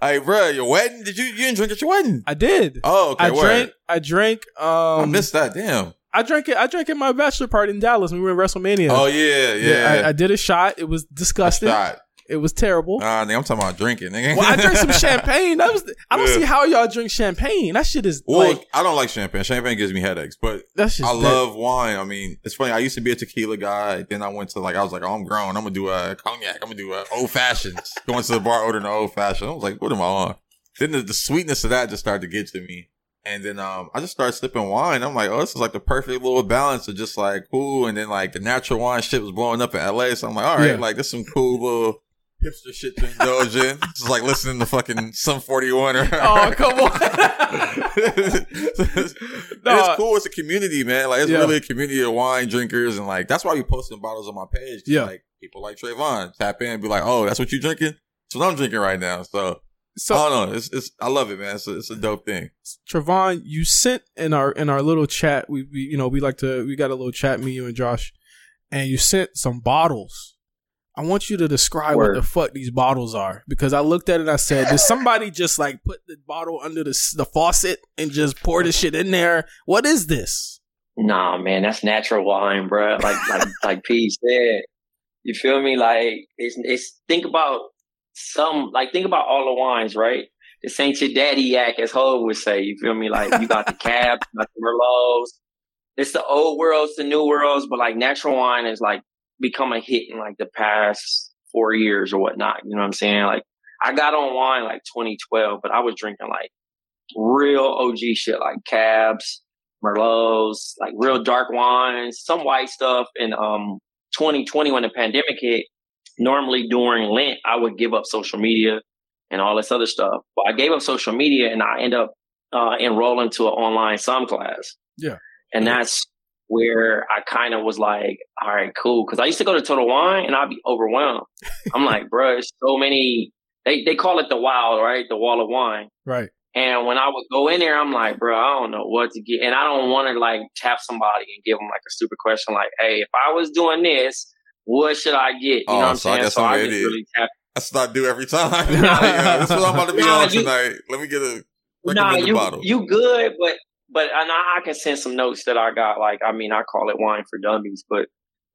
hey, bro, your wedding? Did you you didn't drink at your wedding? I did. Oh, okay. I word. drank. I drank. Um. I missed that. Damn. I drank it. I drank at my bachelor party in Dallas when we were in WrestleMania. Oh yeah, yeah. I, I did a shot. It was disgusting. Shot. It was terrible. Nigga, I'm talking about drinking, nigga. well, I drank some *laughs* champagne. That was. I don't Yeah. see how y'all drink champagne. That shit is Well, like. I don't like champagne. Champagne gives me headaches, but That's just. I love wine. I mean, it's funny. I used to be a tequila guy. Then I went to like, I was like, oh, I'm grown. I'm gonna do a cognac. I'm gonna do a old fashioned. *laughs* Going to the bar, ordering an old fashioned. I was like, what am I on? Then the, the sweetness of that just started to get to me. And then um, I just started sipping wine. I'm like, oh, this is like the perfect little balance of just like cool. And then like the natural wine shit was blowing up in LA. So I'm like, all right, Yeah. like this some cool little hipster shit to indulge in. Is like listening to fucking some 41 or Oh come on. *laughs* it's, No. it's cool. It's a community, man. Like it's Yeah. really a community of wine drinkers, and like that's why we posting bottles on my page. Yeah. like people like Trayvon tap in and be like, "Oh, that's what you drinking? That's what I'm drinking right now." So, so I don't know. It's, it's I love it, man. It's a, it's a dope thing. Trevon, you sent in our in our little chat. We, we you know we like to we got a little chat me you and Josh, and you sent some bottles. I want you to describe what the fuck these bottles are because I looked at it and I said, did somebody *laughs* just like put the bottle under the the faucet and just pour the shit in there? What is this? Nah, man, that's natural wine, bro. Like like *laughs* like P said. You feel me? Like it's it's think about some like think about all the wines, right? This ain't your daddy yak, as Ho would say. You feel me? Like you got the *laughs* cabs, got the merlots. It's the old worlds, the new worlds, but like natural wine is like become a hit in like the past four years or whatnot. You know what I'm saying? Like I got on wine like 2012, but I was drinking like real OG shit like cabs, merlots, like real dark wines, some white stuff. And um, 2020 when the pandemic hit, normally during Lent I would give up social media and all this other stuff. But I gave up social media and I end up uh, enrolling to an online some class. Yeah. and that's where I kind of was like, all right, cool. Cause I used to go to Total Wine and I'd be overwhelmed. *laughs* I'm like, bro, it's so many, they, they call it the wild, right? The wall of wine. Right. And when I would go in there, I'm like, bro, I don't know what to get. And I don't want to like tap somebody and give them like a stupid question like, hey, if I was doing this, what should I get? You Oh, know what I'm so I saying? guess So I'm I just idiot. really tap. That's what I do every time. *laughs* *laughs* yeah, that's what I'm about to be Nah, on you- tonight. Let me get a Nah, you bottle. you good, but but and I, I can send some notes that I got. Like, I mean, I call it wine for dummies, but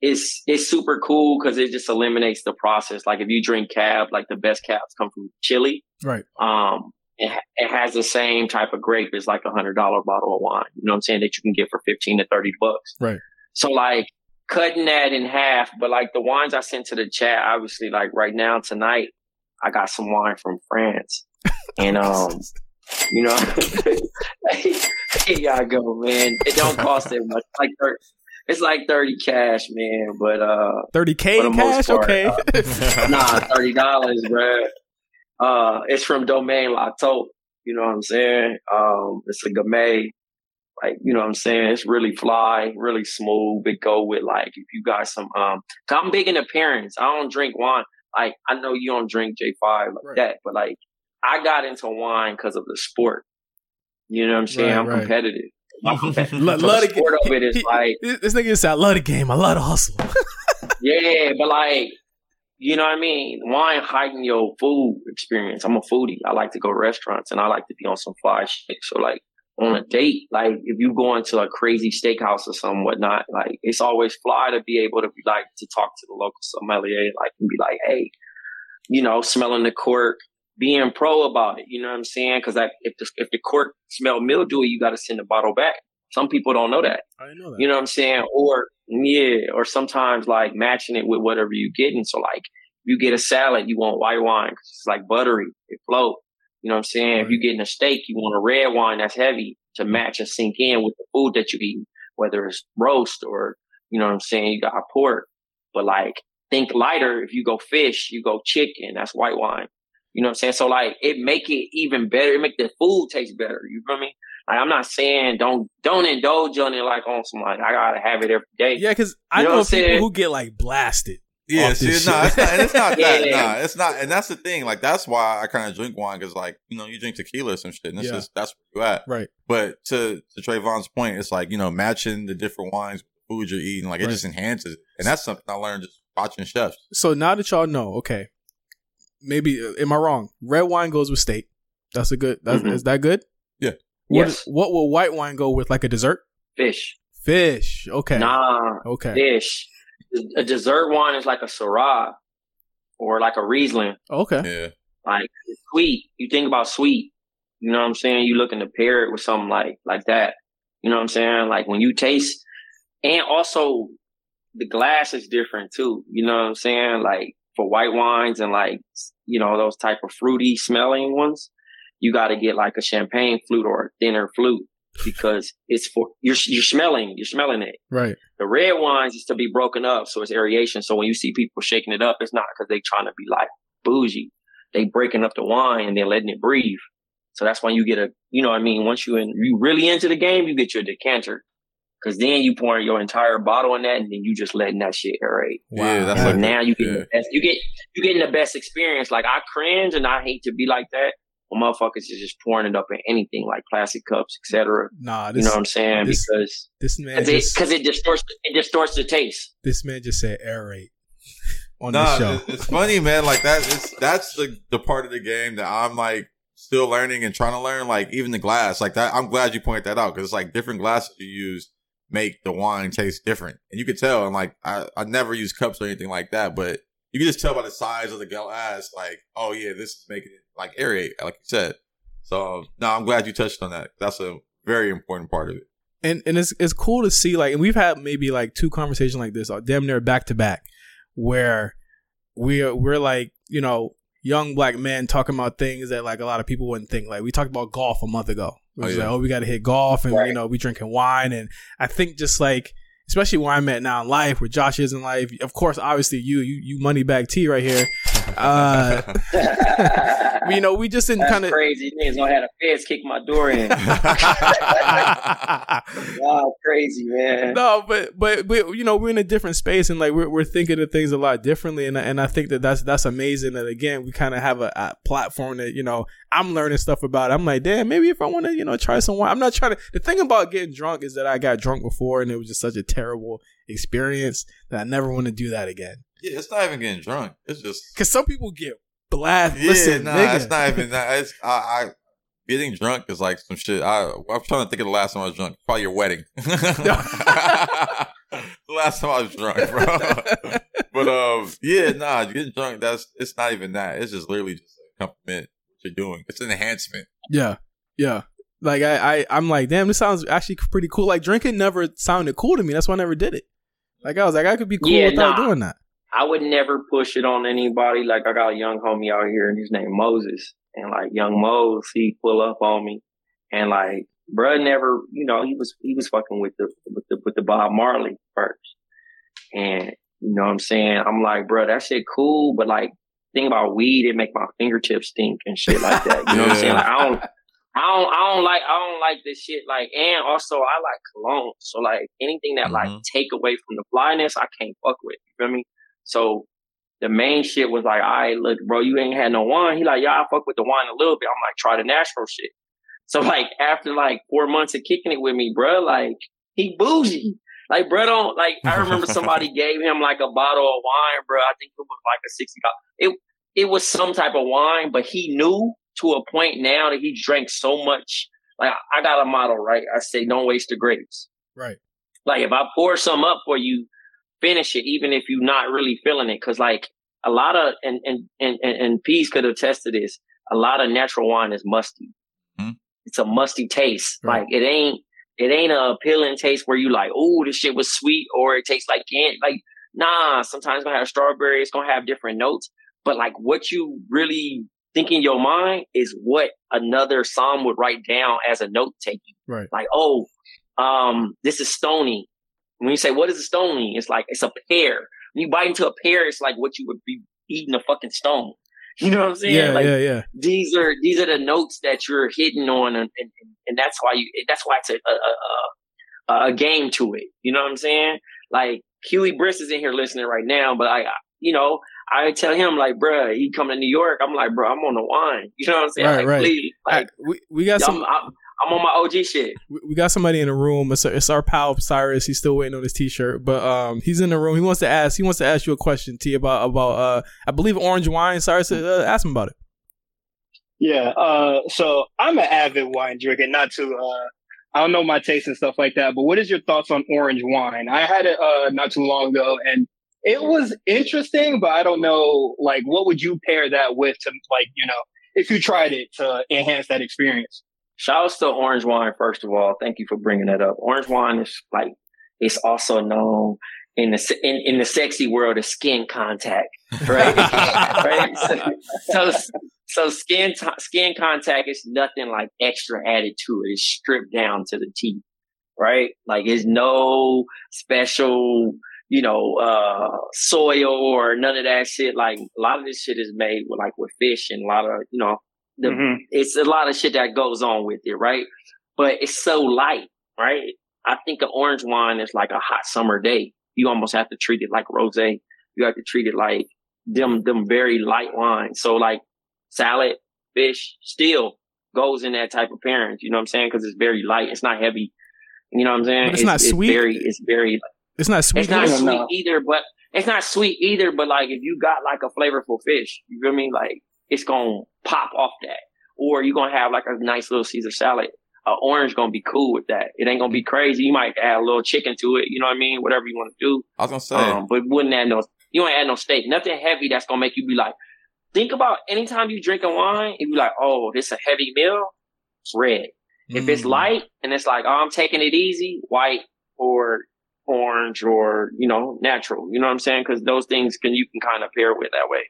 it's it's super cool because it just eliminates the process. Like, if you drink cab, like the best cabs come from Chile. Right. Um, it, it has the same type of grape as like a hundred dollar bottle of wine. You know what I'm saying? That you can get for fifteen to thirty bucks. Right. So like cutting that in half, but like the wines I sent to the chat, obviously, like right now tonight, I got some wine from France. and um, *laughs* you know, *laughs* *laughs* here y'all go, man. It don't cost that much. Like thir- it's like thirty cash, man. But uh, Thirty k for the most cash. part, Okay. uh, *laughs* nah, thirty dollars, bruh. Uh, it's from Domain Lato. You know what I'm saying? Um, it's a gamay. Like, you know what I'm saying? It's really fly, really smooth. It go with like if you got some um 'cause I'm big in appearance. I don't drink wine. Like I know you don't drink J five like Right. that, but like I got into wine because of the sport. You know what I'm saying? Right, I'm right. competitive. *laughs* I'm competitive. Lo- so love the the sport ga- of it is like This this nigga said, "I love the game. I love the hustle." *laughs* yeah, but like, you know what I mean? Wine heighten your food experience. I'm a foodie. I like to go to restaurants and I like to be on some fly shit. So like on a date, like if you go into a crazy steakhouse or something whatnot, like it's always fly to be able to be like to talk to the local sommelier, like and be like, hey, you know, smelling the cork, being pro about it. You know what I'm saying? Because if the if the cork smell mildew, you got to send the bottle back. Some people don't know that. I know that. You know what I'm saying? Or yeah, or sometimes like matching it with whatever you're getting. So like you get a salad, you want white wine 'cause it's like buttery, it float. You know what I'm saying? If you're getting a steak, you want a red wine that's heavy to match and sink in with the food that you eat, whether it's roast or you know what I'm saying. You got pork, but like think lighter. If you go fish, you go chicken. That's white wine. You know what I'm saying? So like it make it even better. It make the food taste better. You feel me? Like I'm not saying don't don't indulge on it like on some like I gotta have it every day. Yeah, because I You know know, what I'm people saying? who get like blasted. Yeah, see, this no, shit. it's not, and it's not *laughs* that. Yeah. Nah, it's not, and that's the thing. Like that's why I kind of drink wine because, like, you know, you drink tequila or some shit, and it's Yeah. just that's where you at. Right. But to to Trayvon's point, it's like you know, matching the different wines, with the food you're eating, like it just enhances, it. and that's something I learned just watching chefs. So now that y'all know, okay, maybe uh, am I wrong? Red wine goes with steak. That's a good. That's, Mhm. Is that good? Yeah. What, Yes. what will white wine go with? Like a dessert? Fish. Fish. Okay. Nah, Okay. fish. A dessert wine is like a Syrah or like a Riesling. Okay. Yeah, Like sweet. You think about sweet. You know what I'm saying? You looking to pair it with something like like that. You know what I'm saying? Like when you taste, and also the glass is different too. You know what I'm saying? Like for white wines and like you know those type of fruity smelling ones, you got to get like a champagne flute or a thinner flute because it's for you're you're smelling you're smelling it. Right. The red wines is to be broken up, so it's aeration. So when you see people shaking it up, it's not because they trying to be like bougie. They breaking up the wine and they're letting it breathe. So that's when you get a, you know, what I mean, once you in, you really into the game, you get your decanter, because then you pour your entire bottle in that, and then you just letting that shit aerate. yeah, that's And like now you get yeah. best, you get you getting the best experience. Like I cringe and I hate to be like that. But motherfuckers is just pouring it up in anything like plastic cups, etc. Nah. You know what I'm saying? this- because this man because it, just 'cause it distorts it distorts the taste. this man just said aerate *laughs* on Nah, the show. it's funny, man. Like that, it's that's the the part of the game that I'm like still learning and trying to learn. Like even the glass, like that. I'm glad you pointed that out because it's like different glasses you use make the wine taste different, and you could tell. And like I, I never use cups or anything like that, but you can just tell by the size of the glass. Like, oh yeah, this is making it like aerate, like you said. So no, I'm glad you touched on that. That's a very important part of it. and and it's it's cool to see like and we've had maybe like two conversations like this, or damn near back to back, where we're we're like you know young black men talking about things that like a lot of people wouldn't think. Like we talked about golf a month ago. Oh, yeah. like oh we got to hit golf and Right. you know we drinking wine and I think just like. Especially where I'm at now in life, where Josh is in life. Of course, obviously you, you, you money bag T right here. Uh, *laughs* you know, we just didn't kind of. crazy. Niggas gonna have the feds kick my door in. *laughs* wow, crazy man. no, but but but you know we're in a different space and like we're we're thinking of things a lot differently and and I think that that's that's amazing that again we kind of have a, a platform that you know I'm learning stuff about. I'm like, damn, maybe if I want to you know try some wine, I'm not trying to. The thing about getting drunk is that I got drunk before and it was just such a terrible experience that I never want to do that again. Yeah, it's not even getting drunk. It's just Because some people get blast. Yeah, Listen, nah, nigga. it's not even that. It's, I, I getting drunk is like some shit. I I'm trying to think of the last time I was drunk. Probably your wedding. *laughs* the last time I was drunk, bro. *laughs* but um, yeah, nah, getting drunk. That's it's not even that. It's just literally just a compliment what you're doing. It's an enhancement. Yeah, yeah. Like I, I, I'm like, damn, this sounds actually pretty cool. Like drinking never sounded cool to me. That's why I never did it. Like I was like, I could be cool Yeah, without nah. doing that. I would never push it on anybody. Like I got a young homie out here, and his name Moses, and like Young Mose, he pull up on me, and like bruh never, you know, he was he was fucking with the with the with the Bob Marley first, and you know what I'm saying. I'm like, bruh, that shit cool, but like, thing about weed, it make my fingertips stink and shit like that. You know what I'm saying? *laughs* Like, I don't. I don't, I don't like, I don't like this shit. Like, and also I like cologne. So like anything that like mm-hmm. take away from the blindness, I can't fuck with. You feel me? So the main shit was like, all right, look, bro, you ain't had no wine. He like, yeah, I fuck with the wine a little bit. I'm like, try the natural shit. So like after like four months of kicking it with me, bro, like he bougie. Like, bro, don't like. I remember somebody *laughs* gave him like a bottle of wine, bro. I think it was like a sixty. It it was some type of wine, but he knew to a point now that he drank so much. Like, I got a model, right? I say, don't waste the grapes. Right. Like, if I pour some up for you, finish it, even if you're not really feeling it. Cause like a lot of, and, and, and, and, and Peace could attest to this. A lot of natural wine is musty. It's a musty taste. Like it ain't, it ain't a appealing taste where you like, oh, this shit was sweet or it tastes like candy. Like, nah, sometimes it's gonna have strawberry. It's gonna have different notes. But like what you really think in your mind is what another somm would write down as a note taking. Right. Like, oh, um, this is stony. When you say, what is a stony? It's like, it's a pear. When you bite into a pear, it's like what you would be eating a fucking stone. *laughs* You know what I'm saying? Yeah, like, yeah, yeah. These are, these are the notes that you're hitting on. And, and, and that's why you, that's why it's a, a, a, a game to it. You know what I'm saying? Like Huey Briss is in here listening right now, but I, you know, I tell him like, bruh, he come to New York. I'm like, bro, I'm on the wine. *laughs* You know what I'm saying? Right, like, right. please, like, we, we got some. I'm, I'm, I'm on my OG shit. we we got somebody in the room. It's, it's our pal Cyrus. He's still waiting on his T-shirt, but um, he's in the room. He wants to ask. He wants to ask you a question, T, about about uh, I believe orange wine. Cyrus, uh, ask him about it. Yeah. Uh, so I'm an avid wine drinker, not to, uh, I don't know my taste and stuff like that, but what is your thoughts on orange wine? I had it, uh, not too long ago and it was interesting, but I don't know, like, what would you pair that with to, like, you know, if you tried it to enhance that experience? Shout out to orange wine, first of all. Thank you for bringing that up. Orange wine is like, it's also known in the, in, in the sexy world as skin contact, *laughs* right? right? So, so, so skin, t- skin contact is nothing like extra added to it. It's stripped down to the teeth, right? Like it's no special, you know, uh, soil or none of that shit. Like a lot of this shit is made with like with fish and a lot of, you know, the, Mhm. it's a lot of shit that goes on with it, right? But it's so light, right? I think an orange wine is like a hot summer day. You almost have to treat it like rosé. You have to treat it like them, them very light wines. So like salad, fish, still goes in that type of pairing. You know what I'm saying? Cause it's very light. It's not heavy. You know what I'm saying? But it's not sweet? very, it's very, It's not sweet. it's not either? sweet either, but it's not sweet either. But like if you got like a flavorful fish, you feel me? Like it's gonna pop off that, or you're gonna have like a nice little Caesar salad. Uh, orange gonna be cool with that. It ain't gonna be crazy. You might add a little chicken to it. You know what I mean? Whatever you want to do. I was gonna say, Um, but wouldn't add no. You don't add no steak. Nothing heavy that's gonna make you be like. Think about anytime you drink a wine, if be like, oh, this a heavy meal, it's red. If it's Mm. light and it's like, oh, I'm taking it easy, white or orange or, you know, natural. You know what I'm saying? Cause those things can, you can kind of pair with that way.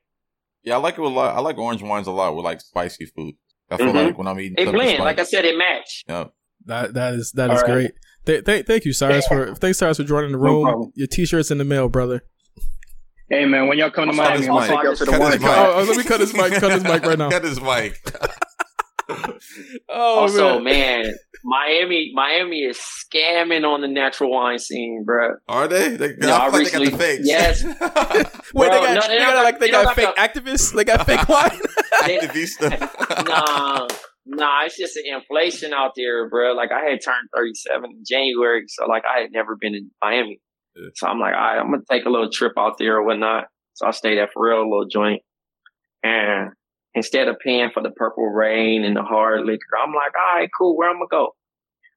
Yeah, I like it a lot. I like orange wines a lot with like spicy food. I feel Mhm. like when I'm eating, It something blend. Like I said, it match. yeah. That that is that All is right. great. Th- th- thank you, Cyrus, for thanks, Cyrus, for joining the room. problem. Your T-shirts in the mail, brother. Hey man, when y'all come to I'll Miami, his I'll mic. take you up to the Cut wine. his mic. shop. Oh, let me cut his mic. Cut his mic right now. *laughs* Cut his mic. Oh also, man. man, Miami, Miami is scamming on the natural wine scene, bro. Are they? they Yeah, I I feel like they got the fakes. yes. *laughs* Wait, Bro, they got, no, they they got like they they got fake got activists. They got fake wine. *laughs* Activista. *laughs* nah, nah, it's just an inflation out there, bro. Like I had turned 37 in January, so like I had never been in Miami. So I'm like, all right, I'm gonna take a little trip out there or whatnot. So I stayed at for real, a little joint. And instead of paying for the purple rain and the hard liquor, I'm like, all right, cool, where I'm gonna go?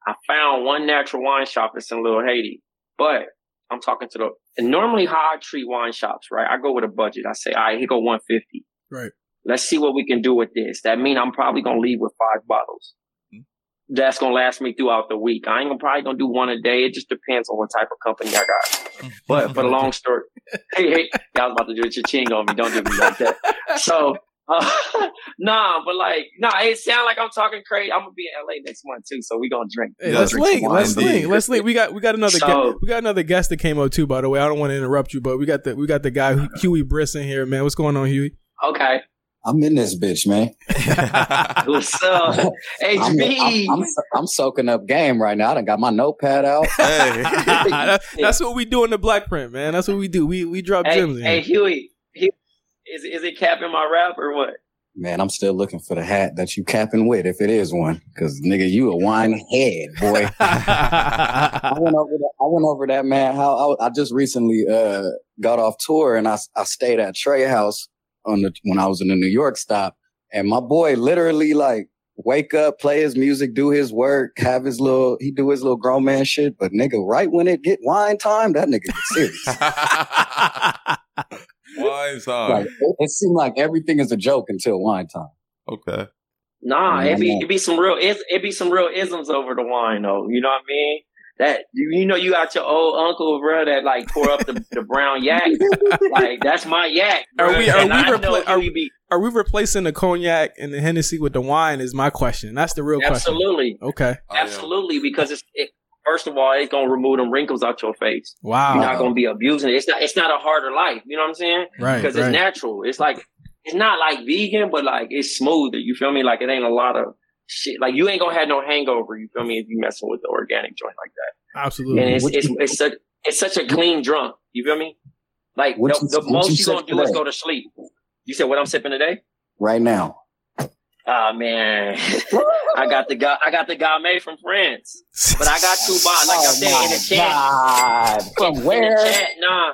I found one natural wine shop that's in Little Haiti. But I'm talking to the and normally how I treat wine shops, right? I go with a budget. I say, all right, here go 150 right. let's see what we can do with this. That mean I'm probably gonna leave with five bottles. Mm-hmm. That's gonna last me throughout the week. I ain't gonna probably gonna do one a day. It just depends on what type of company I got. But for the *laughs* long story, hey, hey, y'all about to do a cha-ching on me. Don't do me like that. So, Uh, *laughs* nah, but like, nah, it sound like I'm talking crazy. I'm gonna be in LA next month too, so we gonna drink. Hey, We let's gonna drink link. Let's wine. link. Let's link. We got we got another So- gu- we got another guest that came up too. By the way, I don't want to interrupt you, but we got the we got the guy Huey Briss in here, man. What's going on, Huey? Okay. I'm in this bitch, man. *laughs* What's up? I'm, HB. I'm, I'm, I'm soaking up game right now. I done got my notepad out. *laughs* That- that's what we do in the black print, man. That's what we do. We we drop Hey, gems. in hey. Huey, Huey, is is it capping my rap or what? Man, I'm still looking for the hat that you capping with, if it is one. Cause nigga, you a wine head, boy. *laughs* I went over that. I went over that, man. How I, I just recently uh got off tour and I I stayed at Trey House on the when I was in the New York stop, and my boy literally like wake up, play his music, do his work, have his little he do his little grown man shit. But nigga, right when it get wine time, that nigga get serious. *laughs* Wine time. like it, it seemed like everything is a joke until wine time. Okay. Nah, it be it be some real is it be some real isms over the wine though. You know what I mean? That you, you know you got your old uncle, bro, that like pour up the, the brown yak. *laughs* like that's my yak. Are we are And we I repla- are, he be are we replacing the cognac and the Hennessy with the wine? Is my question. That's the real absolutely, question. Absolutely. Okay. absolutely because it's it, first of all it's gonna remove them wrinkles out your face. Wow. You're not gonna be abusing it. It's not it's not a harder life. You know what I'm saying? Right, Because right. it's natural. It's like it's not like vegan, but like it's smoother. You feel me? Like it ain't a lot of shit. Like you ain't gonna have no hangover. You feel me? If you messing with the organic joint like that. Absolutely. And it's it's it's such it's such a clean drunk. You feel me? Like What the, you- the most you you gonna sip do is go to sleep. You said what I'm sipping today? Right now. Ah man, *laughs* I got the guy. I got the Gamay from France, but I got two bottles. Like I said in the chat, God. From in where? the chat, nah,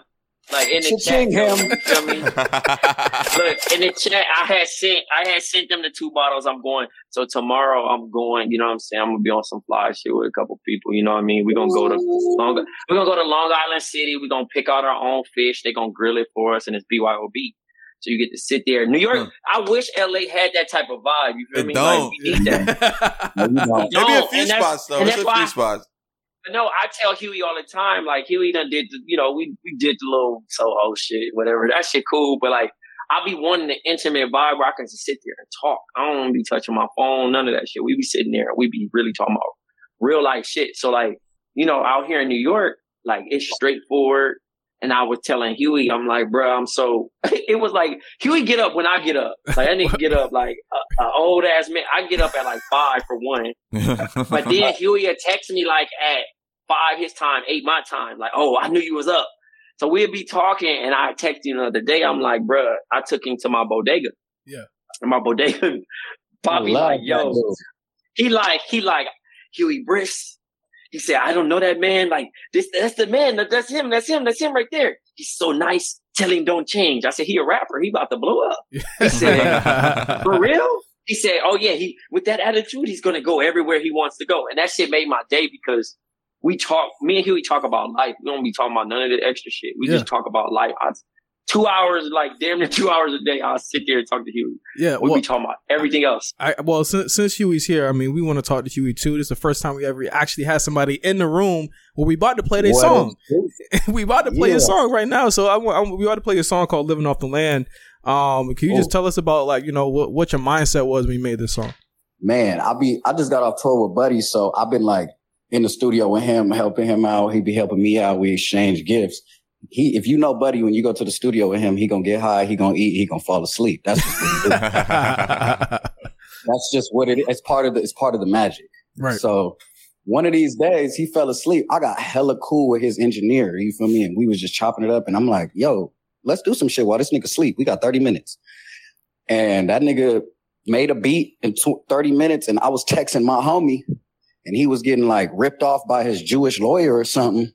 like in the chat. Cha-ching yo, him. You feel me? *laughs* Look in the chat. I had sent. I had sent them the two bottles. I'm going. So tomorrow I'm going. You know what I'm saying? I'm gonna be on some fly shit with a couple people. You know what I mean? We're gonna go to Long. We're gonna go to Long Island City. We're gonna pick out our own fish. They're gonna grill it for us, and it's BYOB. So you get to sit there. New York. I wish LA had that type of vibe. You feel It me? don't. Like we need that. *laughs* No, don't. Maybe a few and spots though. and It's a few why- spots. no, I tell Huey all the time, like Huey done did the, you know, we we did the little Soho shit, whatever. That shit cool, but like I be wanting the intimate vibe where I can just sit there and talk. I don't want to be touching my phone, none of that shit. We be sitting there, we be really talking about real life shit. So like, you know, out here in New York, like it's straightforward. And I was telling Huey, I'm like, bro, I'm so. *laughs* It was like Huey get up when I get up. Like I need to get up like a, a old ass man. I get up at like five for one. *laughs* But then Huey had text me like at five his time, eight my time, like, oh, I knew you was up. So we'd be talking, and I texted you the other day. I'm like, bro, I took him to my bodega. Yeah. And my bodega, *laughs* Poppy love like, yo, he like, he like Huey Briss. He said, I don't know that man. Like this, that's the man. That's him. That's him. That's him right there. He's so nice. Tell him don't change. I said, he a rapper. He about to blow up. *laughs* He said, *laughs* for real? He said, "Oh yeah, he with that attitude, he's gonna go everywhere he wants to go." And that shit made my day because we talk. Me and Huey talk about life. We don't be talking about none of the extra shit. We just talk about life. I, two hours, like damn near two hours a day, I'll sit there and talk to Huey. Yeah, we well- be talking about everything else. I well since, since Huey's here, I mean, we want to talk to Huey too. This is the first time we ever actually had somebody in the room where we about to play their What song. is *laughs* we about to play Yeah. a song right now. So I, I we about to play a song called "Living Off the Land." Um, can you just Oh. tell us about like you know what what your mindset was when you made this song? Man, I be I just got off tour with Buddy, so I've been like in the studio with him, helping him out. He be helping me out. We exchange gifts. He, if you know Buddy, when you go to the studio with him, he gonna get high, he gonna eat, he gonna fall asleep. That's just what he do. *laughs* That's just what it is. It's part of the it's part of the magic. Right. So one of these days he fell asleep. I got hella cool with his engineer. You feel me? And we was just chopping it up. And I'm like, yo, let's do some shit while this nigga sleep. We got 30 minutes. And that nigga made a beat in tw- 30 minutes. And I was texting my homie and he was getting like ripped off by his Jewish lawyer or something.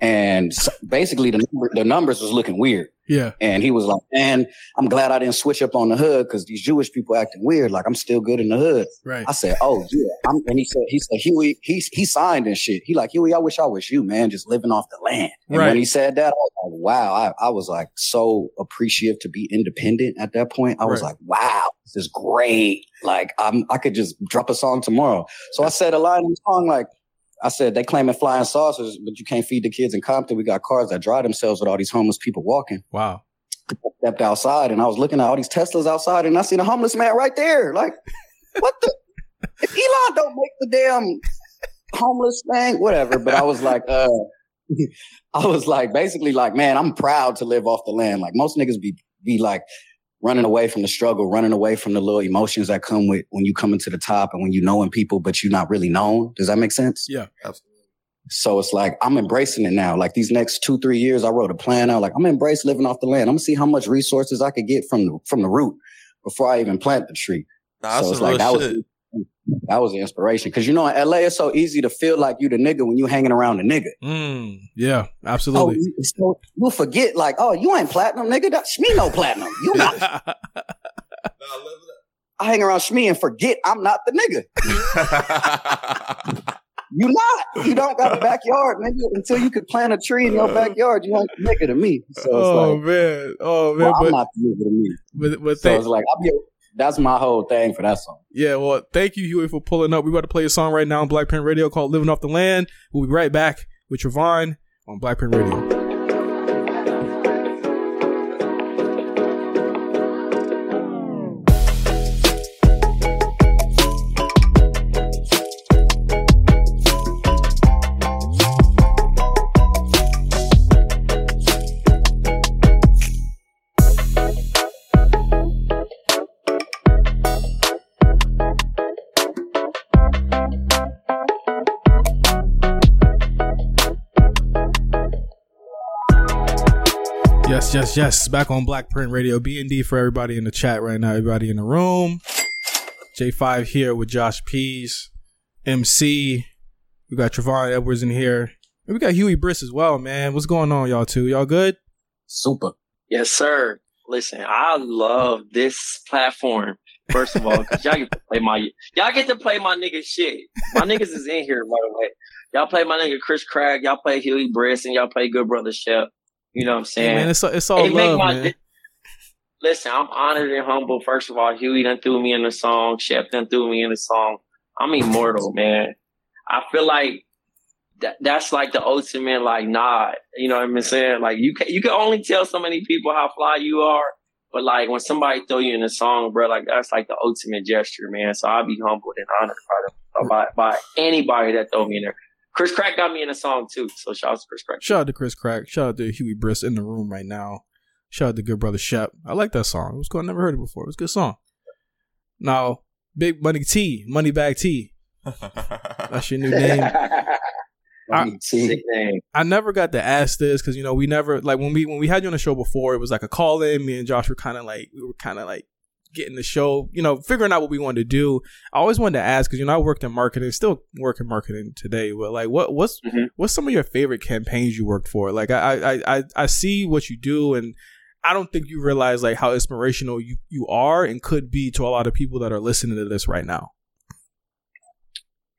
And basically the, number, the numbers was looking weird. Yeah. And he was like, man, I'm glad I didn't switch up on the hood because these Jewish people acting weird. Like I'm still good in the hood. Right. I said, oh yeah. I'm, and he said, he said, Huey, he, he signed and shit. He like, Huey, I wish I was you, man, just living off the land. And Right. when he said that, I was like, wow. I, I was like so appreciative to be independent at that point. I was Right. like, wow, this is great. Like I'm, I could just drop a song tomorrow. So I said a line in the song like, I said, they claiming flying saucers, but you can't feed the kids in Compton. We got cars that drive themselves with all these homeless people walking. Wow. stepped outside and I was looking at all these Teslas outside and I seen a homeless man right there. Like, what the? *laughs* if Elon don't make the damn homeless thing, whatever. But I was like, uh, *laughs* I was like, basically like, man, I'm proud to live off the land. Like most niggas be, be like running away from the struggle, running away from the little emotions that come with when you come into the top and when you knowing people, but you're not really known. Does that make sense? Yeah. Absolutely. So it's like I'm embracing it now. Like these next two, three years, I wrote a plan out. Like I'm gonna embrace living off the land. I'm gonna see how much resources I could get from the from the root before I even plant the tree. Nah, that's so it's some like that shit. was that was the inspiration. Cause you know in LA it's so easy to feel like you the nigga when you hanging around the nigga. Mm, yeah, Oh, absolutely. you, so you'll forget like, oh, you ain't platinum, nigga. That's Shmee no platinum. You *laughs* not. I hang around Shmee and forget I'm not the nigga. *laughs* You not. You don't got a backyard, nigga. Until you could plant a tree in your backyard, you ain't the nigga to me. So it's oh like, man, oh man, well, I'm not the nigga to me. but but So thank, it's like, I'll be, that's my whole thing for that song. yeah, well, thank you, Huey, for pulling up. We about to play a song right now on Blackprint Radio called "Living Off the Land." We'll be right back with Trevon on Blackprint Radio. Yes, yes. Back on Blackprint Radio, B and D for everybody in the chat right now. Everybody in the room. J5 here with Josh Pease, MC. We got Travon Edwards in here. And we got Huey Briss as well, man. What's going on, y'all? Two, y'all good? Super. Yes, sir. Listen, I love this platform. First of all, because y'all get to play my y'all get to play my nigga shit. My niggas is in here, by the way. Y'all play my nigga Chris Crack, y'all play Huey Briss, and y'all play Good Brother Shep. You know what I'm saying? Hey, man, it's it's all It love, my man. *laughs* Listen, I'm honored and humble. First of all, Huey done threw me in the song. Shep done threw me in the song. I'm immortal, man. I feel like that, that's like the ultimate like nod. You know what I'm saying? Like you can you can only tell so many people how fly you are, but like when somebody throw you in a song, bro, like that's like the ultimate gesture, man. So I'll be humbled and honored by them, by, by anybody that throw me in there. Chris Crack got me in a song too, so shout out to Chris Crack. Shout out to Chris Crack. Shout out to Huey Briss in the room right now. Shout out to Good Brother Shep. I like that song. It was cool. I never heard it before. It was a good song. Now, Big Money T, Money Bag T. *laughs* That's your new name. *laughs* I, name. I never got to ask this because you know we never like when we when we had you on the show before it was like a call in. Me and Josh were kind of like we were kind of like getting the show, you know, figuring out what we wanted to do. I always wanted to ask because you know I worked in marketing, still work in marketing today. But like, what what's mm-hmm. what's some of your favorite campaigns you worked for? Like, I I I I see what you do, and I don't think you realize like how inspirational you you are and could be to a lot of people that are listening to this right now.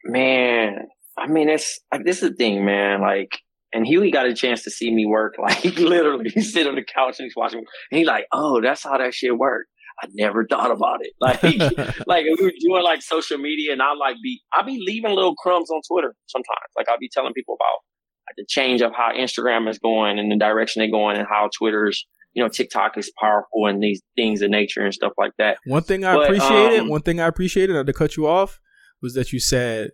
Man, I mean, it's like this is the thing, man. Like, and Huey got a chance to see me work. *laughs* Like, literally, *laughs* he's sitting on the couch and he's watching me, and he's like, "Oh, that's how that shit worked." I never thought about it. *laughs* Like, like if we were doing like social media, and I like be, I be leaving little crumbs on Twitter sometimes. Like, I'll be telling people about like the change of how Instagram is going and the direction they're going, and how Twitter's, you know, TikTok is powerful and these things of nature and stuff like that. One thing I But, appreciated, um, one thing I appreciated, not to cut you off, was that you said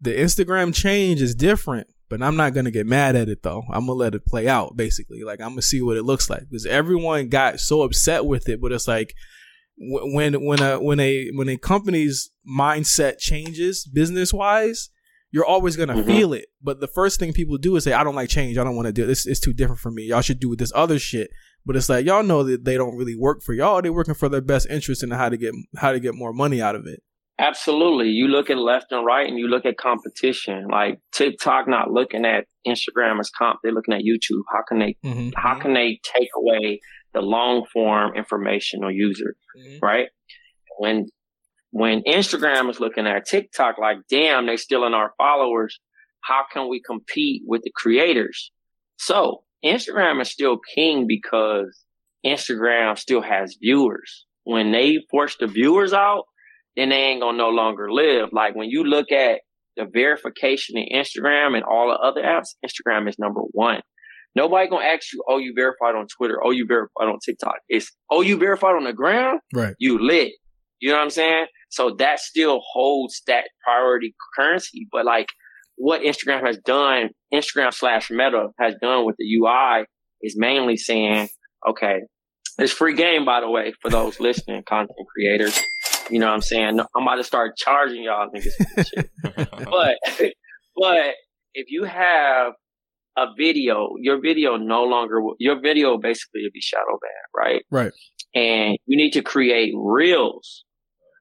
the Instagram change is different, but I'm not gonna get mad at it though. I'm gonna let it play out, basically. Like I'm gonna see what it looks like because everyone got so upset with it, but it's like when when a when a when a company's mindset changes business wise. You're always gonna Mhm. feel it, but the first thing people do is say, "I don't like change. I don't want to do this. It's too different for me. Y'all should do with this other shit." But it's like y'all know that they don't really work for y'all. They're working for their best interest and how to get how to get more money out of it. Absolutely. You look at left and right and you look at competition. Like TikTok not looking at Instagram as comp. They're looking at YouTube. How can they Mm-hmm. how can they take away the long form informational user? Mm-hmm. Right? When when Instagram is looking at TikTok like, damn, they're stealing our followers. How can we compete with the creators? So Instagram is still king because Instagram still has viewers. When they force the viewers out, then they ain't gonna no longer live. Like when you look at the verification in Instagram and all the other apps, Instagram is number one. Nobody gonna ask you, oh, you verified on Twitter, oh, you verified on TikTok. It's oh, you verified on the ground, Right. you lit. You know what I'm saying? So that still holds that priority currency. But like what Instagram has done, Instagram slash Meta has done with the UI is mainly saying, okay, it's free game, by the way, for those listening, content creators. You know what I'm saying? I'm about to start charging y'all niggas for this shit. *laughs* but, *laughs* but if you have a video, your video no longer, your video basically will be shadow banned, right? Right. and you need to create reels.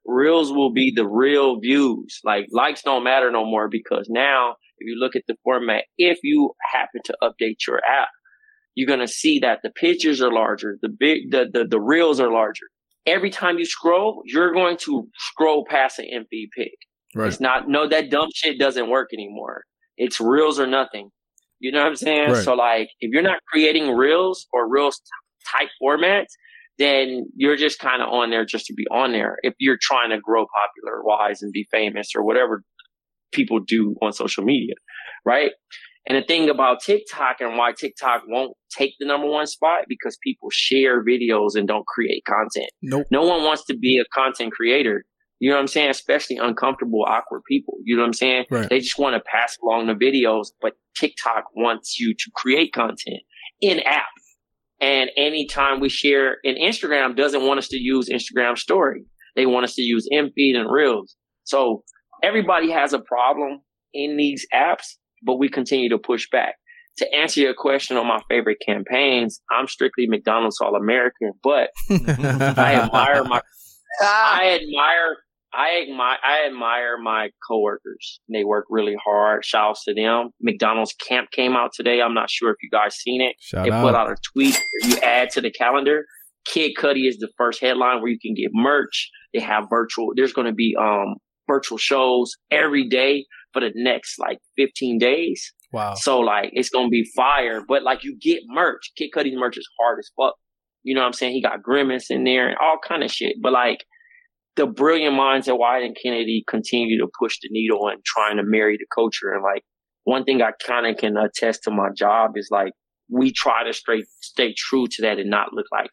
Reels will be the real views. Like likes don't matter no more because now if you look at the format, if you happen to update your app, you're gonna see that the pictures are larger, the big the the, the reels are larger. Every time you scroll, you're going to scroll past an MP pic. Right. It's not no that dumb shit doesn't work anymore. It's reels or nothing. You know what I'm saying? Right. So like if you're not creating reels or reels type formats, then you're just kind of on there just to be on there. If you're trying to grow popular wise and be famous or whatever people do on social media, right? And the thing about TikTok and why TikTok won't take the number one spot because people share videos and don't create content. Nope. No one wants to be a content creator. You know what I'm saying? Especially uncomfortable, awkward people. You know what I'm saying? Right. They just want to pass along the videos, but TikTok wants you to create content in app. And anytime we share, and Instagram doesn't want us to use Instagram story. They want us to use MFeed and Reels. So everybody has a problem in these apps, but we continue to push back. To answer your question on my favorite campaigns, I'm strictly McDonald's All American, but *laughs* I admire my I admire I admire I admire my coworkers. They work really hard. Shouts to them. McDonald's camp came out today. I'm not sure if you guys seen it. Shout they out. put out a tweet you add to the calendar. Kid Cudi is the first headline where you can get merch. They have virtual there's gonna be um virtual shows every day for the next like 15 days. Wow. So like it's gonna be fire, but like you get merch. Kid Cudi's merch is hard as fuck. You know what I'm saying? He got grimace in there and all kind of shit. But like the brilliant minds at Wieden and Kennedy continue to push the needle and trying to marry the culture. And like one thing I kind of can attest to my job is like we try to straight stay true to that and not look like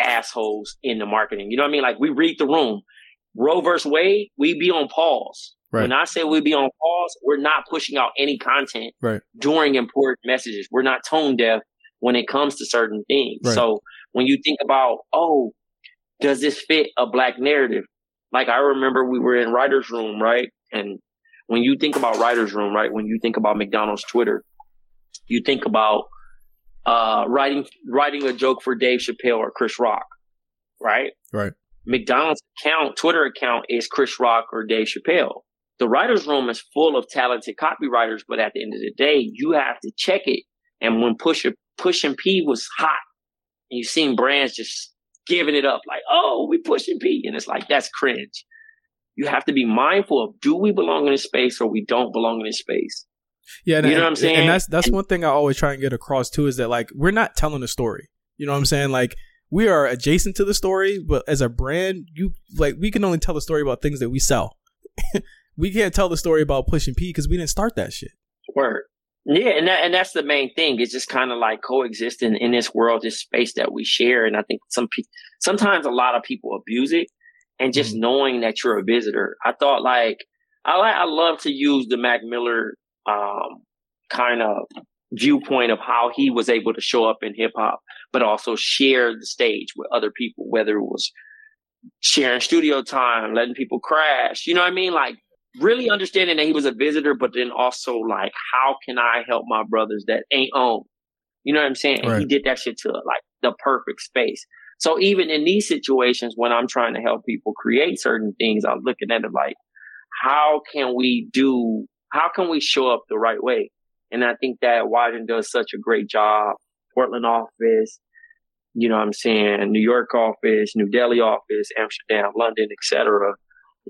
assholes in the marketing. You know what I mean? Like we read the room. Roe versus Wade, we be on pause. Right. When I say we be on pause, we're not pushing out any content Right. during important messages. We're not tone deaf when it comes to certain things. Right. So when you think about, oh, does this fit a black narrative? Like I remember we were in writer's room, right? And when you think about writer's room, right? When you think about McDonald's Twitter, you think about uh, writing writing a joke for Dave Chappelle or Chris Rock, right? Right. McDonald's account, Twitter account is Chris Rock or Dave Chappelle. The writer's room is full of talented copywriters, but at the end of the day, you have to check it. And when Push Push and P was hot, and you seen brands just giving it up like, oh, we pushing P. And it's like, that's cringe. You have to be mindful of do we belong in this space or we don't belong in this space? Yeah, and, You know what I'm saying? And that's that's one thing I always try and get across too is that like we're not telling a story. You know what I'm saying? Like we are adjacent to the story, but as a brand, you like we can only tell the story about things that we sell. *laughs* we can't tell the story about pushing P because we didn't start that shit. Word. Yeah, and that, and that's the main thing. It's just kind of like coexisting in this world, this space that we share. And I think some pe- sometimes a lot of people abuse it, and just knowing that you're a visitor. I thought like I like I love to use the Mac Miller um, kind of viewpoint of how he was able to show up in hip hop, but also share the stage with other people, whether it was sharing studio time, letting people crash. You know what I mean? Like really understanding that he was a visitor, but then also like, how can I help my brothers that ain't on? You know what I'm saying? And he did that shit to like the perfect space. So even in these situations, when I'm trying to help people create certain things, I'm looking at it like, how can we do, how can we show up the right way? And I think that Wieden does such a great job. Portland office, you know what I'm saying, New York office, New Delhi office, Amsterdam, London, etc.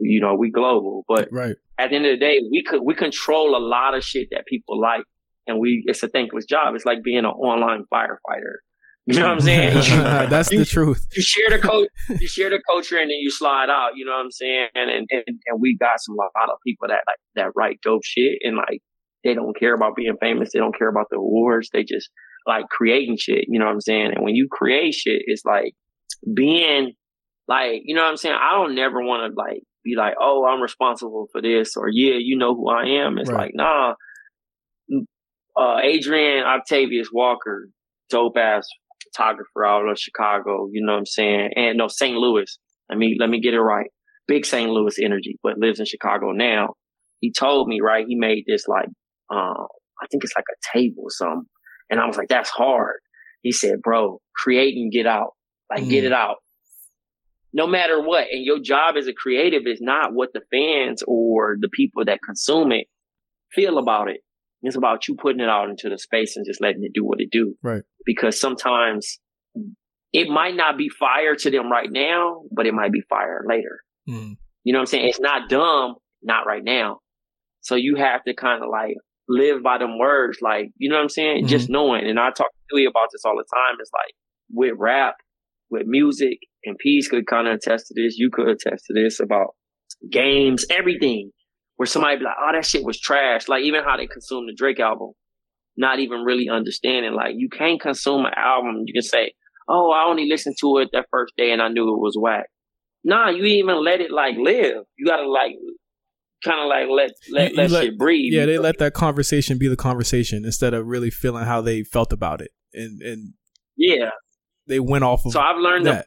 You know, we global, but Right. at the end of the day, we could we control a lot of shit that people like, and we it's a thankless job. It's like being an online firefighter. You know what I'm saying? *laughs* *laughs* That's the truth. you share the coach, *laughs* you share the culture, and then you slide out. You know what I'm saying? And and and, and we got some a lot of people that like that write dope shit, and like they don't care about being famous. They don't care about the awards. They just like creating shit. You know what I'm saying? And when you create shit, it's like being like, you know what I'm saying? I don't never want to like be like, oh, I'm responsible for this or yeah, you know who I am. It's Right. like, nah. Uh, Adrian Octavius Walker, dope ass photographer out of Chicago. You know what I'm saying? And no, St. Louis. Let me let me get it right. Big St. Louis energy, but lives in Chicago now. He told me right. He made this like, um, I think it's like a table or something. And I was like, that's hard. He said, bro, create and get out. Like, get Mm. it out. No matter what. And your job as a creative is not what the fans or the people that consume it feel about it. It's about you putting it out into the space and just letting it do what it do. Right. Because sometimes it might not be fire to them right now, but it might be fire later. Mm. You know what I'm saying? It's not dumb, not right now. So you have to kind of like live by them words, like, you know what I'm saying? Mhm. Just knowing. And I talk to Louis about this all the time. It's like with rap, with music, and Peace could kind of attest to this. You could attest to this about games, everything. Where somebody be like, oh, that shit was trash. Like even how they consume the Drake album, not even really understanding. Like you can't consume an album. You can say, oh, I only listened to it that first day and I knew it was whack. Nah, you even let it like live. You gotta like kind of like let let You- let let- shit breathe. Yeah, they let that conversation be the conversation instead of really feeling how they felt about it, and and yeah. They went off of So I've learned to, that.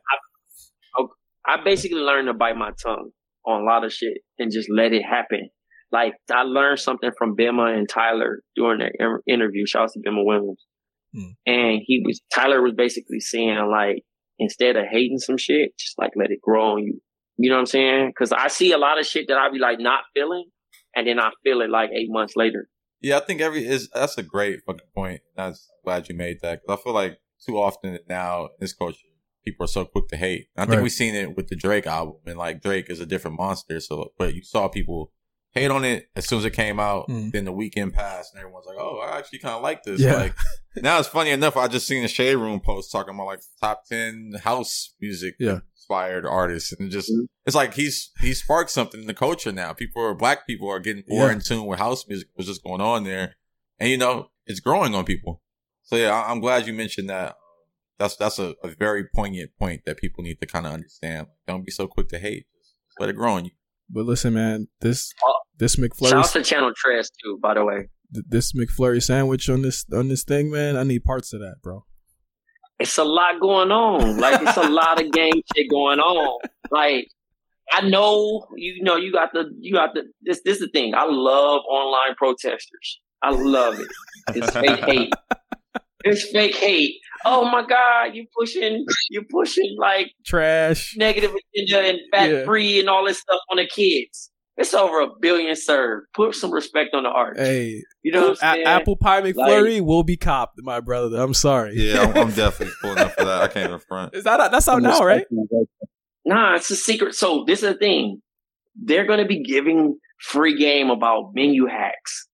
I, I basically learned to bite my tongue on a lot of shit and just let it happen. Like I learned something from Bima and Tyler during their interview. Shout out to Bima Williams. Hmm. And he was Tyler was basically saying like instead of hating some shit, just like let it grow on you. You know what I'm saying? Because I see a lot of shit that I be like not feeling, and then I feel it like eight months later. Yeah, I think every is that's a great fucking point. That's glad you made that because I feel like too often now in this culture, people are so quick to hate. And I think Right. we've seen it with the Drake album, and like Drake is a different monster. So, but you saw people hate on it as soon as it came out. Mm. Then the weekend passed, and everyone's like, "Oh, I actually kind of like this." Yeah. Like now, it's funny enough. I just seen a shade room post talking about like top ten house music Yeah. inspired artists, and just Mm-hmm. it's like he's he sparked something in the culture now. People are black people are getting more Yeah. in tune with house music. What's just going on there, and you know it's growing on people. So yeah, I- I'm glad you mentioned that. Um, that's that's a, a very poignant point that people need to kind of understand. Don't be so quick to hate. Just let it grow on you. But listen, man, this Oh, this Shout out McFlurry to Channel Tres too, by the way. this McFlurry sandwich on this on this thing, man. I need parts of that, bro. it's a lot going on. Like it's a lot of gang shit going on. Like I know you know you got the you got the this this is the thing. I love online protesters. I love it. It's fake hate. It's fake hate. Oh my god, you pushing you pushing like Trash. negative agenda and fat free and all this stuff on the kids. It's over a billion served. Put some respect on the art. Hey, You know what A- I'm saying? apple pie McFlurry will be copped, my brother. I'm sorry. Yeah, I'm, I'm definitely pulling up for that. I can't even front. Is that that's out now, right? Nah, it's a secret. So this is the thing. They're going to be giving free game about menu hacks.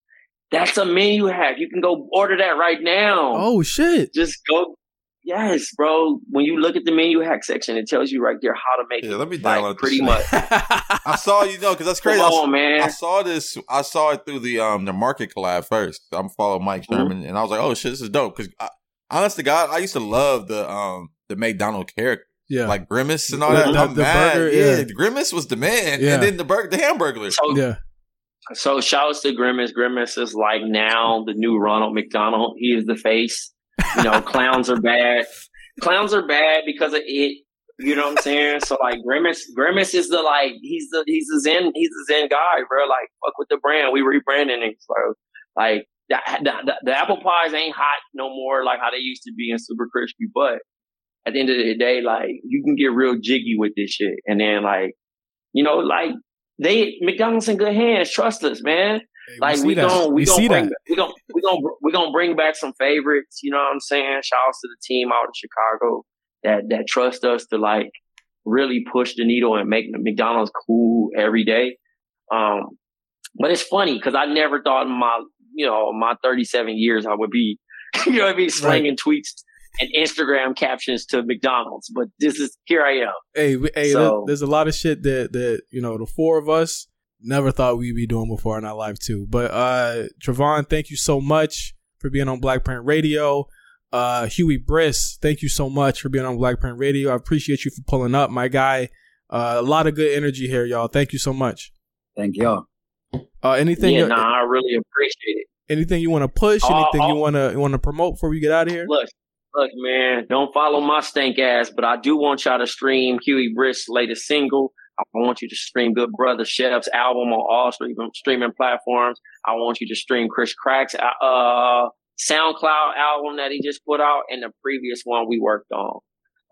That's a menu hack. You can go order that right now. Oh shit! Just go. Yes, bro. When you look at the menu hack section, it tells you right there how to make Yeah, it. let me like, download this pretty shit. much. I saw you know because that's crazy. Come I, man. I saw this. I saw it through the um the market collab first. I'm following Mike Mm-hmm. Sherman, and I was like, oh shit, this is dope. Because honest to God, I used to love the um the McDonald character. Yeah. like Grimace and all The- that. the- I'm the mad. burger, yeah. yeah. Grimace was the man, Yeah. and then the burger, the Hamburglar. So, Yeah. So shouts to Grimace. Grimace is like now the new Ronald McDonald. He is the face. You know, *laughs* clowns are bad. Clowns are bad because of it. You know what I'm saying? So like Grimace, Grimace is the like he's the he's the zen he's the zen guy, bro. Like fuck with the brand. We rebranding it. So like the, the, the, the apple pies ain't hot no more like how they used to be in Super Crispy. But at the end of the day, like you can get real jiggy with this shit. And then like you know like they McDonald's in good hands. Trust us, man. we like we gonna we, We gonna see bring we gonna we gonna we gonna bring back some favorites. You know what I'm saying? Shout outs to the team out in Chicago that that trust us to like really push the needle and make McDonald's cool every day. Um, but it's funny because I never thought in my you know my 37 years I would be *laughs* you know what I mean slanging tweets and Instagram captions to McDonald's. But this is here I am. Hey, we- hey, So- there's a lot of shit that that you know the four of us never thought we'd be doing before in our life too. But uh Travon, thank you so much for being on Blackprint Radio. Uh, Huey Briss, thank you so much for being on Blackprint Radio. I appreciate you for pulling up, my guy. Uh, a lot of good energy here, y'all. Thank you so much. Thank y'all. Uh, anything? yeah, you- nah, I really appreciate it. Anything you want to push? Uh, Anything you uh, want to you want to promote before we get out of here? Look, look, man, don't follow my stank ass, but I do want y'all to stream Huey Briss' latest single. I want you to stream Good Brother Chef's album on all streaming platforms. I want you to stream Chris Crack's uh SoundCloud album that he just put out and the previous one we worked on.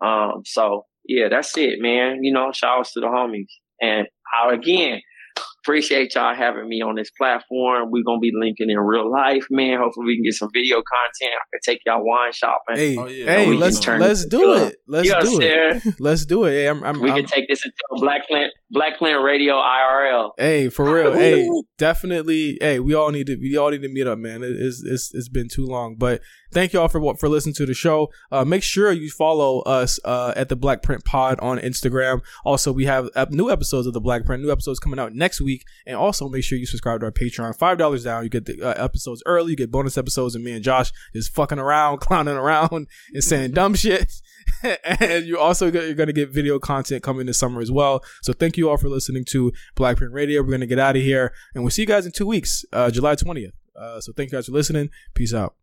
Um, so yeah, that's it, man. You know, shout outs to the homies. And I, again, appreciate y'all having me on this platform. We're gonna be linking in real life, man. Hopefully we can get some video content. I can take y'all wine shopping. Hey, oh, And hey, let's turn let's do into a- it. Let's You do it. saying? *laughs* Let's do it. Hey, I'm, I'm, We I'm- can take this into a Blackprint Black Plant Radio IRL. Hey, for real. hey, definitely. Hey, we all need to we all need to meet up, man. It- It's it's it's been too long. But thank y'all for for listening to the show. Uh, make sure you follow us uh, at the Blackprint Pod on Instagram. Also, we have new episodes of the Blackprint. New episodes coming out next week. And also make sure you subscribe to our Patreon. Five dollars down, you get the uh, episodes early. You get bonus episodes, and me and Josh is fucking around, *laughs* clowning around, and saying dumb shit. *laughs* and you also you're going to get video content coming this summer as well. So thank you all for listening to Blackprint Radio. We're going to get out of here, and we'll see you guys in two weeks, uh, July 20th. Uh, so thank you guys for listening. Peace out.